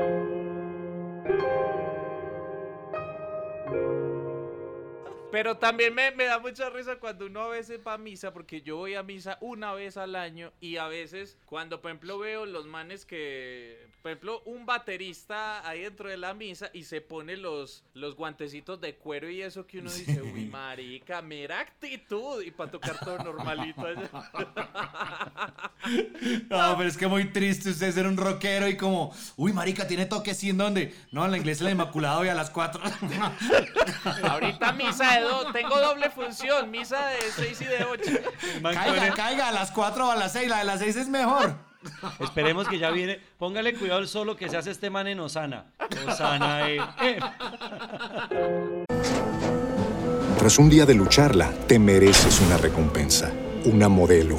Pero también me, me da mucha risa cuando uno a veces va a misa, porque yo voy a misa una vez al año y a veces cuando, por ejemplo, veo los manes que, por ejemplo, un baterista ahí dentro de la misa y se pone los, los guantecitos de cuero y eso que uno dice, uy, marica, mira actitud, y para tocar todo normalito. No, pero es que muy triste usted ser un rockero y como, uy, marica, tiene toque así en donde. No, en la iglesia del Inmaculado y a las 4. Ahorita misa de tengo doble función, misa de 6 y de 8. caiga, caiga, a las 4 o a las 6. La de las 6 es mejor. Esperemos que ya viene. Póngale cuidado el solo que se hace este man en Osana. Osana, eh. eh. Tras un día de lucharla, te mereces una recompensa, una modelo,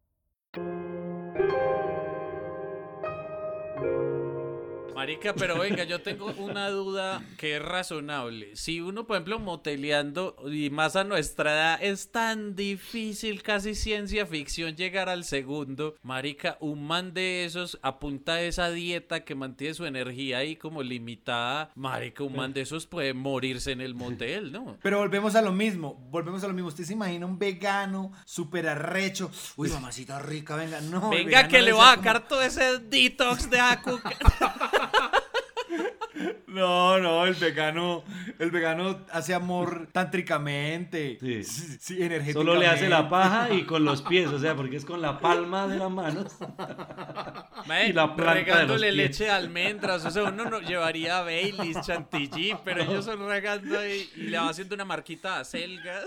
Marica, pero venga, yo tengo una duda que es razonable. Si uno, por ejemplo, moteleando y más a nuestra edad, es tan difícil, casi ciencia ficción, llegar al segundo. Marica, un man de esos apunta a esa dieta que mantiene su energía ahí como limitada. Marica, un man de esos puede morirse en el motel, ¿no? Pero volvemos a lo mismo, volvemos a lo mismo. Usted se imagina un vegano súper arrecho. Uy, mamacita rica, venga, no. Venga, que le voy a como- sacar todo ese detox de azúcar. No, no, el vegano, el vegano hace amor tántricamente. Sí, sí, energéticamente. Solo le hace la paja y con los pies, o sea, porque es con la palma de las manos. Y la planta de los pies. leche de almendras, o sea, uno no llevaría Baileys, chantilly, pero ellos son regando y le va haciendo una marquita a selgas.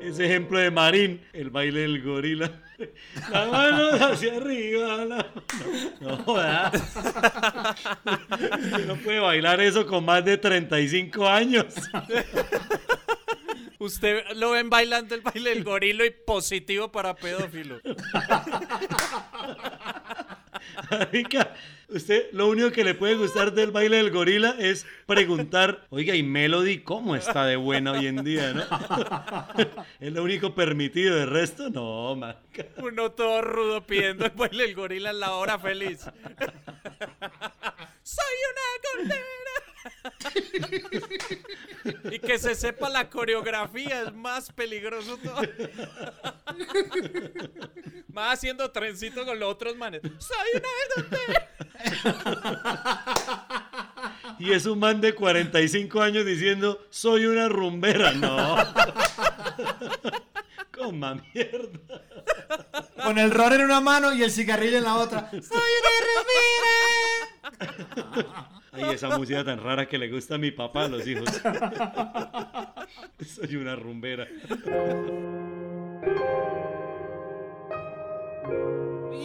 Ese ejemplo de Marín, el baile del gorila. La mano hacia arriba. La. No joda. Usted no puede bailar eso con más de 35 años. Usted lo ven bailando el baile del gorilo y positivo para pedófilo. Usted lo único que le puede gustar del baile del gorila es preguntar, oiga, ¿y Melody cómo está de buena hoy en día, no? Es lo único permitido, de resto, no, marica. Uno todo rudo pidiendo el baile del gorila en la hora feliz. ¡Soy una gordera! y que se sepa la coreografía es más peligroso todo. Más haciendo trencito con los otros manes. ¡Soy una gordera! Y es un man de 45 años diciendo, soy una rumbera. No. Coma mierda. con el ron en una mano y el cigarrillo en la otra. ¡Soy una rumera! Ay, esa música tan rara que le gusta a mi papá a los hijos. Soy una rumbera.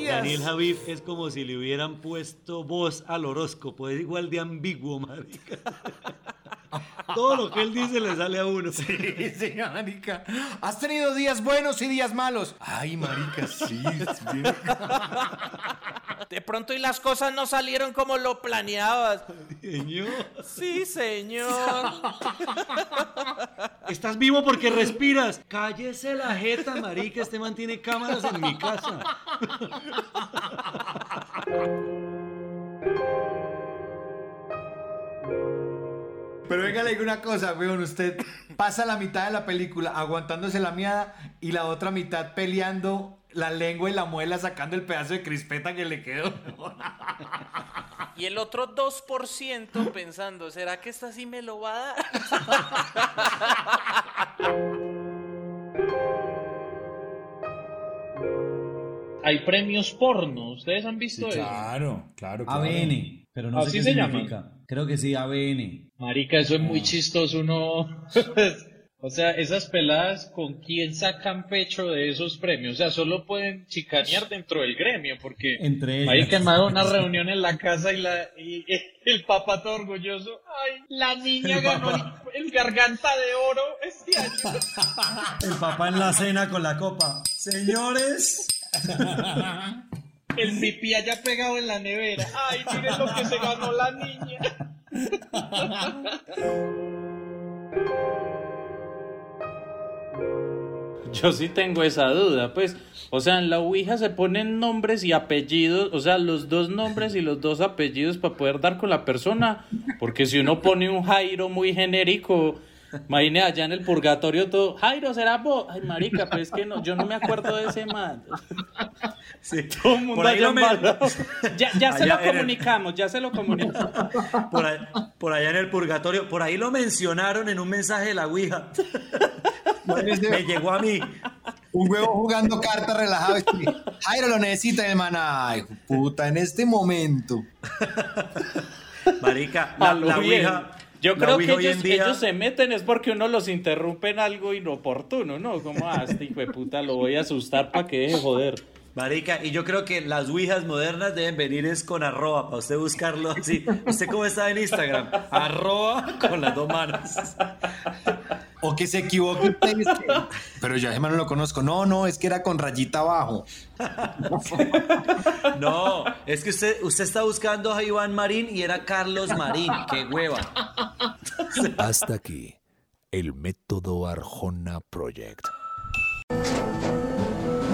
Daniel Javif es como si le hubieran puesto voz al horóscopo, es igual de ambiguo, marica. Todo lo que él dice le sale a uno. Sí, sí, marica. Has tenido días buenos y días malos. Ay, marica, sí. sí. De pronto y las cosas no salieron como lo planeabas. Señor. Sí, señor. Estás vivo porque respiras. Cállese la jeta, marica. Este man tiene cámaras en mi casa. Pero venga, le digo una cosa, weón. Usted pasa la mitad de la película aguantándose la miada y la otra mitad peleando la lengua y la muela sacando el pedazo de crispeta que le quedó. Y el otro 2% pensando, ¿será que esta sí me lo va a dar? Hay premios porno, ¿ustedes han visto eso? Claro, claro, claro. ABN, pero no ¿Así sé qué se llama? Creo que sí, ABN. Marica, eso es muy chistoso, uno... o sea, esas peladas, ¿con quién sacan pecho de esos premios? O sea, solo pueden chicanear dentro del gremio, porque... Entre Marica, ellas. me ha dado una reunión en la casa y, la, y el papá todo orgulloso. Ay, la niña El ganó papá. el garganta de oro este año. El papá en la cena con la copa. Señores. El pipí allá pegado en la nevera. Ay, miren lo que se ganó la niña. Yo sí tengo esa duda, pues, o sea, en la Ouija se ponen nombres y apellidos, o sea, los dos nombres y los dos apellidos para poder dar con la persona, porque si uno pone un Jairo muy genérico, imagine allá en el purgatorio todo, Jairo, ¿será vos? Ay, marica, pero es que no, yo no me acuerdo de ese man. Todo el mundo allá me-. Ya, ya se lo el- comunicamos, ya se lo comunicamos. Por, ahí- por allá en el purgatorio, por ahí lo mencionaron en un mensaje de la Ouija. Me llegó a mí. Un huevo jugando cartas relajado. Jairo lo necesita, hermana. Ay, puta, en este momento. Marica, la, la bien. Ouija. Yo creo que ellos, día- ellos se meten es porque uno los interrumpe en algo inoportuno, ¿no? Como, ah, este hijo de puta lo voy a asustar para que deje de joder. Marica, y yo creo que las Ouijas modernas deben venir es con arroba, para usted buscarlo así. ¿Usted cómo está en Instagram? Arroba con las dos manos. O que se equivoque Pero yo a ese man no lo conozco. No, no, es que era con rayita abajo. No, es que usted, usted está buscando a Iván Marín y era Carlos Marín. ¡Qué hueva! Hasta aquí, el método Arjona Project.